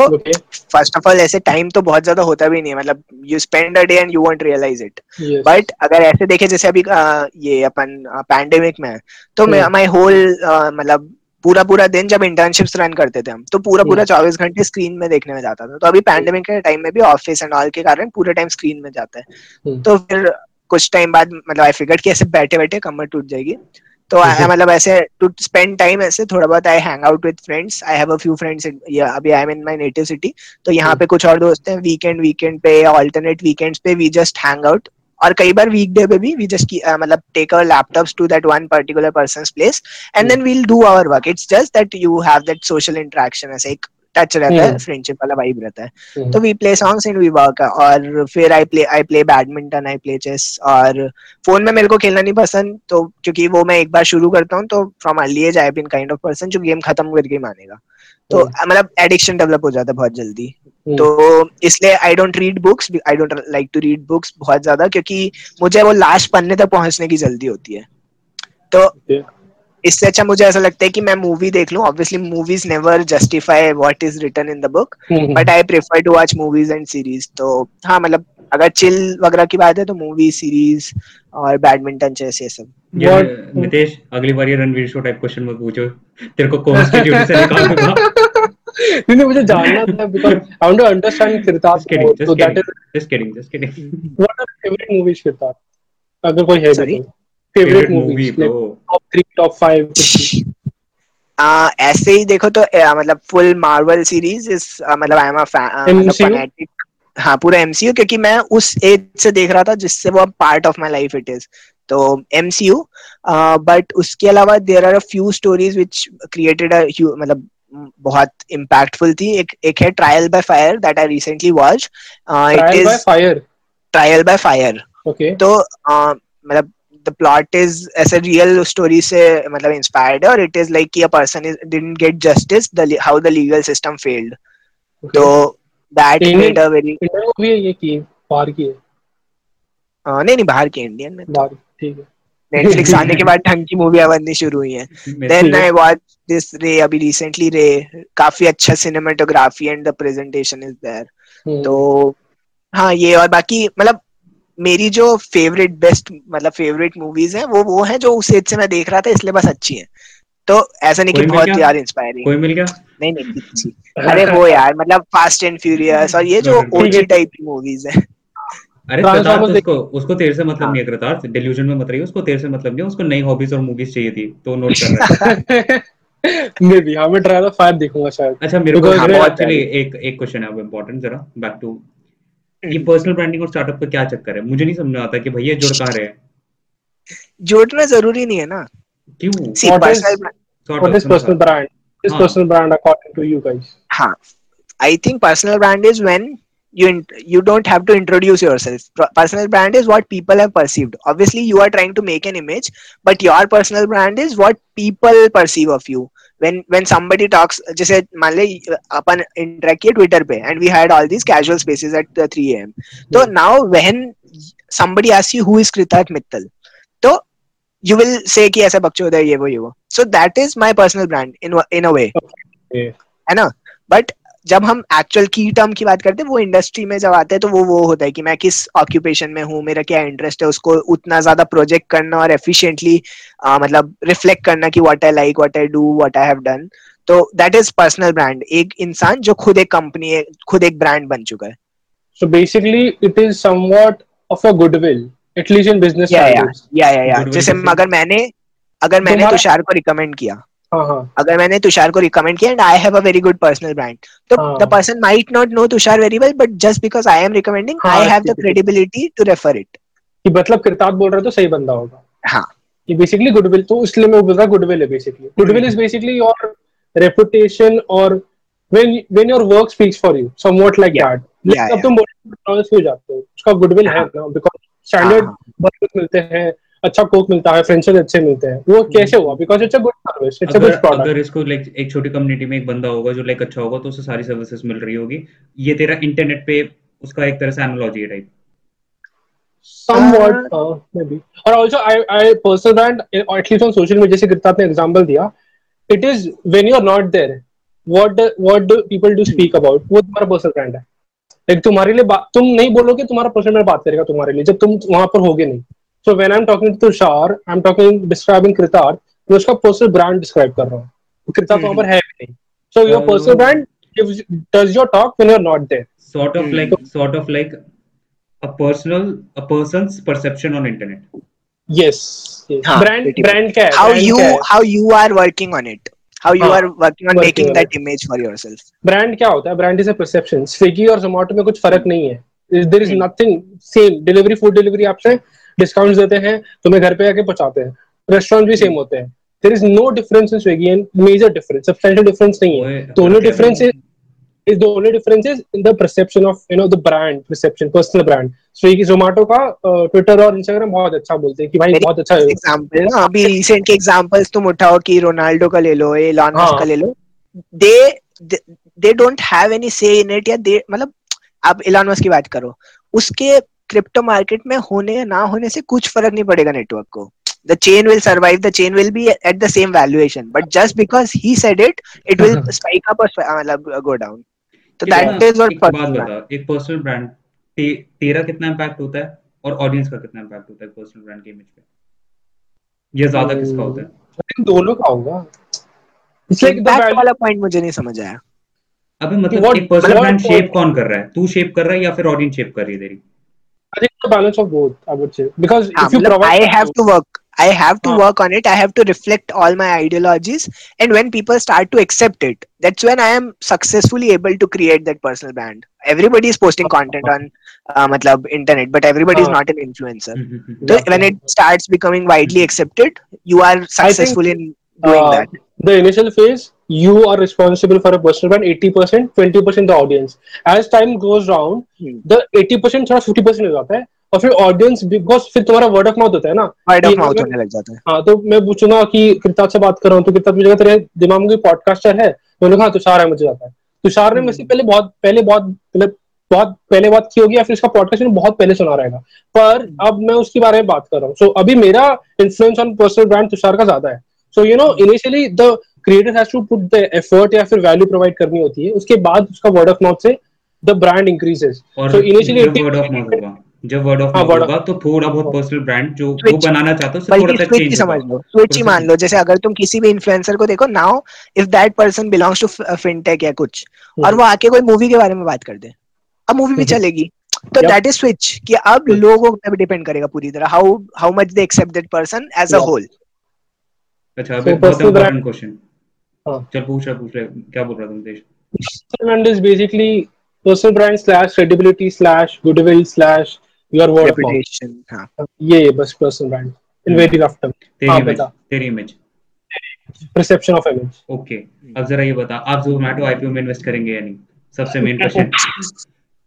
first of all ऐसे time तो बहुत ज़्यादा होता भी नहीं है मतलब you spend a day and you won't realise it but अगर ऐसे देखे जैसे अभी आ, ये अपन पैंडेमिक में है तो माई होल मतलब पूरा पूरा दिन जब इंटर्नशिप्स रन करते थे हम तो पूरा पूरा चौबीस घंटे स्क्रीन में देखने में जाता था। तो अभी पैंडेमिक के टाइम में भी ऑफ़िस एंड ऑल के कारण पूरे टाइम स्क्रीन में जाता है। तो फिर कुछ टाइम बाद मतलब आई फिगर कि ऐसे बैठे बैठे कमर टूट जाएगी। तो मतलब ऐसे टू स्पेंड टाइम ऐसे थोड़ा बहुत I hang out with friends I have a few friends अभी I am in my native city तो यहाँ पे कुछ और दोस्त हैं वीकेंड वीकेंड पे ऑल्टरनेट वीकेंड्स पे वी जस्ट हैंग आउट और कई बार वीकडे पे भी वी जस्ट मतलब take our laptops to that one particular person's place and then we'll do our work it's just that you have that social interaction ऐसे एक touch रहता है फ्रेंडशिप वाला वाइब रहता है। तो we play songs and we work और फिर I play I play badminton I play chess और फ़ोन में मेरे को खेलना नहीं पसंद तो क्योंकि वो मैं एक बार शुरू करता हूँ तो from early age I been kind of person जो गेम खत्म करके मानेगा। तो मतलब एडिक्शन डेवलप हो जाता है बहुत जल्दी। तो इसलिए I don't read books I don't like to read books बहुत ज़्यादा क्योंकि मुझे वो लास्ट पन्ने तक पहुँचने की जल्दी होती है। तो इससे अच्छा मुझे ऐसा लगता है कि मैं मूवी देख लूँ। Obviously movies never justify what is written in the book but I prefer to watch movies and series तो हाँ मतलब अगर चिल वगैरह की बात है तो मूवी सीरीज़ और बैडमिंटन चेस ये सब। नितेश अगली बार ये रणवीर शो टाइप क्वेश्चन मत पूछो। तेरे को कॉन्स्टिट्यूट से निकाल दूँगा नहीं मुझे जानना था because I want to understand Kirtar so that is just kidding just kidding. what are favorite movies Kirtar अगर कोई है तो। Favourite movie top three top five ऐसे ही देखो तो मतलब फुल मार्वल सीरीज़ इस मतलब आई एम अ फैनेटिक हाँ पूरा एमसीयू क्योंकि मैं उस एज से देख रहा था जिससे वो part of my life it is तो एमसीयू बट उसके अलावा there are a few stories which created मतलब बहुत इम्पैक्टफुल थी। एक एक है trial by fire that I recently watch it is fire trial by fire तो मतलब the plot is as a real story से मतलब inspired है और it is like कि a person is, didn't get justice the how the legal system failed okay. तो that Indian, made a very Indian है ये की बाहर की है? आ, नहीं नहीं बाहर की इंडियन में बाहर ठीक है। नेटफ्लिक्स आने के बाद ढंग की मूवी बननी शुरू हुई है। देन आई वॉच दिस रे अभी रिसेंटली रे काफ़ी अच्छा cinematography and the presentation is there तो हाँ ये और बाकी मतलब मेरी जो फेवरेट बेस्ट मतलब फेवरेट मूवीज़ है वो वो है जो उस एज से मैं देख रहा था इसलिए बस अच्छी है। तो ऐसा नहीं कि बहुत यार इंस्पायरिंग कोई मिल गया? नहीं नहीं अच्छी अरे वो यार मतलब फास्ट एंड फ्यूरियस और ये जो ओजी टाइप की मूवीज़ है। अरे प्रताप उसको उसको तेरे से मतलब नहीं है डिल्यूजन में मत रहिए उसको तेरे से मतलब नहीं उसको नई हॉबीज और मूवीज़ चाहिए थी तो नोट कर रहा है। मे बी हाँ मैं ट्रायल फायर देखूँगा शायद। अच्छा मेरे को हाँ एक्चुअली एक एक क्वेश्चन है अब इंपॉर्टेंट जरा बैक टू ये पर्सनल ब्रांडिंग और स्टार्टअप का क्या चक्कर है? मुझे नहीं समझ में आता कि भैया जुड़ कहाँ रहे हैं? जोड़ना ज़रूरी नहीं है ना। क्यों? Is personal brand is हाँ. personal brand according to you guys. हाँ I think personal brand is when you you don't have to introduce yourself personal brand is what people have perceived obviously you are trying to make an image but your personal brand is what people perceive of you when when somebody talks जैसे मान ले अपन interact किए Twitter पे and we had all these casual spaces at 3 am so hmm. now when somebody asks you who is Kritarth Mittal तो you will say कि ऐसा बकचोद है ये वो ये वो so that is my personal brand in in a way है ना but जब हम एक्चुअल की टर्म की बात करते हैं वो इंडस्ट्री में जब आते हैं तो वो वो होता है कि मैं किस ऑक्यूपेशन में हूँ मेरा क्या इंटरेस्ट है उसको उतना ज़्यादा प्रोजेक्ट करना और एफिशिएंटली मतलब रिफ्लेक्ट करना कि what I like what I do what I have done तो दैट इज़ पर्सनल ब्रांड एक इंसान जो खुद एक कंपनी है खुद एक ब्रांड बन चुका है। So basically it is somewhat of a goodwill at least in business या या या जैसे अगर मैंने अगर मैंने तुषार को रिकमेंड किया. अगर मैंने तुषार को रिकमेंड किया and I have a very good personal brand तो the person might not know Tushar very well but just because I am recommending I have the credibility to refer it कि मतलब किरताब बोल रहा है तो सही बंदा होगा। हाँ। कि बेसिकली गुडविल तो इसलिए मैं बोल रहा गुडविल है basically goodwill is basically your reputation और when when your work speaks for you somewhat like yeah. that yeah, अब तुम हो जाते हो। उसका गुडविल है ना बिकॉज़ स्टैंडर्ड बर्गर मिलते हैं। अच्छा कोक मिलता है फ्रेंच अच्छे मिलते हैं। वो कैसे हुआ? Because it's a good service it's a good product अगर इसको लाइक एक छोटी कम्युनिटी में एक बंदा होगा जो लाइक अच्छा होगा तो उसे सारी सर्विसेज़ मिल रही होगी। ये तेरा इंटरनेट पे उसका एक तरह से एनालॉजी है type somewhat uh, maybe or also i i personal brand at least on social media जैसे कृता ने एग्जांपल दिया is when you are not there what do, what do people do speak about वो तुम्हारा personal brand है। Like तुम्हारे लिए तुम नहीं बोलोगे तुम्हारा पर्सनल ब्रांड बात करेगा तुम्हारे लिए जब तुम वहाँ पर होगे नहीं। So when I am talking to Tushar I am talking describing Kritarth मैं उसका पर्सनल ब्रांड डिस्क्राइब कर रहा हूँ कृतार्थ वहाँ पर है भी नहीं so your personal brand does your talk when you're not there sort of like sort of like a personal a person's perception on internet yes, yes. हाँ, brand brand क्या है how brand you how you are working on it how you हाँ, are working on working making on that it. image for yourself brand क्या होता है brand is a perception swiggy और zomato में कुछ फ़र्क नहीं है there is nothing same delivery food delivery आपसे डिस्काउंट देते हैं तुम्हें घर पे आके पहुंचाते हैं। रेस्टोरेंट भी सेम होते हैं। There is no difference in Swiggy and major difference substantial difference नहीं है। तो only difference is is the only difference is in the perception of you know the brand perception personal brand. Swiggy Zomato का Twitter और Instagram बहुत अच्छा बोलते हैं कि भाई बहुत अच्छा एग्जांपल ना अभी रिसेंट के एग्जांपल्स तुम उठाओ कि रोनाल्डो का ले लो एलन मस्क का ले लो। They they don't have any say in it या दे मतलब आप एलन मस्क की बात करो उसके क्रिप्टो मार्केट में होने या ना होने से कुछ फ़र्क नहीं पड़ेगा नेटवर्क को। The chain will survive the chain will be at the same valuation but just because he said it it will spike up or मतलब go down. तो दैट इज़ व्हाट बात बता एक पर्सनल ब्रांड ते, तेरा कितना impact होता है और ऑडियंस का कितना इंपैक्ट होता है पर्सनल ब्रांड के इमेज पे? ये ज़्यादा किसका होता है? दोनों का होगा। इसलिए इम्पैक्ट वाला पॉइंट मुझे नहीं समझ आया। अबे मतलब एक पर्सनल ब्रांड शेप कौन कर रहा है? तू शेप कर रहा है या फिर ऑडियंस शेप कर रही है तेरी? I think the balance of both, I would say. Because if um, you provide I have to work. I have to ah. work on it. I have to reflect all my ideologies. And when people start to accept it, that's when I am successfully able to create that personal brand. Everybody is posting content on uh, matlab, internet, but everybody is ah. not an influencer. Mm-hmm, mm-hmm. so when it starts becoming widely mm-hmm. accepted, you are successful think, in doing uh, that. The initial phase, you are responsible for a personal brand 80% 20% the audience. As time goes round hmm. the 80% थोड़ा 50% हो जाता है और फिर audience because फिर तुम्हारा word of mouth होता है ना। वर्ड ऑफ़ माउथ होने लग जाता है। हाँ तो मैं पूछूँगा कि कृताज से बात कर रहा हूँ तो कृताज मुझे तेरे दिमाग में पॉडकास्टर है? मैंने कहा तुषार है मुझे जाता है। तुषार ने मुझसे पहले बहुत पहले बहुत मतलब बहुत पहले बात की होगी या फिर इसका पॉडकास्ट में बहुत पहले सुना रहेगा। पर अब मैं उसके बारे में बात कर रहा हूँ। सो so, अभी मेरा influence on personal brand Tushar का ज़्यादा है। So you know initially the creator has to put the effort या फिर वैल्यू प्रोवाइड करनी होती है। उसके बाद उसका वर्ड ऑफ़ माउथ से the brand increases so initially word of mouth होगा जब वर्ड ऑफ़ माउथ होगा तो थोड़ा बहुत पर्सनल ब्रांड जो वो बनाना चाहते हो थोड़ा सा चेंज समझ लो। स्विच ही मान लो। जैसे अगर तुम किसी भी इन्फ्लुएंसर को देखो now if that person belongs to fintech या कुछ hmm. और वो आके कोई मूवी के बारे में बात कर दे अब मूवी भी hmm. चलेगी। तो दैट इज़ स्विच कि अब लोगों पे डिपेंड करेगा पूरी तरह। How how much they accept that person as a whole अच्छा अभी बहुत इंपॉर्टेंट क्वेश्चन चल पूछ रहा पूछ रहा क्या बोल रहा तुम देश brand is basically personal brand slash credibility slash goodwill slash your word reputation हाँ ये बस personal brand in very rough term तेरी इमेज तेरी image perception of image okay अब जरा ये बता आप जोमेटो आईपीओ में इन्वेस्ट करेंगे या नहीं सबसे मेन क्वेश्चन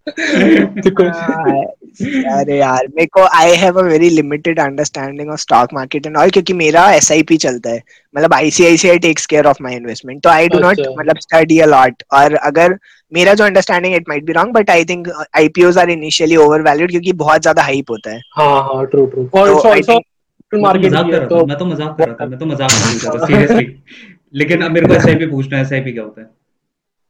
अरे यार मेरे को I have a very limited understanding of stock market and all क्योंकि मेरा एसआईपी चलता है। मतलब ICICI takes care of my investment तो आई डू नॉट मतलब स्टडी अ लॉट और अगर मेरा जो understanding it might be wrong but I think IPOs are initially over valued क्योंकि बहुत ज़्यादा हाइप होता है। हाँ हाँ ट्रू ट्रू मार्केट तो मैं तो मज़ाक कर रहा था मैं तो मज़ाक कर रहा था सीरियसली लेकिन अब मेरे को एसआईपी पूछना है एसआईपी क्या होता है?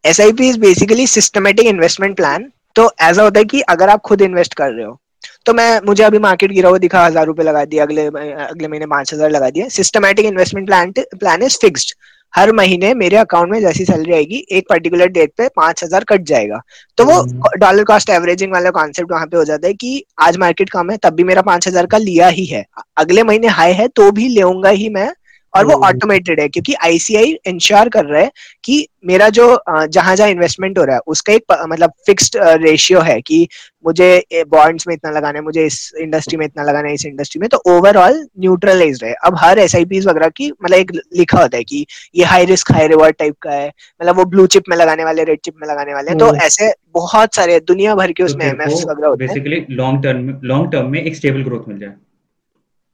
SIP is basically systematic investment plan तो ऐसा होता है कि अगर आप खुद इन्वेस्ट कर रहे हो तो मैं मुझे अभी मार्केट गिरा हुआ दिखा हज़ार रुपए लगा दिया अगले अगले महीने पाँच हज़ार लगा दिया systematic investment plan plan is fixed हर महीने मेरे अकाउंट में जैसी सैलरी आएगी एक पर्टिकुलर डेट पे पाँच हज़ार कट जाएगा। तो वो डॉलर कॉस्ट एवरेजिंग वाला कॉन्सेप्ट वहाँ पे हो जाता है कि आज मार्केट कम है तब भी मेरा पाँच हज़ार का लिया ही है। अगले महीने हाई है तो भी लेऊँगा ही मैं और वो ऑटोमेटेड है क्योंकि आईसीआई इंश्योर कर रहा है कि मेरा जो जहाँ जहाँ इन्वेस्टमेंट हो रहा है उसका एक मतलब फिक्स्ड रेशियो है कि मुझे बॉन्ड्स में इतना लगाना है मुझे इस इंडस्ट्री में इतना लगाना है इस इंडस्ट्री में तो ओवरऑल न्यूट्रलाइज है अब हर एस वगैरह की मतलब एक लिखा होता है कि ये high risk high reward type का है मतलब वो ब्लू चिप में लगाने वाले रेड चिप में लगाने वाले तो हम्म। ऐसे बहुत सारे दुनिया भर के तो उसमें एमएफ वगैरह basically long term long term में एक स्टेबल ग्रोथ मिल जाए।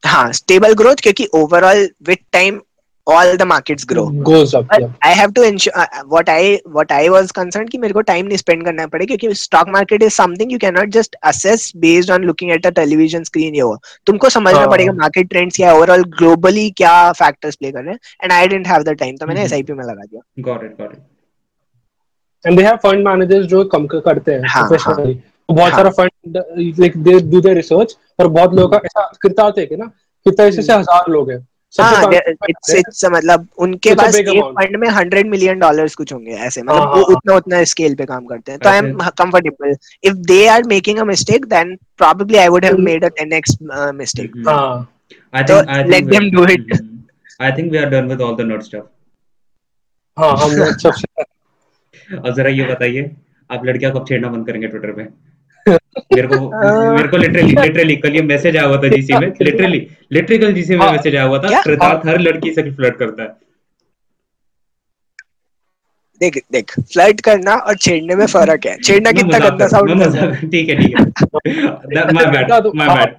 हाँ स्टेबल ग्रोथ क्योंकि overall with time all the markets grow goes up but yeah. i have to ensure uh, what i what i was concerned कि मेरे को time नहीं spend करना पड़े क्योंकि stock market is something you cannot just assess based on looking at a television screen ये वो तुमको समझना uh. पड़ेगा market trends क्या overall globally क्या factors play कर रहे हैं and I didn't have the time तो मैंने SIP में लगा दिया got it got it and they have fund managers जो कम करते हैं हाँ, हाँ. बहुत हाँ. सारा fund like they do the research और बहुत लोगों का ऐसा करता होते कि ना कितना ऐसे से हज़ार लोग हैं। हाँ इट्स इट्स मतलब उनके पास एक फंड में हंड्रेड मिलियन डॉलर्स कुछ होंगे ऐसे मतलब हाँ, वो हाँ, उतना उतना स्केल पे काम करते हैं। तो I am comfortable if they are making a mistake then probably I would have made a 10x mistake हाँ तो let them do it I think we are done with all the nut stuff हाँ हम नट stuff अब जरा ये बताइए आप लड़कियाँ कब छेड़ना बंद करेंगे ट्विटर पे? मेरे को मेरे को लिटरली लिटरली कल ये मैसेज आया हुआ था जीसी में। लिटरली लिटरली कल जीसी में मैसेज हाँ। आया हुआ था कृतार्थ हर लड़की से फ्लर्ट करता है। देख देख फ्लर्ट करना और छेड़ने में फ़र्क है। छेड़ना कितना गंदा साउंड ठीक है ठीक है। माय बैड माय बैड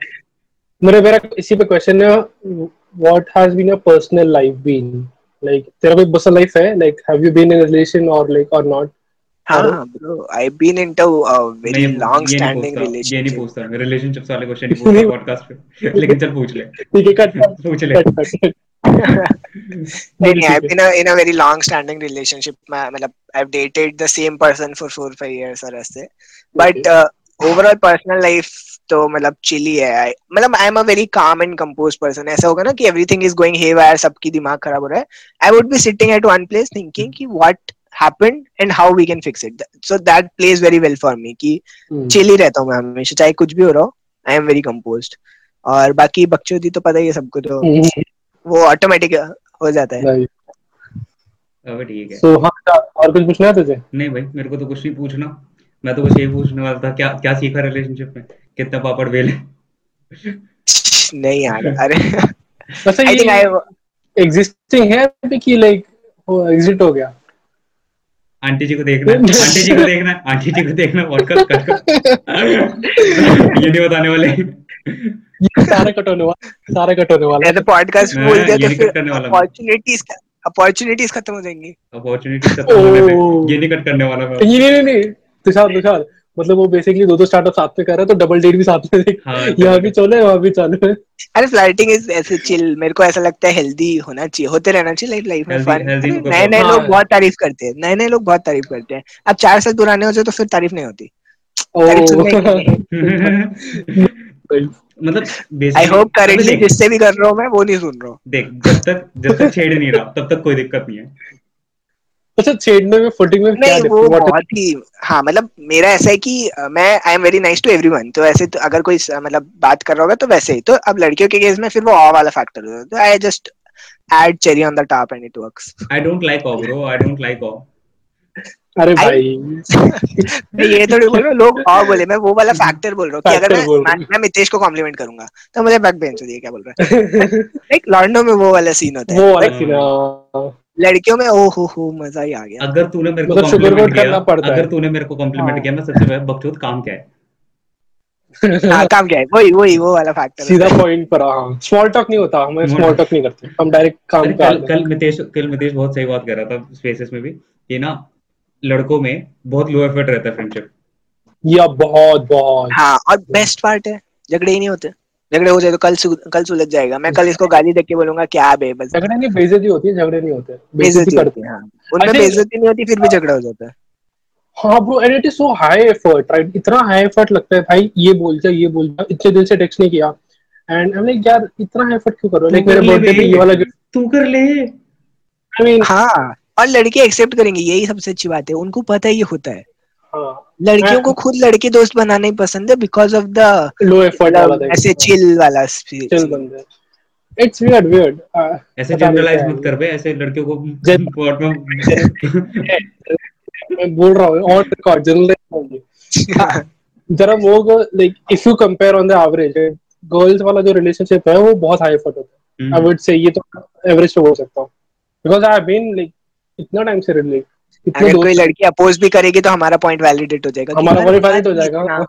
मेरा मेरा इसी पे क्वेश्चन है what has been your personal life been like तेरा कोई पर्सनल लाइफ है? Like have you been in relation और लाइक और नॉट हाँ bro I been into a very long standing relationship ये नहीं पूछता मैं रिलेशनशिप वाले क्वेश्चन नहीं पूछता पॉडकास्ट पे। लेकिन चल पूछ ले। ठीक है कट पूछ ले। नहीं नहीं I been in a very long standing relationship मतलब have dated the same person for 4 5 years और ऐसे। बट ओवरऑल पर्सनल लाइफ तो मतलब चिली है। मतलब I am a very calm and composed person ऐसा होगा ना कि everything is going haywire सबकी दिमाग खराब हो रहा है। I would be sitting at one place thinking कि what happened and how we can fix it. So that plays very well for me कि hmm. चिल ही रहता हूँ मैं हमेशा चाहे कुछ भी हो रहा हो आई एम वेरी कंपोज्ड और बाकी बकचोदी तो पता ही है सबको तो hmm. वो ऑटोमेटिक हो जाता है। अब ठीक है। So, हाँ और कुछ पूछना है तुझे? नहीं भाई मेरे को तो कुछ नहीं पूछना। मैं तो बस यही पूछने वाला था क्या क्या सीखा रिलेशनशिप में? कितना पापड़ बेले? नहीं यार अरे। आई थिंक आई एग्जिस्टिंग है कि लाइक एग्जिट हो गया? आंटी जी को देखना आंटी जी को देखना आंटी जी को देखना पॉडकास्ट कर ये नहीं बताने वाले। सारा कट होने वाला सारा कट होने वाला ऐसे पॉडकास्ट बोल दिया तो फिर अपॉर्चुनिटीज़ अपॉर्चुनिटीज़ खत्म हो जाएँगी। अपॉर्चुनिटीज़ खत्म हो जाएँगी। ये नहीं कट करने वाला मैं। ये नहीं नहीं। तुषार तुषार। मतलब वो बेसिकली दो दो स्टार्टअप साथ में कर रहा है तो डबल डेट भी साथ में हाँ, यहाँ भी चलो वहाँ भी चालू। है अरे फ्लाइटिंग इज़ ऐसे चिल मेरे को ऐसा लगता है हेल्दी होना चाहिए होते रहना चाहिए लाइफ में फन नए नए लोग बहुत तारीफ़ करते हैं नए नए लोग बहुत तारीफ़ करते हैं। अब चार साल पुराने हो जाए तो फिर तारीफ़ नहीं होती। मतलब आई होप करेंटली जिससे भी कर रहा हूँ मैं वो नहीं सुन रहा हूँ। देख जब तक जब तक छेड़ नहीं रहा तब तक कोई दिक्कत नहीं है। अच्छा छेड़ने में फुटिंग में क्या वो बहुत ही हाँ मतलब मेरा ऐसा है कि मैं I am very nice to everyone तो ऐसे तो अगर कोई मतलब बात कर रहा होगा तो वैसे ही। तो अब लड़कियों के केस में फिर वो ऑ वाला फैक्टर होता है। तो I just add cherry on the top and it works I don't like of bro I don't like ऑ अरे भाई। मैं ये थोड़ी बोल रहा हूँ लोग ऑ बोले। मैं वो वाला फैक्टर बोल रहा हूँ कि अगर मैं मैं मितेश को कॉम्प्लीमेंट करूँगा तो मुझे बैक बेंच दिए क्या बोल रहा है? लाइक लॉन्डो में वो वाला सीन होता है। वो वाला सीन लड़कियों में ओ हो हो मज़ा ही आ गया। अगर तूने मेरे को कॉम्प्लीमेंट मतलब किया अगर तूने मेरे को कॉम्प्लीमेंट हाँ। किया मैं सबसे पहले बकचोद काम क्या है? हाँ काम क्या है? वही वही वो वाला फैक्टर सीधा पॉइंट पर हाँ। स्मॉल टॉक नहीं होता हम स्मॉल टॉक नहीं करते। हम डायरेक्ट काम कल कल मितेश कल मितेश बहुत सही बात कर रहा था स्पेसेस में भी। कि ना लड़कों में बहुत लो एफर्ट रहता है फ्रेंडशिप या बहुत बहुत। हाँ और बेस्ट पार्ट है झगड़े ही नहीं होते। झगड़े हो जाए तो कल सु, कल सुलझ जाएगा। मैं कल इसको गाली देख के बोलूँगा क्या बे बस। झगड़े नहीं बेइज्जती होती है झगड़े नहीं होते। बेइज्जती करते हैं हाँ। उनमें अच्छा, बेइज्जती नहीं होती फिर भी झगड़ा हो जाता है। हाँ bro and it is so high effort right इतना हाई एफर्ट लगता है भाई ये बोल जा ये बोल जा। इतने दिन से टेक्स्ट नहीं किया। एंड आई लाइक यार इतना एफर्ट क्यों कर रहे हो? लाइक मेरे बर्थडे पे ये वाला तू कर ले। आई मीन हाँ और लड़के एक्सेप्ट करेंगे यही सबसे अच्छी बात है उनको पता है ये होता है। हाँ। लड़कियों को खुद लड़के दोस्त बनाना ही पसंद है because of the low effort वाला ऐसे चिल वाला चिल बंदे। इट्स वियर्ड वियर्ड ऐसे जनरलाइज मत कर बे ऐसे लड़कियों को कोर्ट में मैं बोल रहा हूँ और रिकॉर्ड जनरलाइज जरा वो like if you compare on the average girls वाला जो रिलेशनशिप है वो बहुत हाई एफर्ट होता है। आई वुड से ये तो एवरेज पे बोल सकता हूँ। Because I have been like इतना टाइम से अगर कोई लड़की अपोज भी करेगी तो हमारा पॉइंट वैलिडेट हो जाएगा। हमारा पॉइंट वैलिड हो जाएगा।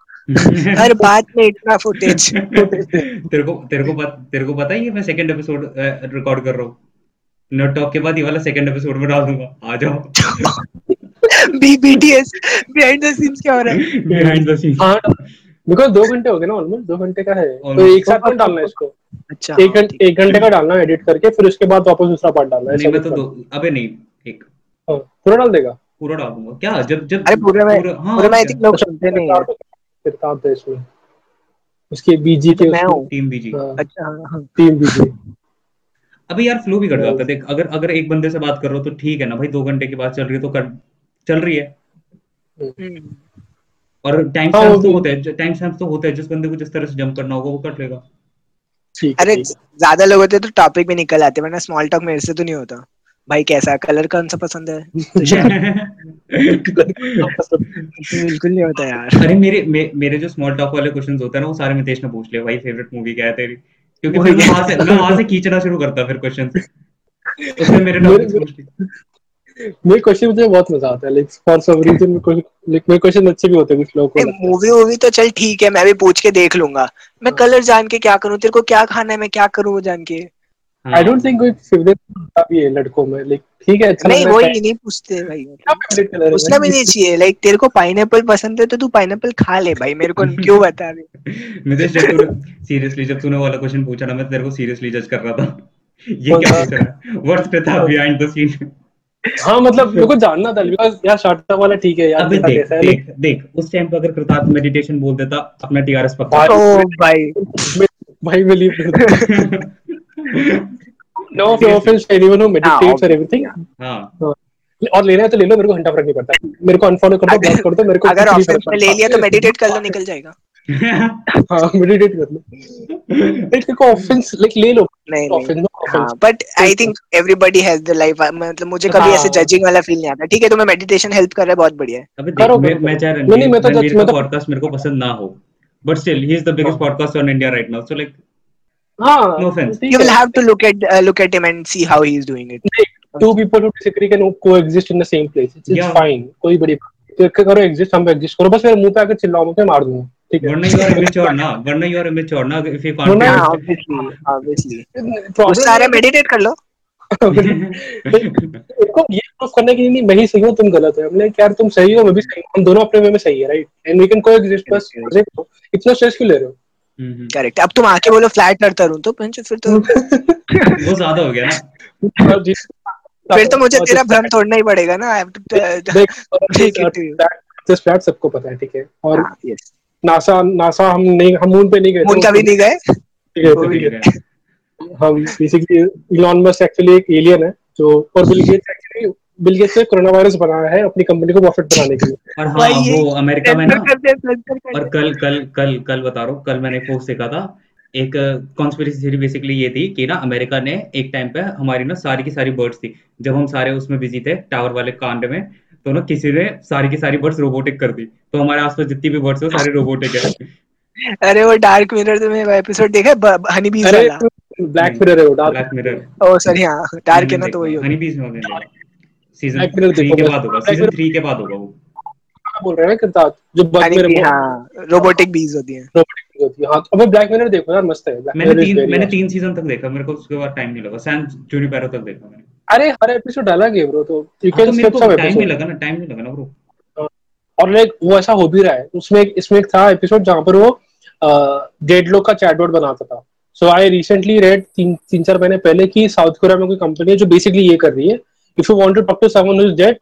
हर बात में इतना फुटेज तेरे को तेरे को पता तेरे को पता है ये मैं सेकंड एपिसोड रिकॉर्ड कर रहा हूँ। नोट टॉक के बाद ये वाला सेकंड एपिसोड में डाल दूँगा। आ जाओ। बीबीटीएस बिहाइंड द सीन्स क्या हो रहा है? बिहाइंड द सीन्स हाँ बिकॉज़ दो घंटे हो गए ना ऑलमोस्ट दो घंटे का है। तो एक साथ में डालना है इसको? अच्छा एक घंटे का डालना है एडिट करके फिर उसके बाद वापस दूसरा पार्ट डालना है नहीं मैं तो दो अबे नहीं एक हाँ, पूरा डाल देगा? पूरा डाल दूँगा। क्या? जब जब अरे पूरे में हाँ, पूरे में आई थिंक लोग सुनते नहीं है। है इसमें। उसके बीजी के मैं हूँ। टीम बीजी हाँ, अच्छा हाँ, हाँ। टीम बीजी अबे यार फ्लो भी कट जाता है। देख अगर अगर एक बंदे से बात कर रहे हो तो ठीक है ना भाई दो घंटे की बात चल रही है तो कर चल रही है। हम्म। और टाइम हाँ, स्टैम्प तो होते हैं टाइम स्टैम्प तो होते हैं। जिस बंदे को जिस तरह से जंप करना होगा वो कट लेगा। अरे ज़्यादा लोग होते तो टॉपिक भी निकल आते वरना स्मॉल टॉक मेरे से तो नहीं होता। भाई कैसा कलर कौन सा पसंद है? बिल्कुल नहीं होता यार। अरे मेरे मे, मेरे जो स्मॉल टॉक वाले क्वेश्चंस होते हैं ना वो सारे मितेश ने पूछ लिया भाई फेवरेट मूवी क्या है तेरी? क्योंकि फिर मैं वहाँ से मैं वहाँ से खींचना शुरू करता फिर क्वेश्चंस उसने मेरे टॉपिक्स पूछ लिए मेरे क्वेश्चन मुझे बहुत मज़ा आता है लाइक फॉर सम रीजन में कुछ लाइक मेरे क्वेश्चन अच्छे भी होते हैं कुछ लोगों को है। मूवी तो चल ठीक है मैं भी पूछ के देख लूँगा। मैं कलर जान के क्या करूँ? तेरे को क्या खाना है मैं क्या करूँ वो जान के? आई डोंट थिंक कोई फेवरेट भी है लड़कों में लाइक ठीक है अच्छा नहीं रहा है वही नहीं पूछते भाई। पूछना भी नहीं चाहिए लाइक तेरे को पाइनएप्पल पसंद है तो तू पाइनएप्पल खा ले भाई मेरे को क्यों बता रही मितेश जब तूने सीरियसली जब तूने वाला क्वेश्चन पूछा ना मैं तेरे को सीरियसली जज कर रहा था। ये क्या? पूछ रहा है? What's Pratap behind the scene हाँ मतलब मेरे को जानना था बिकॉज़ यार शॉर्ट वाला ठीक है यार अबे देखा देख है देख देख उस टाइम पे अगर प्रताप मेडिटेशन बोल देता अपना टीआरएस पक्का ओ भाई भाई believe no offense to anyone who meditates और एवरीथिंग हाँ और लेना है तो ले लो मेरे को घंटा फ़र्क नहीं पड़ता। मेरे को अनफॉलो कर दो ब्लॉक कर दो मेरे को अगर में ले लिया तो मेडिटेट कर लो निकल जाएगा। हाँ मेडिटेट कर लो। लाइक को ऑफेंस लाइक ले लो। नहीं ऑफेंस नो हाँ offense but I think everybody has the life मतलब मुझे कभी हाँ। ऐसे जजिंग वाला फील नहीं आता। ठीक है तुम्हें मेडिटेशन हेल्प कर रहा है बहुत बढ़िया है। करो, मैं करो, मैं करो। चाहे नहीं, मैं तो मैं तो- पॉडकास्ट मेरे को पसंद ना हो। But still he is the biggest podcast on India right now so like हाँ No offense. you will have to look at uh, look at him and see how he is doing it. two people who disagree can coexist in the same place. It's, it's Yeah. fine. कोई बड़ी तो करो exist हम exist करो। बस मेरे मुँह पे आकर चिल्लाओ मुझे मार दूँगा। ठीक है? वरना यू आर इमेच्योर ना। वरना यू आर इमेच्योर ना इफ़ यू कांट मेडिटेट कर लो। प्रूफ करने के लिए नहीं मैं ही सही हूँ तुम गलत हो। हमने यार तुम सही हो मैं भी सही हूँ। हम दोनों अपने वे में सही है right and we can coexist बस इतना स्ट्रेस क्यों ले रहे हो? करेक्ट अब तुम आके बोलो फ्लैट अर्थर हूँ तो पंच फिर तो वो ज़्यादा हो गया ना। फिर तो मुझे तेरा भ्रम तोड़ना ही पड़ेगा ना। You. दिस फ्लैट सबको पता है ठीक है? और हाँ, नासा नासा हम नहीं हम मून पे नहीं गए मून कभी नहीं गए? ठीक है, ठीक ठीक है है हम बेसिकली इलॉन मस्क एक्चुअली एक एलियन है जो और Bill Gates actually Bill Gates ने कोरोना वायरस बनाया है अपनी कंपनी को प्रॉफिट बनाने के लिए। और हाँ वो अमेरिका में ना और कल कल कल कल बता रहा हूँ कल मैंने पोस्ट देखा था एक कॉन्स्पिरेसी थ्योरी बेसिकली ये थी कि ना अमेरिका ने एक टाइम पे हमारी ना सारी की सारी बर्ड्स थी जब हम सारे उसमें बिज़ी थे टावर वाले कांड में तो ना किसी ने सारी की सारी बर्ड्स रोबोटिक कर दी। तो हमारे आसपास जितनी भी बर्ड्स है वो सारी रोबोटिक है। अरे वो डार्क मिरर वो एपिसोड देखा है हनी बीज वाला। ब्लैक मिरर है वो डार्क मिरर ओ सॉरी हाँ डार्क है ना तो वही हनी बीज में होगा सीज़न Black Mirror 3 देखो के बाद होगा सीज़न 3 के बाद होगा वो। बोल रहे हैं ना किरदार जो हाँ रोबोटिक बीज होती है। रोबोटिक होती है हाँ तो अबे ब्लैक मिरर देखो यार मस्त है। Black मैंने तीन मैंने तीन सीज़न तक देखा मेरे को उसके बाद टाइम नहीं लगा। सैन जूनिपेरो तक देखा मैंने। अरे हर एपिसोड अलग है ब्रो तो यू हाँ, तो कैन मेरे स्किप को सम टाइम नहीं लगा ना टाइम नहीं लगा ना ब्रो और लाइक वो ऐसा हो भी रहा है उसमें एक इसमें एक था एपिसोड जहाँ पर वो डेडलॉक का चैटबॉट बनाता था। सो आई रिसेंटली रेड तीन तीन चार महीने पहले कि साउथ कोरिया में कोई कंपनी है जो बेसिकली ये कर रही है if you want to talk to someone who is dead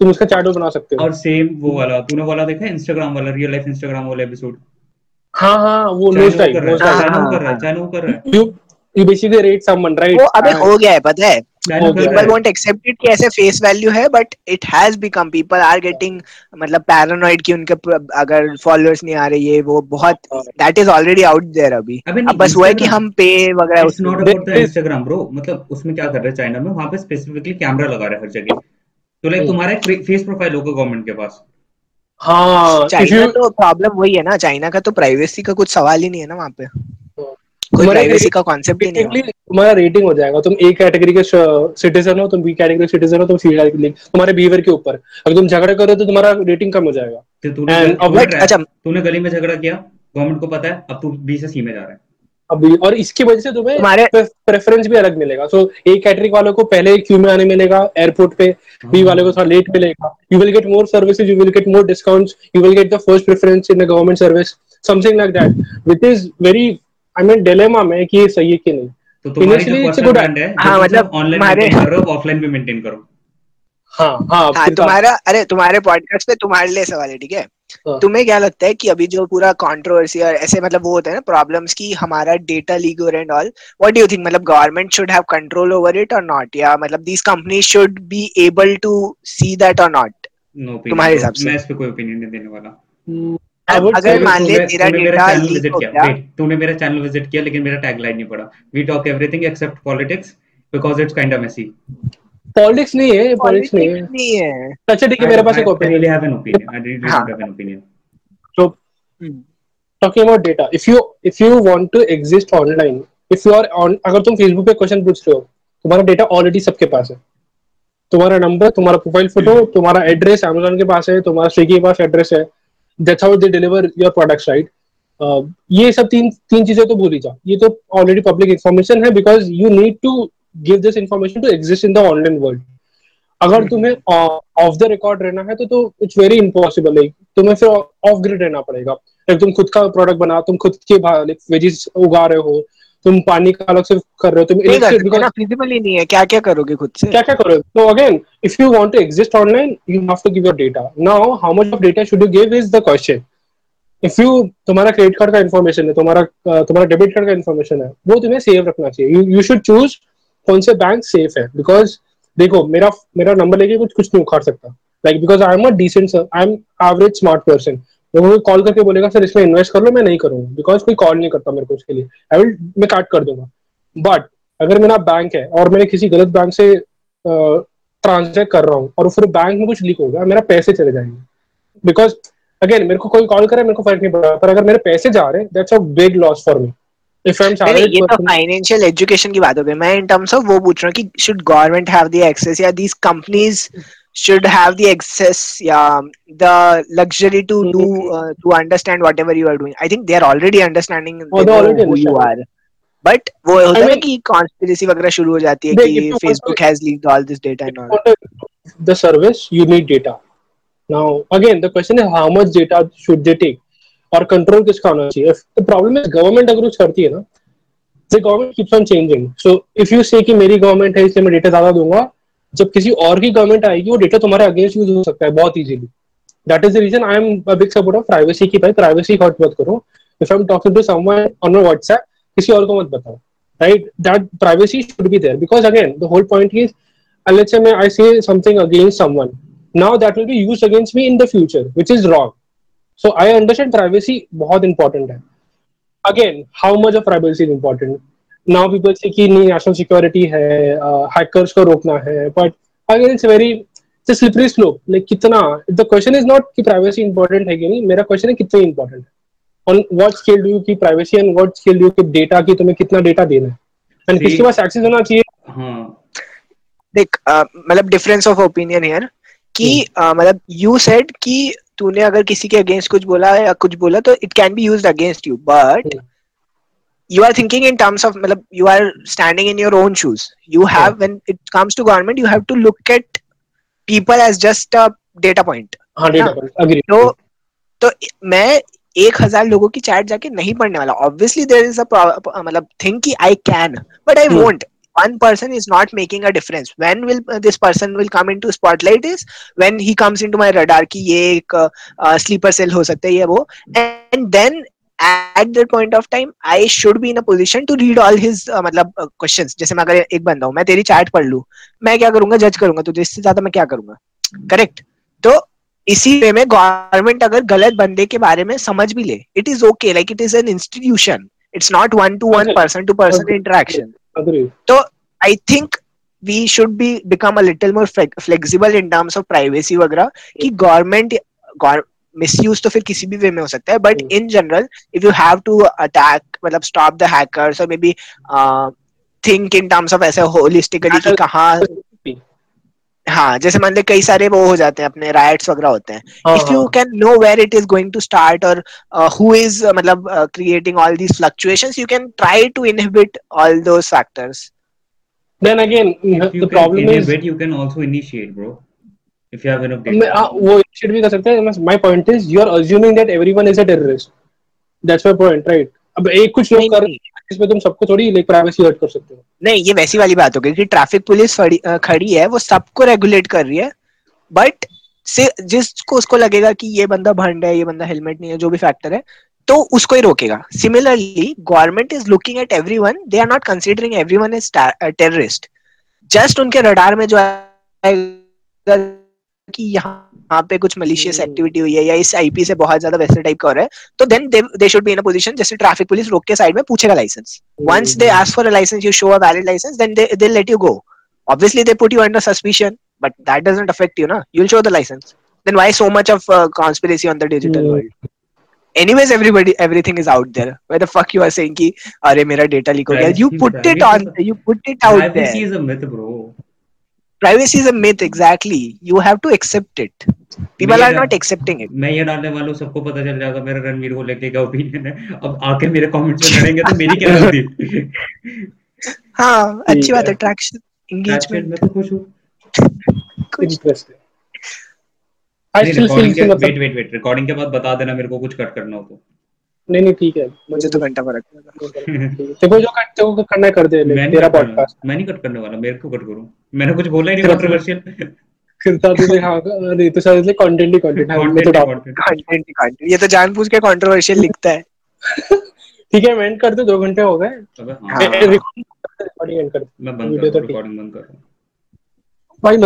तुम उसका चैटबॉट बना सकते हो। और सेम वो वाला तूने वाला देखा इंस्टाग्राम वाला रियल लाइफ इंस्टाग्राम वाला एपिसोड हाँ हाँ वो नोज़ टाइप कर रहा है नोज़ हाँ, हाँ, कर रहा है हाँ। कर रहा है। You you basically rate someone right वो अबे हो गया है पता है? People won't accept it कि ऐसे face value है but it has become people are getting मतलब paranoid कि उनके अगर followers नहीं आ रहे ये वो बहुत that is already out there अभी। अब बस वो है कि हम पे वगैरह it's not about the Instagram bro. मतलब उसमें क्या कर रहे हैं चाइना में वहाँ पे specifically कैमरा लगा रहे हैं हर जगह। तो लाइक तुम्हारा एक फेस प्रोफ़ाइल होगा गवर्नमेंट के पास। हाँ चाइना तो प्रॉब्लम वही है ना चाइना का तो प्राइवेसी का कुछ सवाल ही नहीं है ना वहाँ पे। कोई प्राइवेसी का कॉन्सेप्ट ही नहीं है। तुम्हारा रेटिंग हो जाएगा। तुम ए कैटेगरी के सिटीजन हो तुम बी कैटेगरी सिटीजन हो तुम सी कैटेगरी तुम्हारे बिहेवियर के ऊपर। अगर तुम झगड़ा करो तो तुम्हारा रेटिंग कम हो जाएगा। तूने अच्छा। तूने गली में झगड़ा किया गवर्नमेंट को पता है अब तू बी से सी में जा रहा है। अभी और इसकी वजह से तुम्हें प्रेफरेंस भी अलग मिलेगा। सो ए कैटेगरी वालों को पहले क्यू में आने मिलेगा एयरपोर्ट पे बी हाँ। वाले को थोड़ा लेट मिलेगा you will get more services you will get more discounts you will get the first preference in the government service something like that which is very I mean dilemma में कि ये सही है कि नहीं। तो तुम्हारी जो पर्सनल ब्रांड है हाँ मतलब ऑनलाइन मेंटेन करो ऑफलाइन भी मेंटेन करो। हाँ हाँ, हाँ तुम्हारा अरे तुम्हारे पॉडकास्ट पे तुम्हारे लिए सवाल है ठीक है? हाँ. तुम्हें क्या लगता है कि अभी जो पूरा कंट्रोवर्सी और ऐसे मतलब वो होता है ना प्रॉब्लम्स की हमारा data leak and all what do you think मतलब government should have control over it और नॉट या मतलब these companies should be able to see that और नॉट तुम्हारे हिसाब से। मैं इस पे कोई ओपिनियन नहीं देने वाला। Hmm, अगर मान ले तेरा डेटा लीक हो गया। तूने मेरा चैनल विज़िट किया लेकिन मेरा टैगलाइन नहीं पढ़ा we talk everything except politics because it's kind of messy politics नहीं है पॉलिटिक्स नहीं है। अच्छा ठीक है मेरे पास एक opinion I have an opinion I really have an opinion so talking about data if you if you want to exist online if you are on अगर तुम फेसबुक पे क्वेश्चन पूछ रहे हो तुम्हारा डेटा ऑलरेडी सबके पास है। तुम्हारा नंबर तुम्हारा प्रोफ़ाइल फ़ोटो तुम्हारा एड्रेस अमेजोन के पास है तुम्हारा स्विगी के पास एड्रेस है। That's how they deliver your products right ये सब तीन तीन चीज़ें तो भूल ही जा। ये तो ऑलरेडी पब्लिक इंफॉर्मेशन है because you need to give this information to exist in the online world अगर तुम्हें ऑफ़ द रिकॉर्ड रहना है तो तो इट्स वेरी इम्पॉसिबल है तुम्हें फिर ऑफ़ ग्रिड रहना पड़ेगा। लाइक तुम खुद का प्रोडक्ट बना तुम खुद के वेजिस उगा रहे हो तुम पानी का अलग से कर रहे हो तुम फिजिबल ही नहीं है क्या क्या करोगे खुद से? क्या क्या करोगे? तो again if you want to exist online you have to give your data now how much of data should you give is the question if you तुम्हारा क्रेडिट कार्ड का इन्फॉर्मेशन है तुम्हारा तुम्हारा डेबिट कार्ड का information है वो तुम्हें save रखना चाहिए। यू शुड चूज़ कौन से बैंक सेफ़ है बिकॉज़ देखो मेरा मेरा नंबर लेके कुछ कुछ नहीं उखाड़ सकता। Like because I am a decent I am average smart person वो मुझे कॉल करके बोलेगा सर इसमें इन्वेस्ट कर लो मैं नहीं करूँगा बिकॉज़ कोई कॉल नहीं करता मेरे को उसके लिए। आई विल मैं काट कर दूँगा। बट अगर मेरा बैंक है और मैंने किसी गलत बैंक से ट्रांजेक्ट कर रहा हूँ और फिर बैंक में कुछ लीक हो गया मेरा पैसे चले जाएँगे। बिकॉज़ अगेन मेरे को कोई कॉल करे मेरे को फ़र्क नहीं पड़ा पर अगर मेरे पैसे जा रहे हैं that's a big loss for me ये तो फाइनेंशियल एजुकेशन की बात हो गई। मैं इन टर्म्स ऑफ़ वो पूछ रहा हूँ कि should government have the access या these companies should have the access yeah the luxury to do uh, to understand whatever you are doing. I think they are already understanding oh, they already who you are. But वो होता है कि conspiracy वगैरह शुरू हो जाती है कि Facebook has leaked all this data and all the service you need data now again the question is how much data should they take और कंट्रोल किसका होना चाहिए? द प्रॉब्लम इज़ गवर्नमेंट अगर कुछ करती है ना the government keeps on changing so if you say कि मेरी गवर्नमेंट है इसलिए मैं डेटा ज़्यादा दूँगा जब किसी और की गवर्नमेंट आएगी, वो डेटा तुम्हारे अगेंस्ट यूज़ हो सकता है बहुत easily that is the reason I am a big support of privacy की भाई प्राइवेसी हर्ट मत करो। If I am talking to someone on WhatsApp किसी और को मत बताओ। Right that privacy should be there because again the whole point is let's say I say something against someone, now that will be used against me in the future, which is wrong. So, I understand privacy बहुत important है। Again, how much of privacy is important? Now people say कि नहीं national security है hackers को रोकना है but again it's very slippery slope like कितना the question is not कि प्राइवेसी इंपॉर्टेंट है कि नहीं मेरा क्वेश्चन है कितना इंपॉर्टेंट है। On what scale do you की privacy and what scale do you की डेटा की तुम्हें कितना डेटा देना है? एंड किसके पास एक्सेस होना चाहिए? हाँ। देख मतलब डिफरेंस ऑफ़ ओपिनियन हियर कि hmm. मतलब यू सेड कि तूने अगर किसी के अगेंस्ट कुछ बोला या कुछ बोला तो it can be used against you but. you are thinking in terms of matlab, you are standing in your own shoes you have yeah. when it comes to government you have to look at people as just a data point हाँ data point agree तो तो मैं एक हजार लोगों की chat जाके नहीं पढ़ने वाला ऑब्वियसली देर इज मतलब थिंग कि I can but I won't one person is not making a difference when will uh, this person will come into spotlight is when he comes into my radar ki ye ek uh, sleeper cell ho sakta hai ye wo and then at that point of time I should be in a position to read all his uh, मतलब uh, जैसे मैं अगर एक बंदा हूँ मैं तेरी chat पढ़ लूँ मैं क्या करूँगा? जज करूँगा तुझे इससे ज़्यादा मैं क्या करूँगा? करेक्ट तो इसी वे में गवर्नमेंट अगर गलत बंदे के बारे में समझ भी ले it is okay like it is an institution it's not one to one person to person interaction तो I think we should be become a little more flexible in terms of privacy वगैरह कि government misuse तो फिर किसी भी वे में हो सकता है but in general if you have to attack मतलब स्टॉप द हैकर्स और maybe think in terms of ऐसे होलिस्टिकली कि कहाँ हाँ जैसे मान ले कई सारे वो हो जाते हैं अपने राइट्स वगैरह होते हैं। If you can know where it is going to start और हु इज़ मतलब creating all these fluctuations you can try to inhibit all those factors then again if the problem inhibit, is you can also initiate bro. If you have enough data. मैं वो initiate भी कर सकते हैं my point is you are assuming that everyone is a terrorist. That's my point right? अब एक कुछ लोग कर इसमें तुम सबको थोड़ी लाइक प्राइवेसी हर्ट कर सकते हो। नहीं ये वैसी वाली बात हो गई कि ट्रैफ़िक पुलिस खड़ी है वो सबको रेगुलेट कर रही है बट से जिसको उसको लगेगा कि ये बंदा भंड है ये बंदा हेलमेट नहीं है जो भी फैक्टर है तो उसको ही रोकेगा। Similarly government is looking at every one they are not considering every one is terrorist just उनके रडार में जो है कि यहाँ पे कुछ मलिशियस एक्टिविटी हुई है या इस आईपी से बहुत ज़्यादा वैसे टाइप का हो रहा है तो then they should be in a position जैसे ट्रैफ़िक पुलिस रोक के साइड में पूछेगा license once they ask for a license you show a valid license then they let you go obviously they put you under suspicion but that doesn't affect you ना you will show the license then why so much of conspiracy on the digital world Anyways, everybody, everything is out there. Where the fuck you are saying ki, are mera data leak ho gaya? You put it on, you put it out there. Privacy is a myth, bro. Privacy is a myth exactly. You have to accept it. People are not accepting it. मैं ये डालने वालों सबको पता चल जाएगा मेरा रणवीर को लेके क्या ओपिनियन है। अब आके मेरे कमेंट्स में लड़ेंगे तो मेरी क्या गलती? हाँ अच्छी बात है ट्रैक्शन एंगेजमेंट मैं तो खुश हूँ। Interesting I still feel wait wait wait recording के बाद बता देना मेरे को कुछ कट करना हो तो। नहीं नहीं ठीक है। मुझे तो घंटा फ़र्क देखो जो कट तो करना कर दे तेरा पॉडकास्ट मैं नहीं कट करने वाला मेरे को कट करूँ। मैंने कुछ बोला ही नहीं कंट्रोवर्शियल फिरता तो हाँ नहीं तो शायद इसलिए कंटेंट ही कंटेंट है मैं तो कंटेंट ही कंटेंट ये तो जानबूझ के कंट्रोवर्शियल लिखता है। ठीक है मैं एंड कर दो दो घंटे हो गए। रिकॉर्डिंग एंड कर मैं बंद कर रिकॉर्डिंग बंद कर रहा हूँ भाई